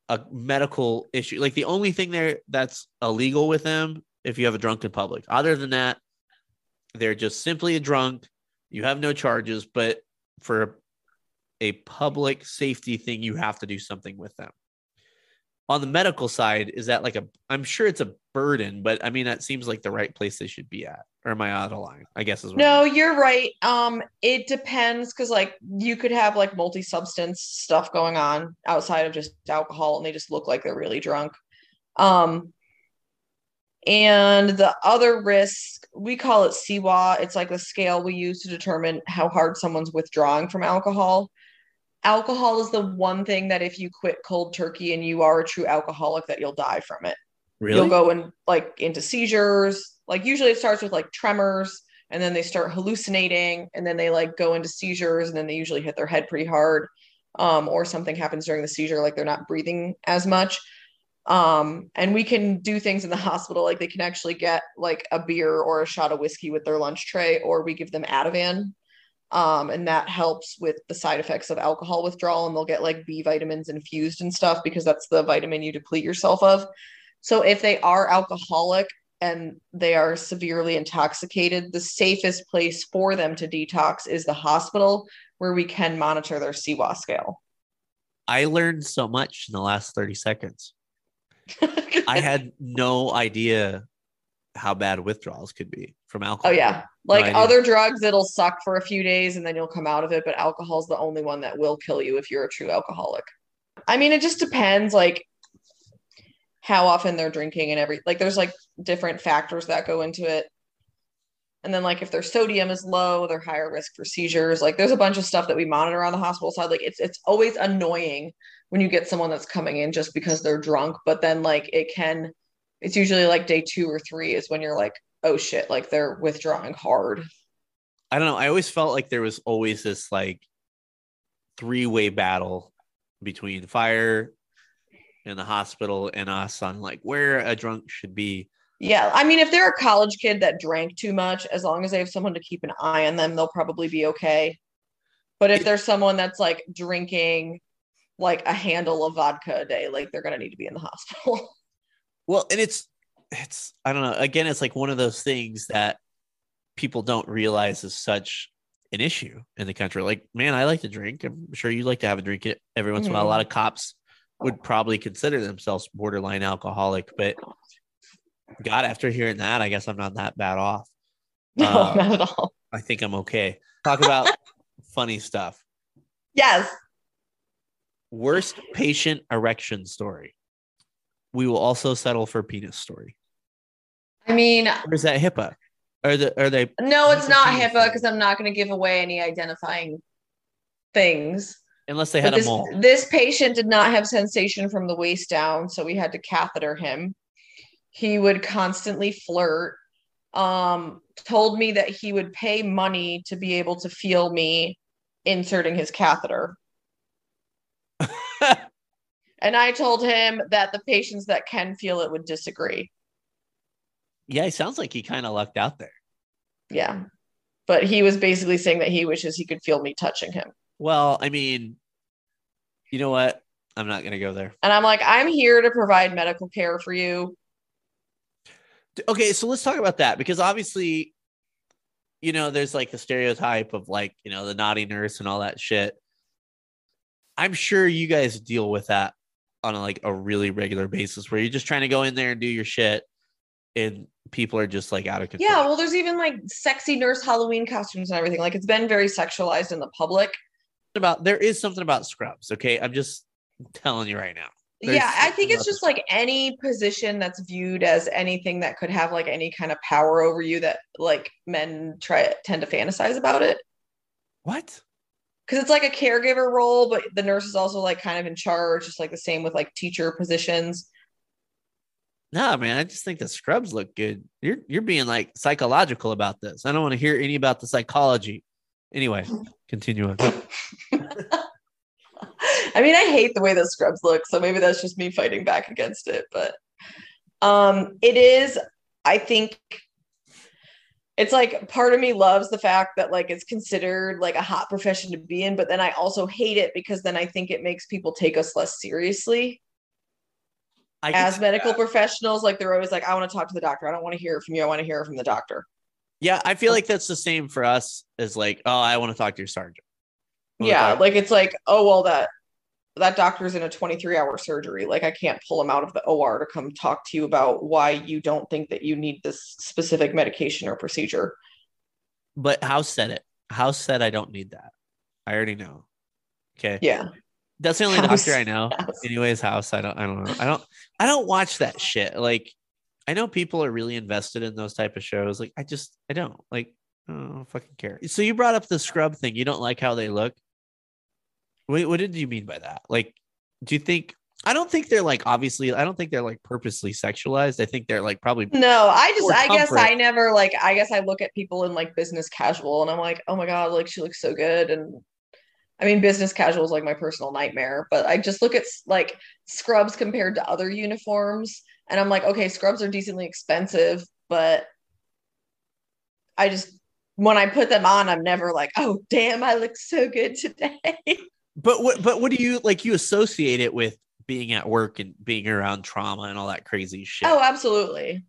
a medical issue. Like the only thing there that's illegal with them if you have a drunk in public. Other than that, they're just simply a drunk. You have no charges, but for a public safety thing, you have to do something with them. On the medical side, is that like a? I'm sure it's a burden, but I mean that seems like the right place they should be at. Or am I out of line? I guess is what No, you're right. Um, it depends because like you could have like multi-substance stuff going on outside of just alcohol, and they just look like they're really drunk. Um, and the other risk, we call it CIWA. It's like a scale we use to determine how hard someone's withdrawing from alcohol. Alcohol is the one thing that if you quit cold turkey and you are a true alcoholic, that you'll die from it. Really. you'll go in like into seizures. Like usually it starts with like tremors and then they start hallucinating and then they like go into seizures and then they usually hit their head pretty hard um, or something happens during the seizure like they're not breathing as much. Um, and we can do things in the hospital like they can actually get like a beer or a shot of whiskey with their lunch tray or we give them ativan um, and that helps with the side effects of alcohol withdrawal and they'll get like b vitamins infused and stuff because that's the vitamin you deplete yourself of so if they are alcoholic and they are severely intoxicated, the safest place for them to detox is the hospital where we can monitor their CIWA scale. I learned so much in the last 30 seconds. I had no idea how bad withdrawals could be from alcohol. oh yeah. Like idea. other drugs, it'll suck for a few days and then you'll come out of it, but alcohol's the only one that will kill you if you're a true alcoholic. I mean, it just depends like how often they're drinking and every like there's like different factors that go into it. And then like if their sodium is low, they're higher risk for seizures. Like there's a bunch of stuff that we monitor on the hospital side. Like it's it's always annoying when you get someone that's coming in just because they're drunk, but then like it can it's usually like day 2 or 3 is when you're like, "Oh shit, like they're withdrawing hard." I don't know. I always felt like there was always this like three way battle between fire and the hospital and us on like where a drunk should be. Yeah, I mean, if they're a college kid that drank too much, as long as they have someone to keep an eye on them, they'll probably be okay. But if there's someone that's like drinking like a handle of vodka a day, like they're gonna need to be in the hospital. Well, and it's it's I don't know. Again, it's like one of those things that people don't realize is such an issue in the country. Like, man, I like to drink. I'm sure you like to have a drink every once in a while. A Mhm. lot of cops would probably consider themselves borderline alcoholic, but God, after hearing that, I guess I'm not that bad off. No, Uh, not at all. I think I'm okay. Talk about funny stuff. Yes. Worst patient erection story. We will also settle for penis story. I mean, Or is that HIPAA? Are the are they no, it's not HIPAA because I'm not going to give away any identifying things. unless they But had a this, mole? this patient did not have sensation from the waist down, so we had to catheter him. He would constantly flirt. Um, told me that he would pay money to be able to feel me inserting his catheter. And I told him that the patients that can feel it would disagree. yeah, it sounds like he kind of lucked out there. Yeah. But he was basically saying that he wishes he could feel me touching him. Well, I mean, you know what? I'm not gonna go there. And I'm like, I'm here to provide medical care for you. Okay, so let's talk about that because obviously, you know, there's like the stereotype of like, you know, the naughty nurse and all that shit. I'm sure you guys deal with that on a, like a really regular basis where you're just trying to go in there and do your shit and people are just like out of control. Yeah, well, there's even like sexy nurse Halloween costumes and everything. Like it's been very sexualized in the public. about there is something about scrubs, okay? I'm just telling you right now. There's yeah, I think it's just like any position that's viewed as anything that could have like any kind of power over you that like men try tend to fantasize about it. What? Because it's like a caregiver role, but the nurse is also like kind of in charge, just like the same with like teacher positions. Nah, man, I just think the scrubs look good. You're you're being like psychological about this. I don't want to hear any about the psychology. Anyway, continue on. I mean, I hate the way the scrubs look, so maybe that's just me fighting back against it. But um, it is, I think, it's like part of me loves the fact that like it's considered like a hot profession to be in, but then I also hate it because then I think it makes people take us less seriously I as medical that. professionals. Like they're always like, I want to talk to the doctor. I don't want to hear it from you. I want to hear it from the doctor. Yeah, I feel like that's the same for us as like, oh, I want to talk to your sergeant. Yeah like it's like oh well that that doctor's in a 23 hour surgery like i can't pull him out of the or to come talk to you about why you don't think that you need this specific medication or procedure But House said it. House said I don't need that. I already know. Okay. yeah That's the only House- doctor I know. House. Anyways, House, I don't I don't know. I don't I don't watch that shit. Like I know people are really invested in those type of shows. Like I just I don't like I don't fucking care. So you brought up the scrub thing. You don't like how they look. Wait, what did you mean by that? Like, do you think I don't think they're like obviously I don't think they're like purposely sexualized. I think they're like probably no i just i guess i never like i guess i look at people in like business casual and i'm like oh my god like she looks so good and i mean business casual is like my personal nightmare but i just look at like scrubs compared to other uniforms and i'm like okay scrubs are decently expensive but i just when i put them on i'm never like oh damn i look so good today But what but what do you like you associate it with being at work and being around trauma and all that crazy shit? oh absolutely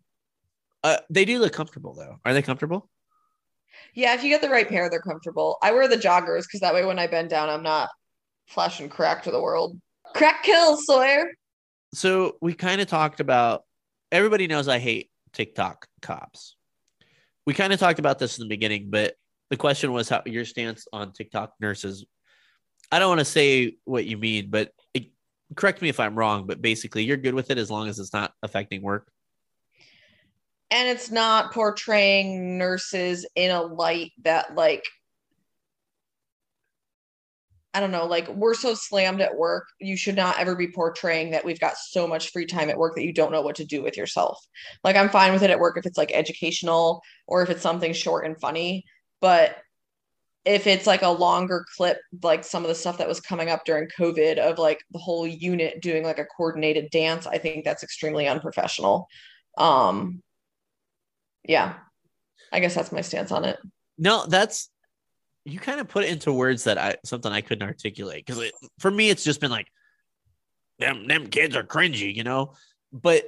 Uh, they do look comfortable though. Are they comfortable? yeah if you get the right pair they're comfortable i wear the joggers because that way when i bend down i'm not flashing crack to the world crack kills sawyer So we kind of talked about everybody knows I hate TikTok cops. We kind of talked about this in the beginning, but the question was how your stance on TikTok nurses. I don't want to say what you mean, but it, correct me if I'm wrong, but basically you're good with it as long as it's not affecting work. and it's not portraying nurses in a light that like I don't know, like we're so slammed at work. You should not ever be portraying that we've got so much free time at work that you don't know what to do with yourself. Like I'm fine with it at work if it's like educational or if it's something short and funny, but if it's like a longer clip, like some of the stuff that was coming up during COVID of like the whole unit doing like a coordinated dance, I think that's extremely unprofessional. Um, yeah, I guess that's my stance on it. No, that's you kind of put it into words that I something I couldn't articulate because for me it's just been like them them kids are cringy, you know. But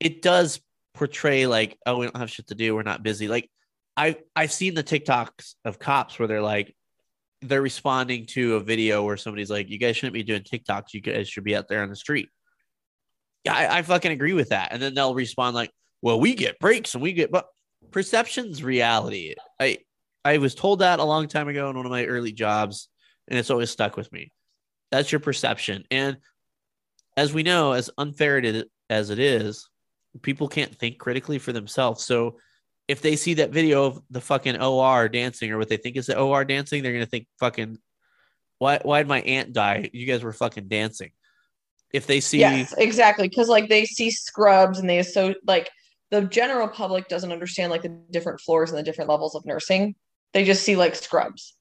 it does portray like oh we don't have shit to do, we're not busy. Like I I've seen the TikToks of cops where they're like they're responding to a video where somebody's like, "You guys shouldn't be doing TikToks. You guys should be out there on the street." Yeah, I, I fucking agree with that. And then they'll respond like, "Well, we get breaks and we get but perception's reality." I I was told that a long time ago in one of my early jobs, and it's always stuck with me. That's your perception, and as we know, as unfair it is, as it is, people can't think critically for themselves. So if they see that video of the fucking OR dancing or what they think is the OR dancing, they're gonna think fucking why why did my aunt die? You guys were fucking dancing. If they see Yes, exactly. Because like they see scrubs and they so like the general public doesn't understand like the different floors and the different levels of nursing. They just see like scrubs.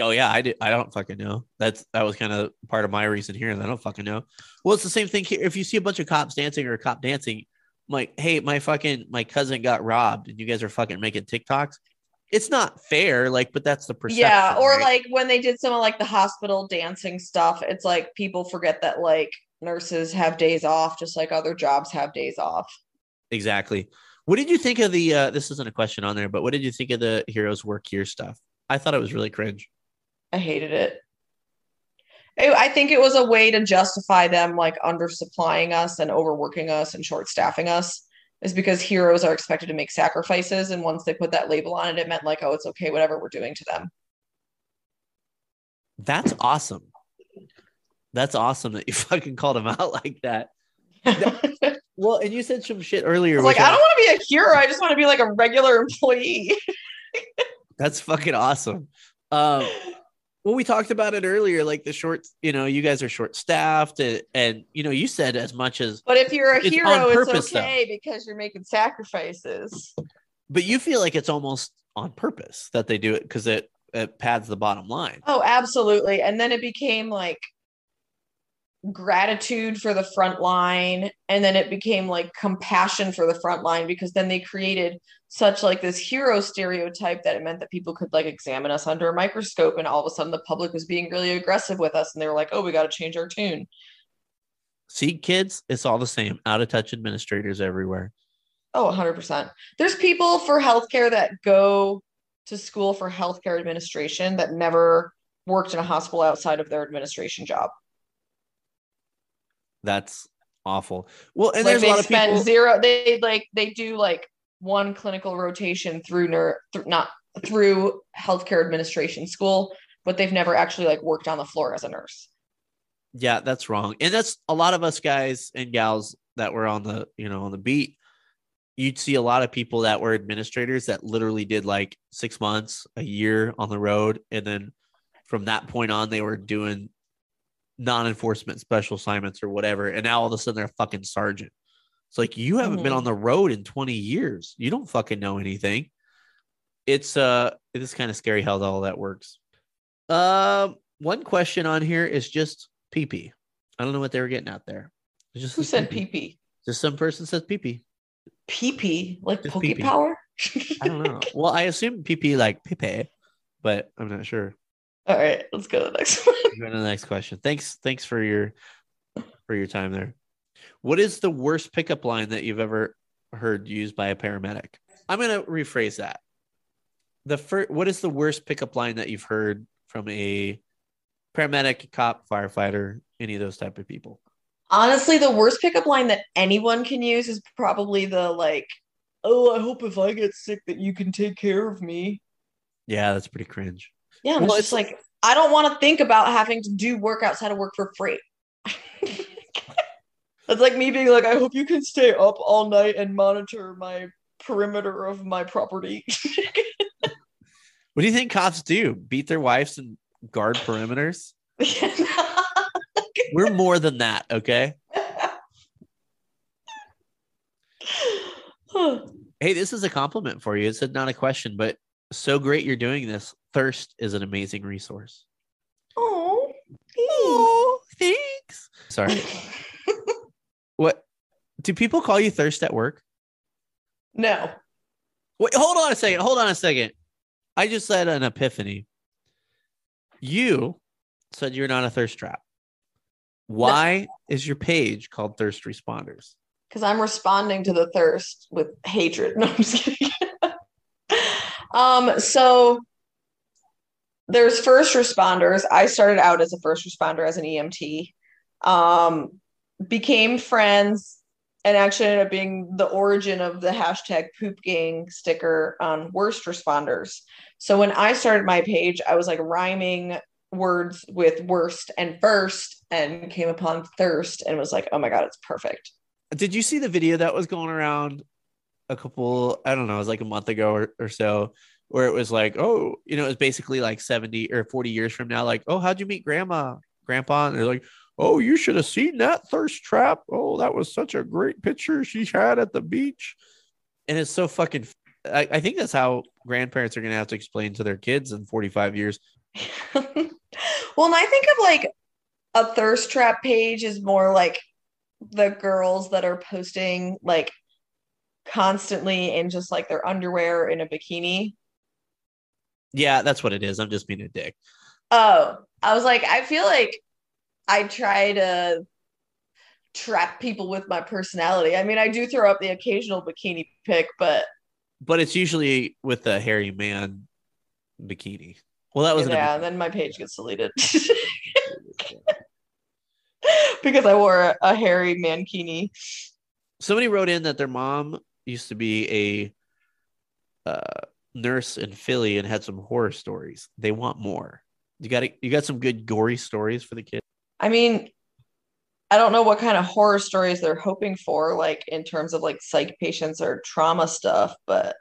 Oh yeah, I did. I don't fucking know. That's that was kind of part of my reason here, and I don't fucking know. Well, it's the same thing here. If you see a bunch of cops dancing or a cop dancing, like, hey, my fucking my cousin got robbed, and you guys are fucking making TikToks. It's not fair, like, but that's the perception. yeah, or right? like when they did some of like the hospital dancing stuff, it's like people forget that like nurses have days off just like other jobs have days off. exactly. What did you think of the? uh This isn't a question on there, but what did you think of the heroes work here stuff? I thought it was really cringe. I hated it. I I think it was a way to justify them like undersupplying us and overworking us and short staffing us is because heroes are expected to make sacrifices. And once they put that label on it, it meant like, oh, it's okay, whatever we're doing to them. That's awesome. That's awesome that you fucking called him out like that. Well, and you said some shit earlier. like, which I don't want to be a hero. I just want to be like a regular employee. That's fucking awesome. Um, well, we talked about it earlier, like the short, you know, you guys are short staffed, and, eh, and you know, you said as much as, But if you're a It's hero, it's purpose, though. okay because you're making sacrifices. but you feel like it's almost on purpose that they do it because it it pads the bottom line. Oh, absolutely. And then it became like gratitude for the front line. And then it became like compassion for the front line because then they created such like this hero stereotype that it meant that people could like examine us under a microscope. And all of a sudden the public was being really aggressive with us. And they were like, oh, we got to change our tune. See, kids, it's all the same. Out of touch administrators everywhere. Oh, 100%. There's people for healthcare that go to school for healthcare administration that never worked in a hospital outside of their administration job. That's awful. Well, and like there's a they lot of spend people. zero they like they do like one clinical rotation through ner- th- not through healthcare administration school but they've never actually like worked on the floor as a nurse Yeah, that's wrong. And that's a lot of us guys and gals that were on the, you know, on the beat. You'd see a lot of people that were administrators that literally did like six months, a year on the road. And then from that point on, they were doing non enforcement special assignments or whatever. And now all of a sudden they're a fucking sergeant. It's like you haven't been Mhm. on the road in 20 years. You don't fucking know anything. It's uh it is kind of scary how all that works. Um, one question on here is just pee pee. I don't know what they were getting out there. It just who said pp Just some person says pee pee. pp like Just poke pee-pee. power I don't know. well, I assume pee pee like pepe, but I'm not sure. All right let's go to the next one Go to the next question. Thanks, thanks for your for your time there. What is the worst pickup line that you've ever heard used by a paramedic? I'm gonna rephrase that. The first, what is the worst pickup line that you've heard from a paramedic, cop, firefighter, any of those type of people? honestly the worst pickup line that anyone can use is probably the like oh i hope if i get sick that you can take care of me Yeah, that's pretty cringe. Yeah, Well, it's like I don't want to think about having to do work outside of work for free. It's like me being like, I hope you can stay up all night and monitor my perimeter of my property. What do you think cops do? Beat their wives and guard perimeters? We're more than that, okay? Hey, this is a compliment for you. It's not a question, but so great you're doing this. Thirst is an amazing resource. oh, Oh, thanks. Sorry. What do people call you thirst at work? no. Wait, hold on a second. Hold on a second. I just said an epiphany. You said you're not a thirst trap. Why is your page called Thirst Responders? Because I'm responding to the thirst with hatred. No, I'm just kidding. Um, so there's first responders. I started out as a first responder as an EMT. Um, became friends and actually ended up being the origin of the hashtag poop gang sticker on worst responders. So when I started my page, I was like rhyming words with worst and first and came upon thirst and was like, oh my God, it's perfect. Did you see the video that was going around a couple, I don't know, it was like a month ago or, or so, where it was like, oh, you know, it was basically like 70 or 40 years from now, like, oh, how'd you meet grandma, grandpa? And they're like, oh, you should have seen that thirst trap. Oh, that was such a great picture she had at the beach. And it's so fucking, I, I think that's how grandparents are going to have to explain to their kids in 45 years. well, and I think of like a thirst trap page is more like the girls that are posting like constantly in just like their underwear in a bikini. Yeah, that's what it is. I'm just being a dick. Oh, I was like, I feel like I try to trap people with my personality. I mean, I do throw up the occasional bikini pic, but but it's usually with a hairy man bikini. Well, that was yeah. And then my page gets deleted because I wore a, a hairy mankini. Somebody wrote in that their mom used to be a uh, nurse in Philly and had some horror stories. They want more. You got you got some good gory stories for the kids. I mean, I don't know what kind of horror stories they're hoping for, like in terms of like psych patients or trauma stuff, but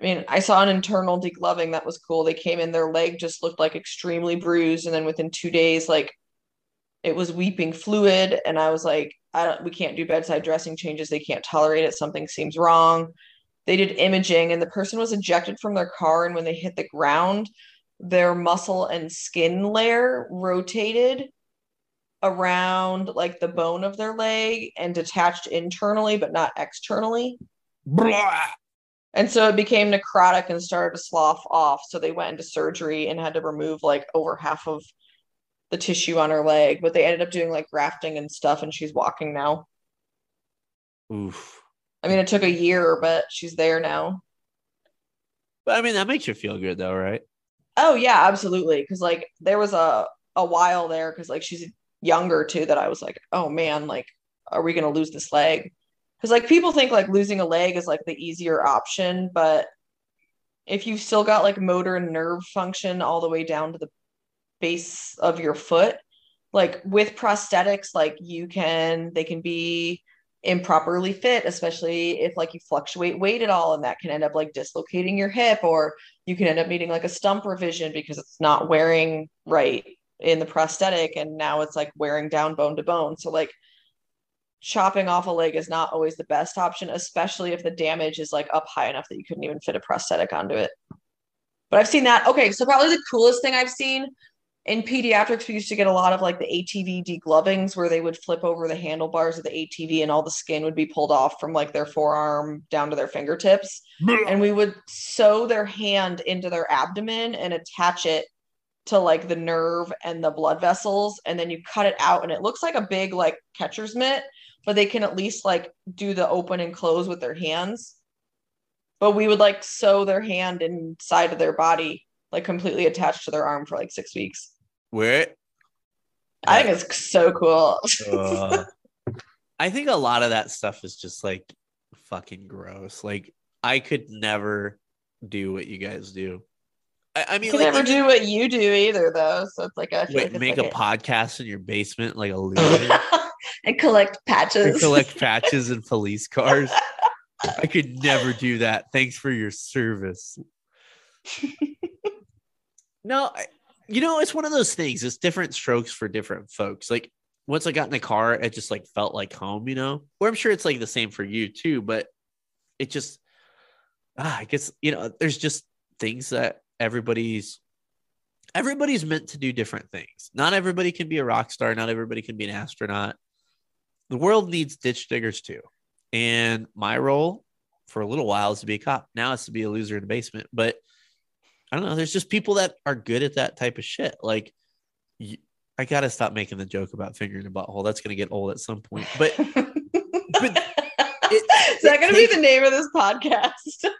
I mean, I saw an internal degloving that was cool. They came in, their leg just looked like extremely bruised, and then within two days, like it was weeping fluid, and I was like, I don't, we can't do bedside dressing changes. They can't tolerate it. Something seems wrong. They did imaging, and the person was ejected from their car, and when they hit the ground, their muscle and skin layer rotated around like the bone of their leg and detached internally but not externally. Blah. And so it became necrotic and started to slough off. So they went into surgery and had to remove like over half of the tissue on her leg. But they ended up doing like grafting and stuff, and she's walking now. Oof. I mean, it took a year, but she's there now. But I mean, that makes you feel good though, right? Oh yeah, absolutely. Because like there was a a while there because like she's younger too that I was like, oh man, like, are we gonna lose this leg? Because like people think like losing a leg is like the easier option, but if you've still got like motor and nerve function all the way down to the base of your foot, like with prosthetics, like you can they can be improperly fit, especially if like you fluctuate weight at all, and that can end up like dislocating your hip, or you can end up needing like a stump revision because it's not wearing right in the prosthetic and now it's like wearing down bone to bone. So like chopping off a leg is not always the best option especially if the damage is like up high enough that you couldn't even fit a prosthetic onto it. But i've seen that. Okay so probably the coolest thing i've seen in pediatrics we used to get a lot of like the atv deglovings where they would flip over the handlebars of the atv and all the skin would be pulled off from like their forearm down to their fingertips. And we would sew their hand into their abdomen and attach it to like the nerve and the blood vessels. And then you cut it out and it looks like a big like catcher's mitt but they can at least like do the open and close with their hands. But we would like sew their hand inside of their body like completely attached to their arm for like six weeks where i think it's so cool uh, i think a lot of that stuff is just like fucking gross like i could never do what you guys do I, I mean, can like, never do what you do either, though. So it's like I wait, like make like a, podcast in your basement like a loser and collect patches. and collect patches and police cars. I could never do that. Thanks for your service. no, I, you know, it's one of those things. It's different strokes for different folks. Like once I got in the car, it just like felt like home, you know. Or I'm sure it's like the same for you too, but it just ah, I guess you know, there's just things that everybody's everybody's meant to do different things. Not everybody can be a rock star, not everybody can be an astronaut. The world needs ditch diggers too. And my role for a little while is to be a cop. Now it's to be a loser in the basement. But I don't know. There's just people that are good at that type of shit. Like, you, I gotta stop making the joke about fingering a butthole. That's gonna get old at some point. But, but it, Is that going to be the name of this podcast?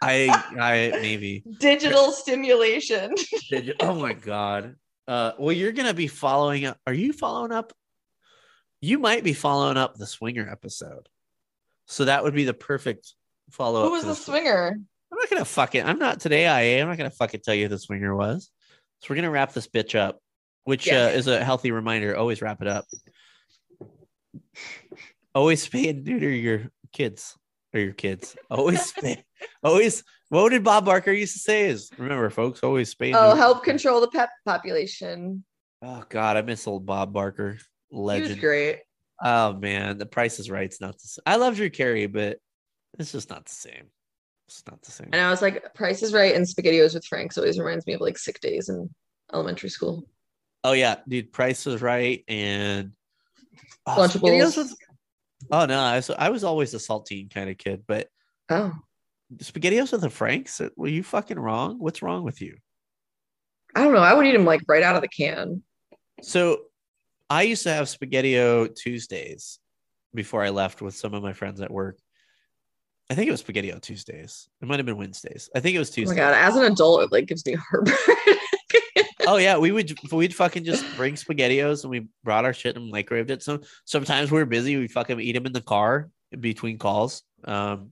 I I maybe. Digital stimulation. You- oh my god. Uh, well, you're gonna be following up. Are you following up? You might be following up the swinger episode. So that would be the perfect follow up. Who was the swinger? I'm not gonna fucking. I'm not today. I am not gonna fucking tell you who the swinger was. So we're gonna wrap this bitch up, which uh, is a healthy reminder. Always wrap it up. Always spay and neuter your kids or your kids. Always spay. always. What did Bob Barker used to say? Is remember, folks, always spay. Oh, neuter help control the pet population. Oh God, I miss old Bob Barker, He was legend. great. Oh man, the Price is Right's not the same. I love Drew Carey, but it's just not the same. It's not the same. And I was like, Price is Right and SpaghettiOs with Franks always reminds me of like sick days in elementary school. Oh yeah, dude, Price was Right and oh, Lunchables. SpaghettiOs was- oh no, I was I was always a saltine kind of kid, but Oh, Spaghettios with the Franks, were you fucking wrong? What's wrong with you? I don't know. I would eat them like right out of the can. So I used to have Spaghettio Tuesdays before I left with some of my friends at work. I think it was Spaghettio Tuesdays. It might have been Wednesdays. I think it was Oh my god! As an adult, it like gives me heartburn. oh yeah, we would we'd fucking just bring spaghettios and we brought our shit and microwaved it. So sometimes we were busy, we fucking eat them in the car between calls. Um,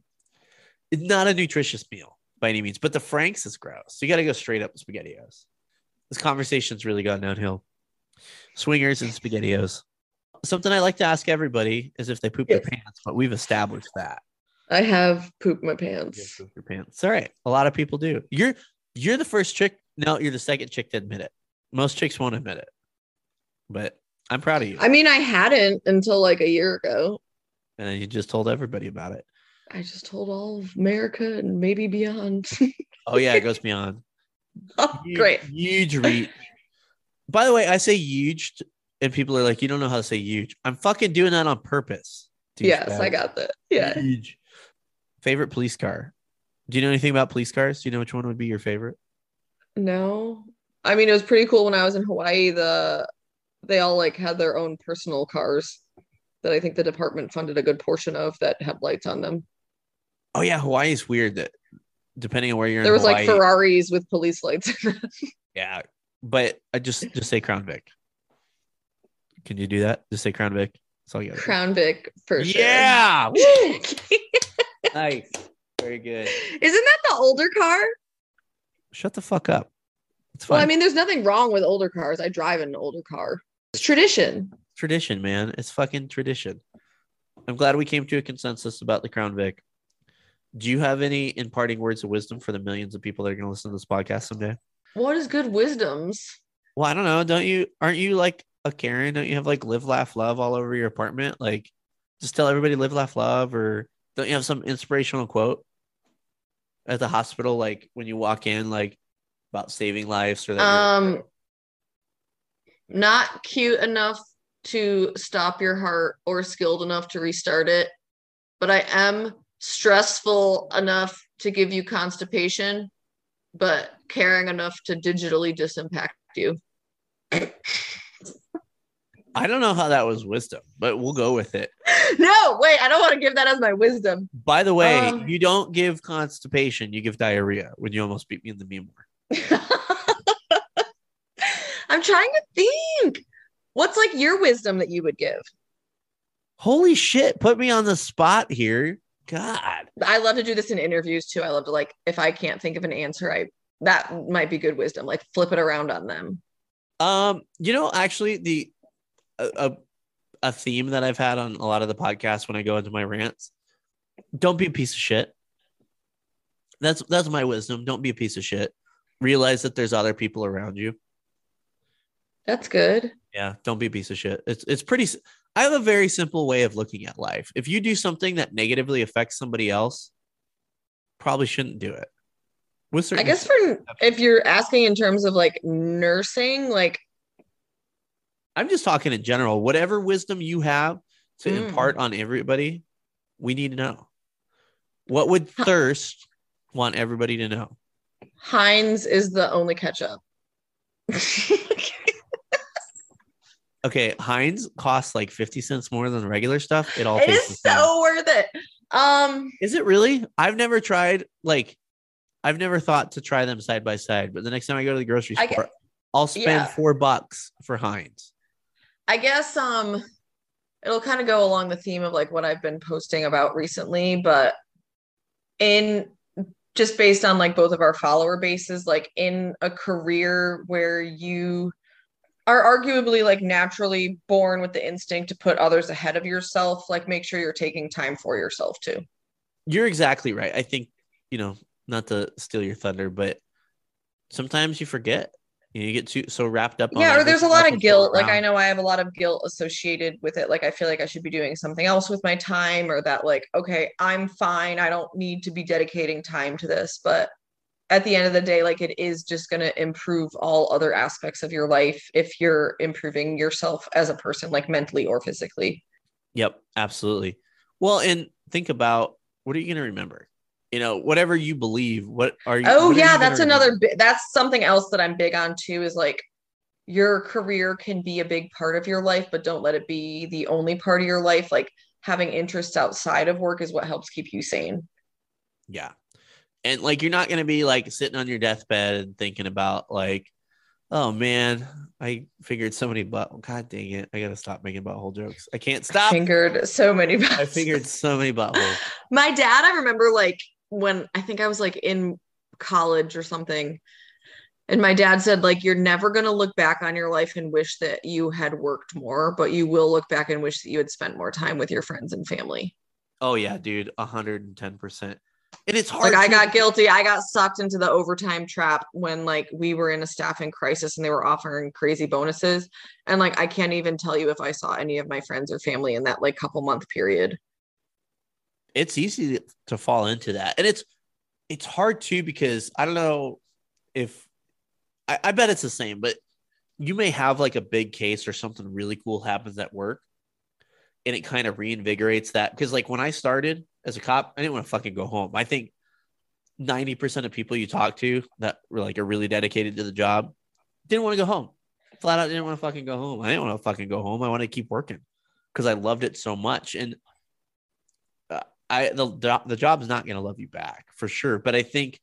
it's not a nutritious meal by any means, but the Franks is gross. You got to go straight up with spaghettios. This conversation's really gone downhill. Swingers and spaghettios. Something I like to ask everybody is if they poop their pants, but we've established that. I have pooped my You pants. poop your pants. All right. A lot of people do. You're you're the first chick. No, you're the second chick to admit it. Most chicks won't admit it, but I'm proud of you. I mean, I hadn't until like a year ago. and you just told everybody about it. I just told all of America and maybe beyond. Oh yeah, it goes beyond. oh, Huge- great. Huge reach. By the way, I say huge, and people are like, "You don't know how to say huge." I'm fucking doing that on purpose. Yes, I got that. Yeah. Huge. Favorite police car? Do you know anything about police cars? Do you know which one would be your favorite? No. I mean, it was pretty cool when I was in Hawaii. The they all like had their own personal cars that I think the department funded a good portion of that had lights on them. Oh yeah, Hawaii is weird. That depending on where you're, There was like Ferraris with police lights. Yeah, but I just just say Crown Vic. Can you do that? Just say Crown Vic. That's all you got. Crown Vic for sure. Yeah. Isn't nice. Very good. Isn't that the older car? Shut the fuck up. It's fine. Well, I mean, there's nothing wrong with older cars. I drive an older car. It's tradition. tradition, man. It's fucking tradition. I'm glad we came to a consensus about the Crown Vic. Do you have any imparting words of wisdom for the millions of people that are going to listen to this podcast someday? What is good wisdoms? Well, I don't know. Don't you? Aren't you like a Karen? Don't you have like live, laugh, love all over your apartment? Like, just tell everybody live, laugh, love, or don't you have some inspirational quote at the hospital, like when you walk in, like about saving lives or that? Um, not cute enough to stop your heart or skilled enough to restart it, but I am stressful enough to give you constipation, but caring enough to digitally disimpact you. I don't know how that was wisdom, but we'll go with it. no, wait, I don't want to give that as my wisdom. By the way, Um, you don't give constipation, you give diarrhea when you almost beat me in the meme war. I'm trying to think. What's like your wisdom that you would give? Holy shit, put me on the spot here. God. I love to do this in interviews too. I love to like if I can't think of an answer, I that might be good wisdom. Like flip it around on them. Um, you know, actually the a, a theme that I've had on a lot of the podcasts when I go into my rants. Don't be a piece of shit. That's that's my wisdom. Don't be a piece of shit. Realize that there's other people around you. That's good. Yeah, don't be a piece of shit. It's it's pretty. I have a very simple way of looking at life. If you do something that negatively affects somebody else, probably shouldn't do it. I guess for if you're asking in terms of like nursing, like I'm just talking in general. Whatever wisdom you have to Mm. impart on everybody, we need to know. What would thirst want everybody to know? Heinz is the only ketchup. Okay, Heinz costs like 50 cents more than regular stuff. It all it is so worth it. Um, Is it really? I've never tried like I've never thought to try them side by side, but the next time I go to the grocery store, I'll spend yeah. four bucks for Heinz. I guess um it'll kind of go along the theme of like what I've been posting about recently, but in just based on like both of our follower bases, like in a career where you are arguably like naturally born with the instinct to put others ahead of yourself, like make sure you're taking time for yourself too. You're exactly right. I think, you know, not to steal your thunder, but sometimes you forget. You, get too so wrapped up on yeah, or there's a lot of guilt. Like I know I have a lot of guilt associated with it. Like I feel like I should be doing something else with my time, or that like, okay, I'm fine. I don't need to be dedicating time to this. But at the end of the day, like it is just going to improve all other aspects of your life if you're improving yourself as a person, like mentally or physically. Yep, absolutely. Well, and think about what are you going to remember? You know, whatever you believe, what are you? Oh are you yeah, that's another. bi- That's something else that I'm big on too. Is like your career can be a big part of your life, but don't let it be the only part of your life. Like having interests outside of work is what helps keep you sane. Yeah. And like you're not gonna be like sitting on your deathbed and thinking about like, oh man, I figured so many but god dang it, I gotta stop making butthole jokes. I can't stop. Fingered so many. I butts. figured so many buttholes. My dad, I remember like when I think I was like in college or something. And my dad said, like, you're never going to look back on your life and wish that you had worked more, but you will look back and wish that you had spent more time with your friends and family. Oh yeah, dude, hundred and ten percent. And it's hard. like I got guilty. I got sucked into the overtime trap when like we were in a staffing crisis and they were offering crazy bonuses. And like I can't even tell you if I saw any of my friends or family in that like couple month period. It's easy to fall into that, and it's it's hard too because I don't know if I, I bet it's the same, but you may have like a big case or something really cool happens at work and it kind of reinvigorates that. Because like when i started as a cop i didn't want to fucking go home. I think 90% of people you talk to that were like are really dedicated to the job didn't want to go home. Flat out didn't want to fucking go home. I didn't want to fucking go home. I want to keep working because i loved it so much. And i the, the, job's not going to love you back for sure but i think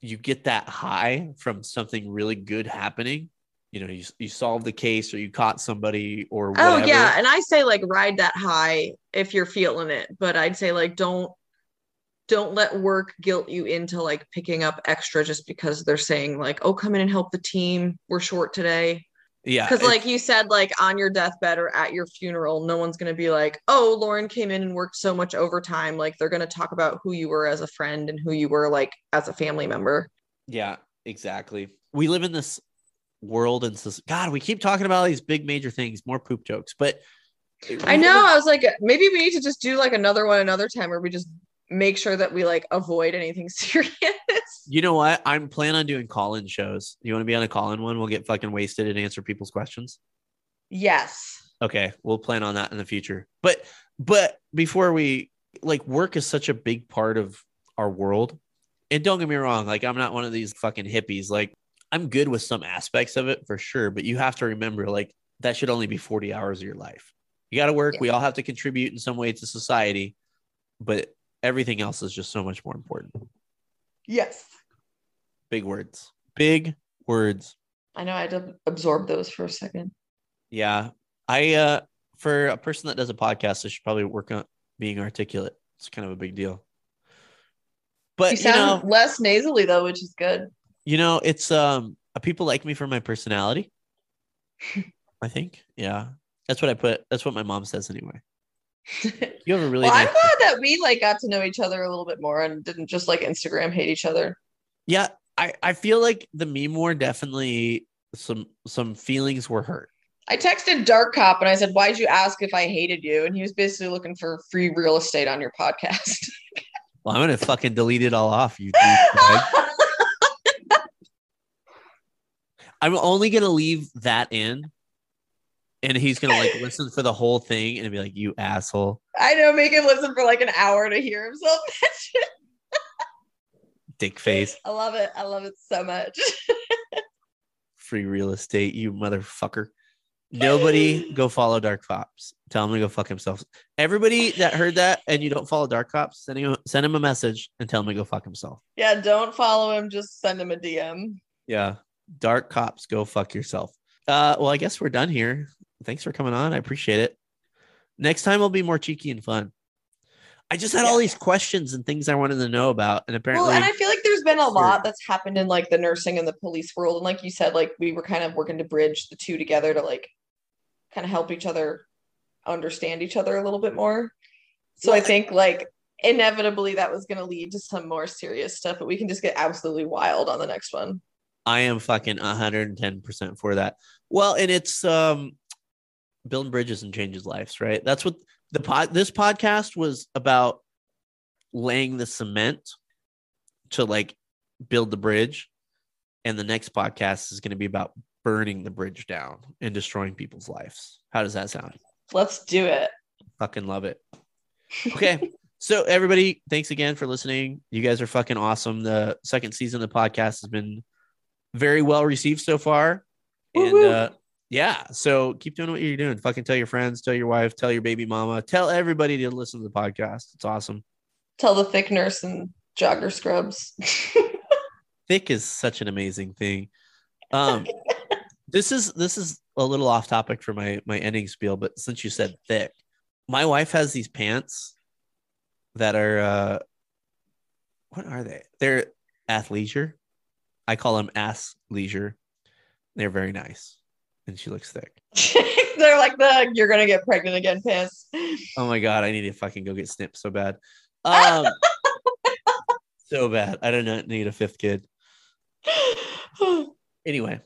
you get that high from something really good happening you know you, you solve the case or you caught somebody or whatever. Oh yeah, and I say like ride that high if you're feeling it, but I'd say like don't don't let work guilt you into like picking up extra just because they're saying like, "Oh, come in and help the team. We're short today." Yeah Because like you said, like on your deathbed or at your funeral, no one's gonna be like, "Oh, Lauren came in and worked so much overtime." Like they're gonna talk about who you were as a friend and who you were like as a family member. yeah exactly we live in this world and god we keep talking about all these big major things more poop jokes but I know. I was like, maybe we need to just do like another one another time where we just make sure that we like avoid anything serious. you know what i'm planning on doing call-in shows you want to be on a call-in one we'll get fucking wasted and answer people's questions yes. Okay, we'll plan on that in the future. But but before we like work is such a big part of our world. And don't get me wrong, like I'm not one of these fucking hippies. Like I'm good with some aspects of it for sure, but you have to remember like that should only be 40 hours of your life. You got to work, Yeah. we all have to contribute in some way to society, but everything else is just so much more important. Yes. Big words. Big words. I know I had to absorb those for a second. Yeah. I uh for a person that does a podcast, I should probably work on being articulate. It's kind of a big deal. But you you, sound know, less nasally though, which is good. you know, it's um people like me for my personality. I think. Yeah. That's what I put. That's what my mom says anyway. You have a really well, I'm glad that we like got to know each other a little bit more and didn't just like Instagram hate each other. Yeah, I I feel like the meme war definitely some some feelings were hurt. I texted Dark Cop and I said, Why'd you ask if I hated you? And he was basically looking for free real estate on your podcast. Well, I'm gonna fucking delete it all off, you. I'm only gonna leave that in, and he's gonna like listen for the whole thing and be like, "You asshole, I know, make him listen for like an hour to hear himself. mention. dick face, I love it. I love it so much. free real estate, you motherfucker." Nobody go follow Dark Cops. Tell him to go fuck himself. Everybody that heard that and you don't follow Dark Cops, send him send him a message and tell him to go fuck himself. Yeah, don't follow him. Just send him a DM. Yeah. Dark Cops, go fuck yourself. Uh, well, I guess we're done here. Thanks for coming on. I appreciate it. Next time will be more cheeky and fun. I just had all these questions and things I wanted to know about, and apparently, Well, and I feel like there's been a Sure. lot that's happened in like the nursing and the police world. And like you said, like we were kind of working to bridge the two together to like kind of help each other understand each other a little bit more. So I Well, think like inevitably that was going to lead to some more serious stuff, but we can just get absolutely wild on the next one. I am fucking 110% for that. Well, and it's um building bridges and changes lives, right? That's what the pod this podcast was about laying the cement to like build the bridge. And the next podcast is going to be about burning the bridge down and destroying people's lives. How does that sound? Let's do it. Fucking love it. Okay. so everybody, thanks again for listening. You guys are fucking awesome. The second season of the podcast has been very well received so far. And Woo-woo. uh yeah, so keep doing what you're doing. Fucking tell your friends, tell your wife, tell your baby mama, tell everybody to listen to the podcast. It's awesome. Tell the thick nurse and jogger scrubs. Thick is such an amazing thing. Um this is this is a little off topic for my my ending spiel, but since you said thick, my wife has these pants that are uh what are they? They're athleisure. I call them ass leisure. They're very nice. And she looks thick. They're like the you're gonna get pregnant again pants. Oh my god, I need to fucking go get snipped so bad. Um so bad. I do not need a fifth kid. Anyway.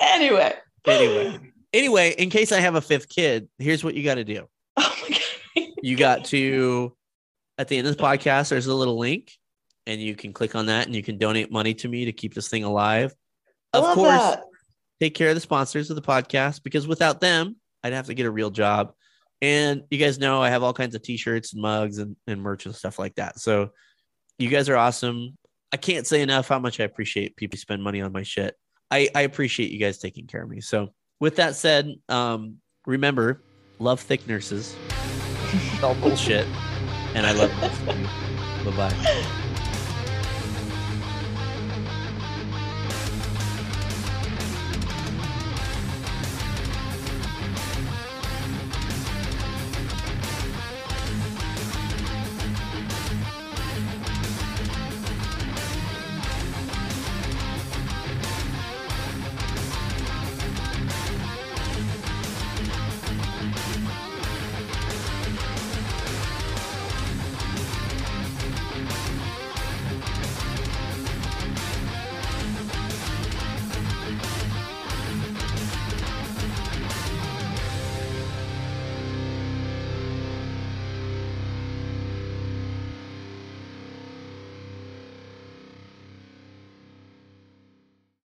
anyway. anyway. Anyway, in case I have a fifth kid, here's what you got to do. Oh my god. You got to at the end of the podcast, there's a little link, and you can click on that and you can donate money to me to keep this thing alive. I Of love course, that. Take care of the sponsors of the podcast because without them, I'd have to get a real job. And you guys know I have all kinds of t-shirts and mugs and, and merch and stuff like that. So you guys are awesome. I can't say enough how much I appreciate people spend money on my shit. I, I appreciate you guys taking care of me. So with that said, um, remember, love thick nurses. All bullshit. And I love you. Bye bye.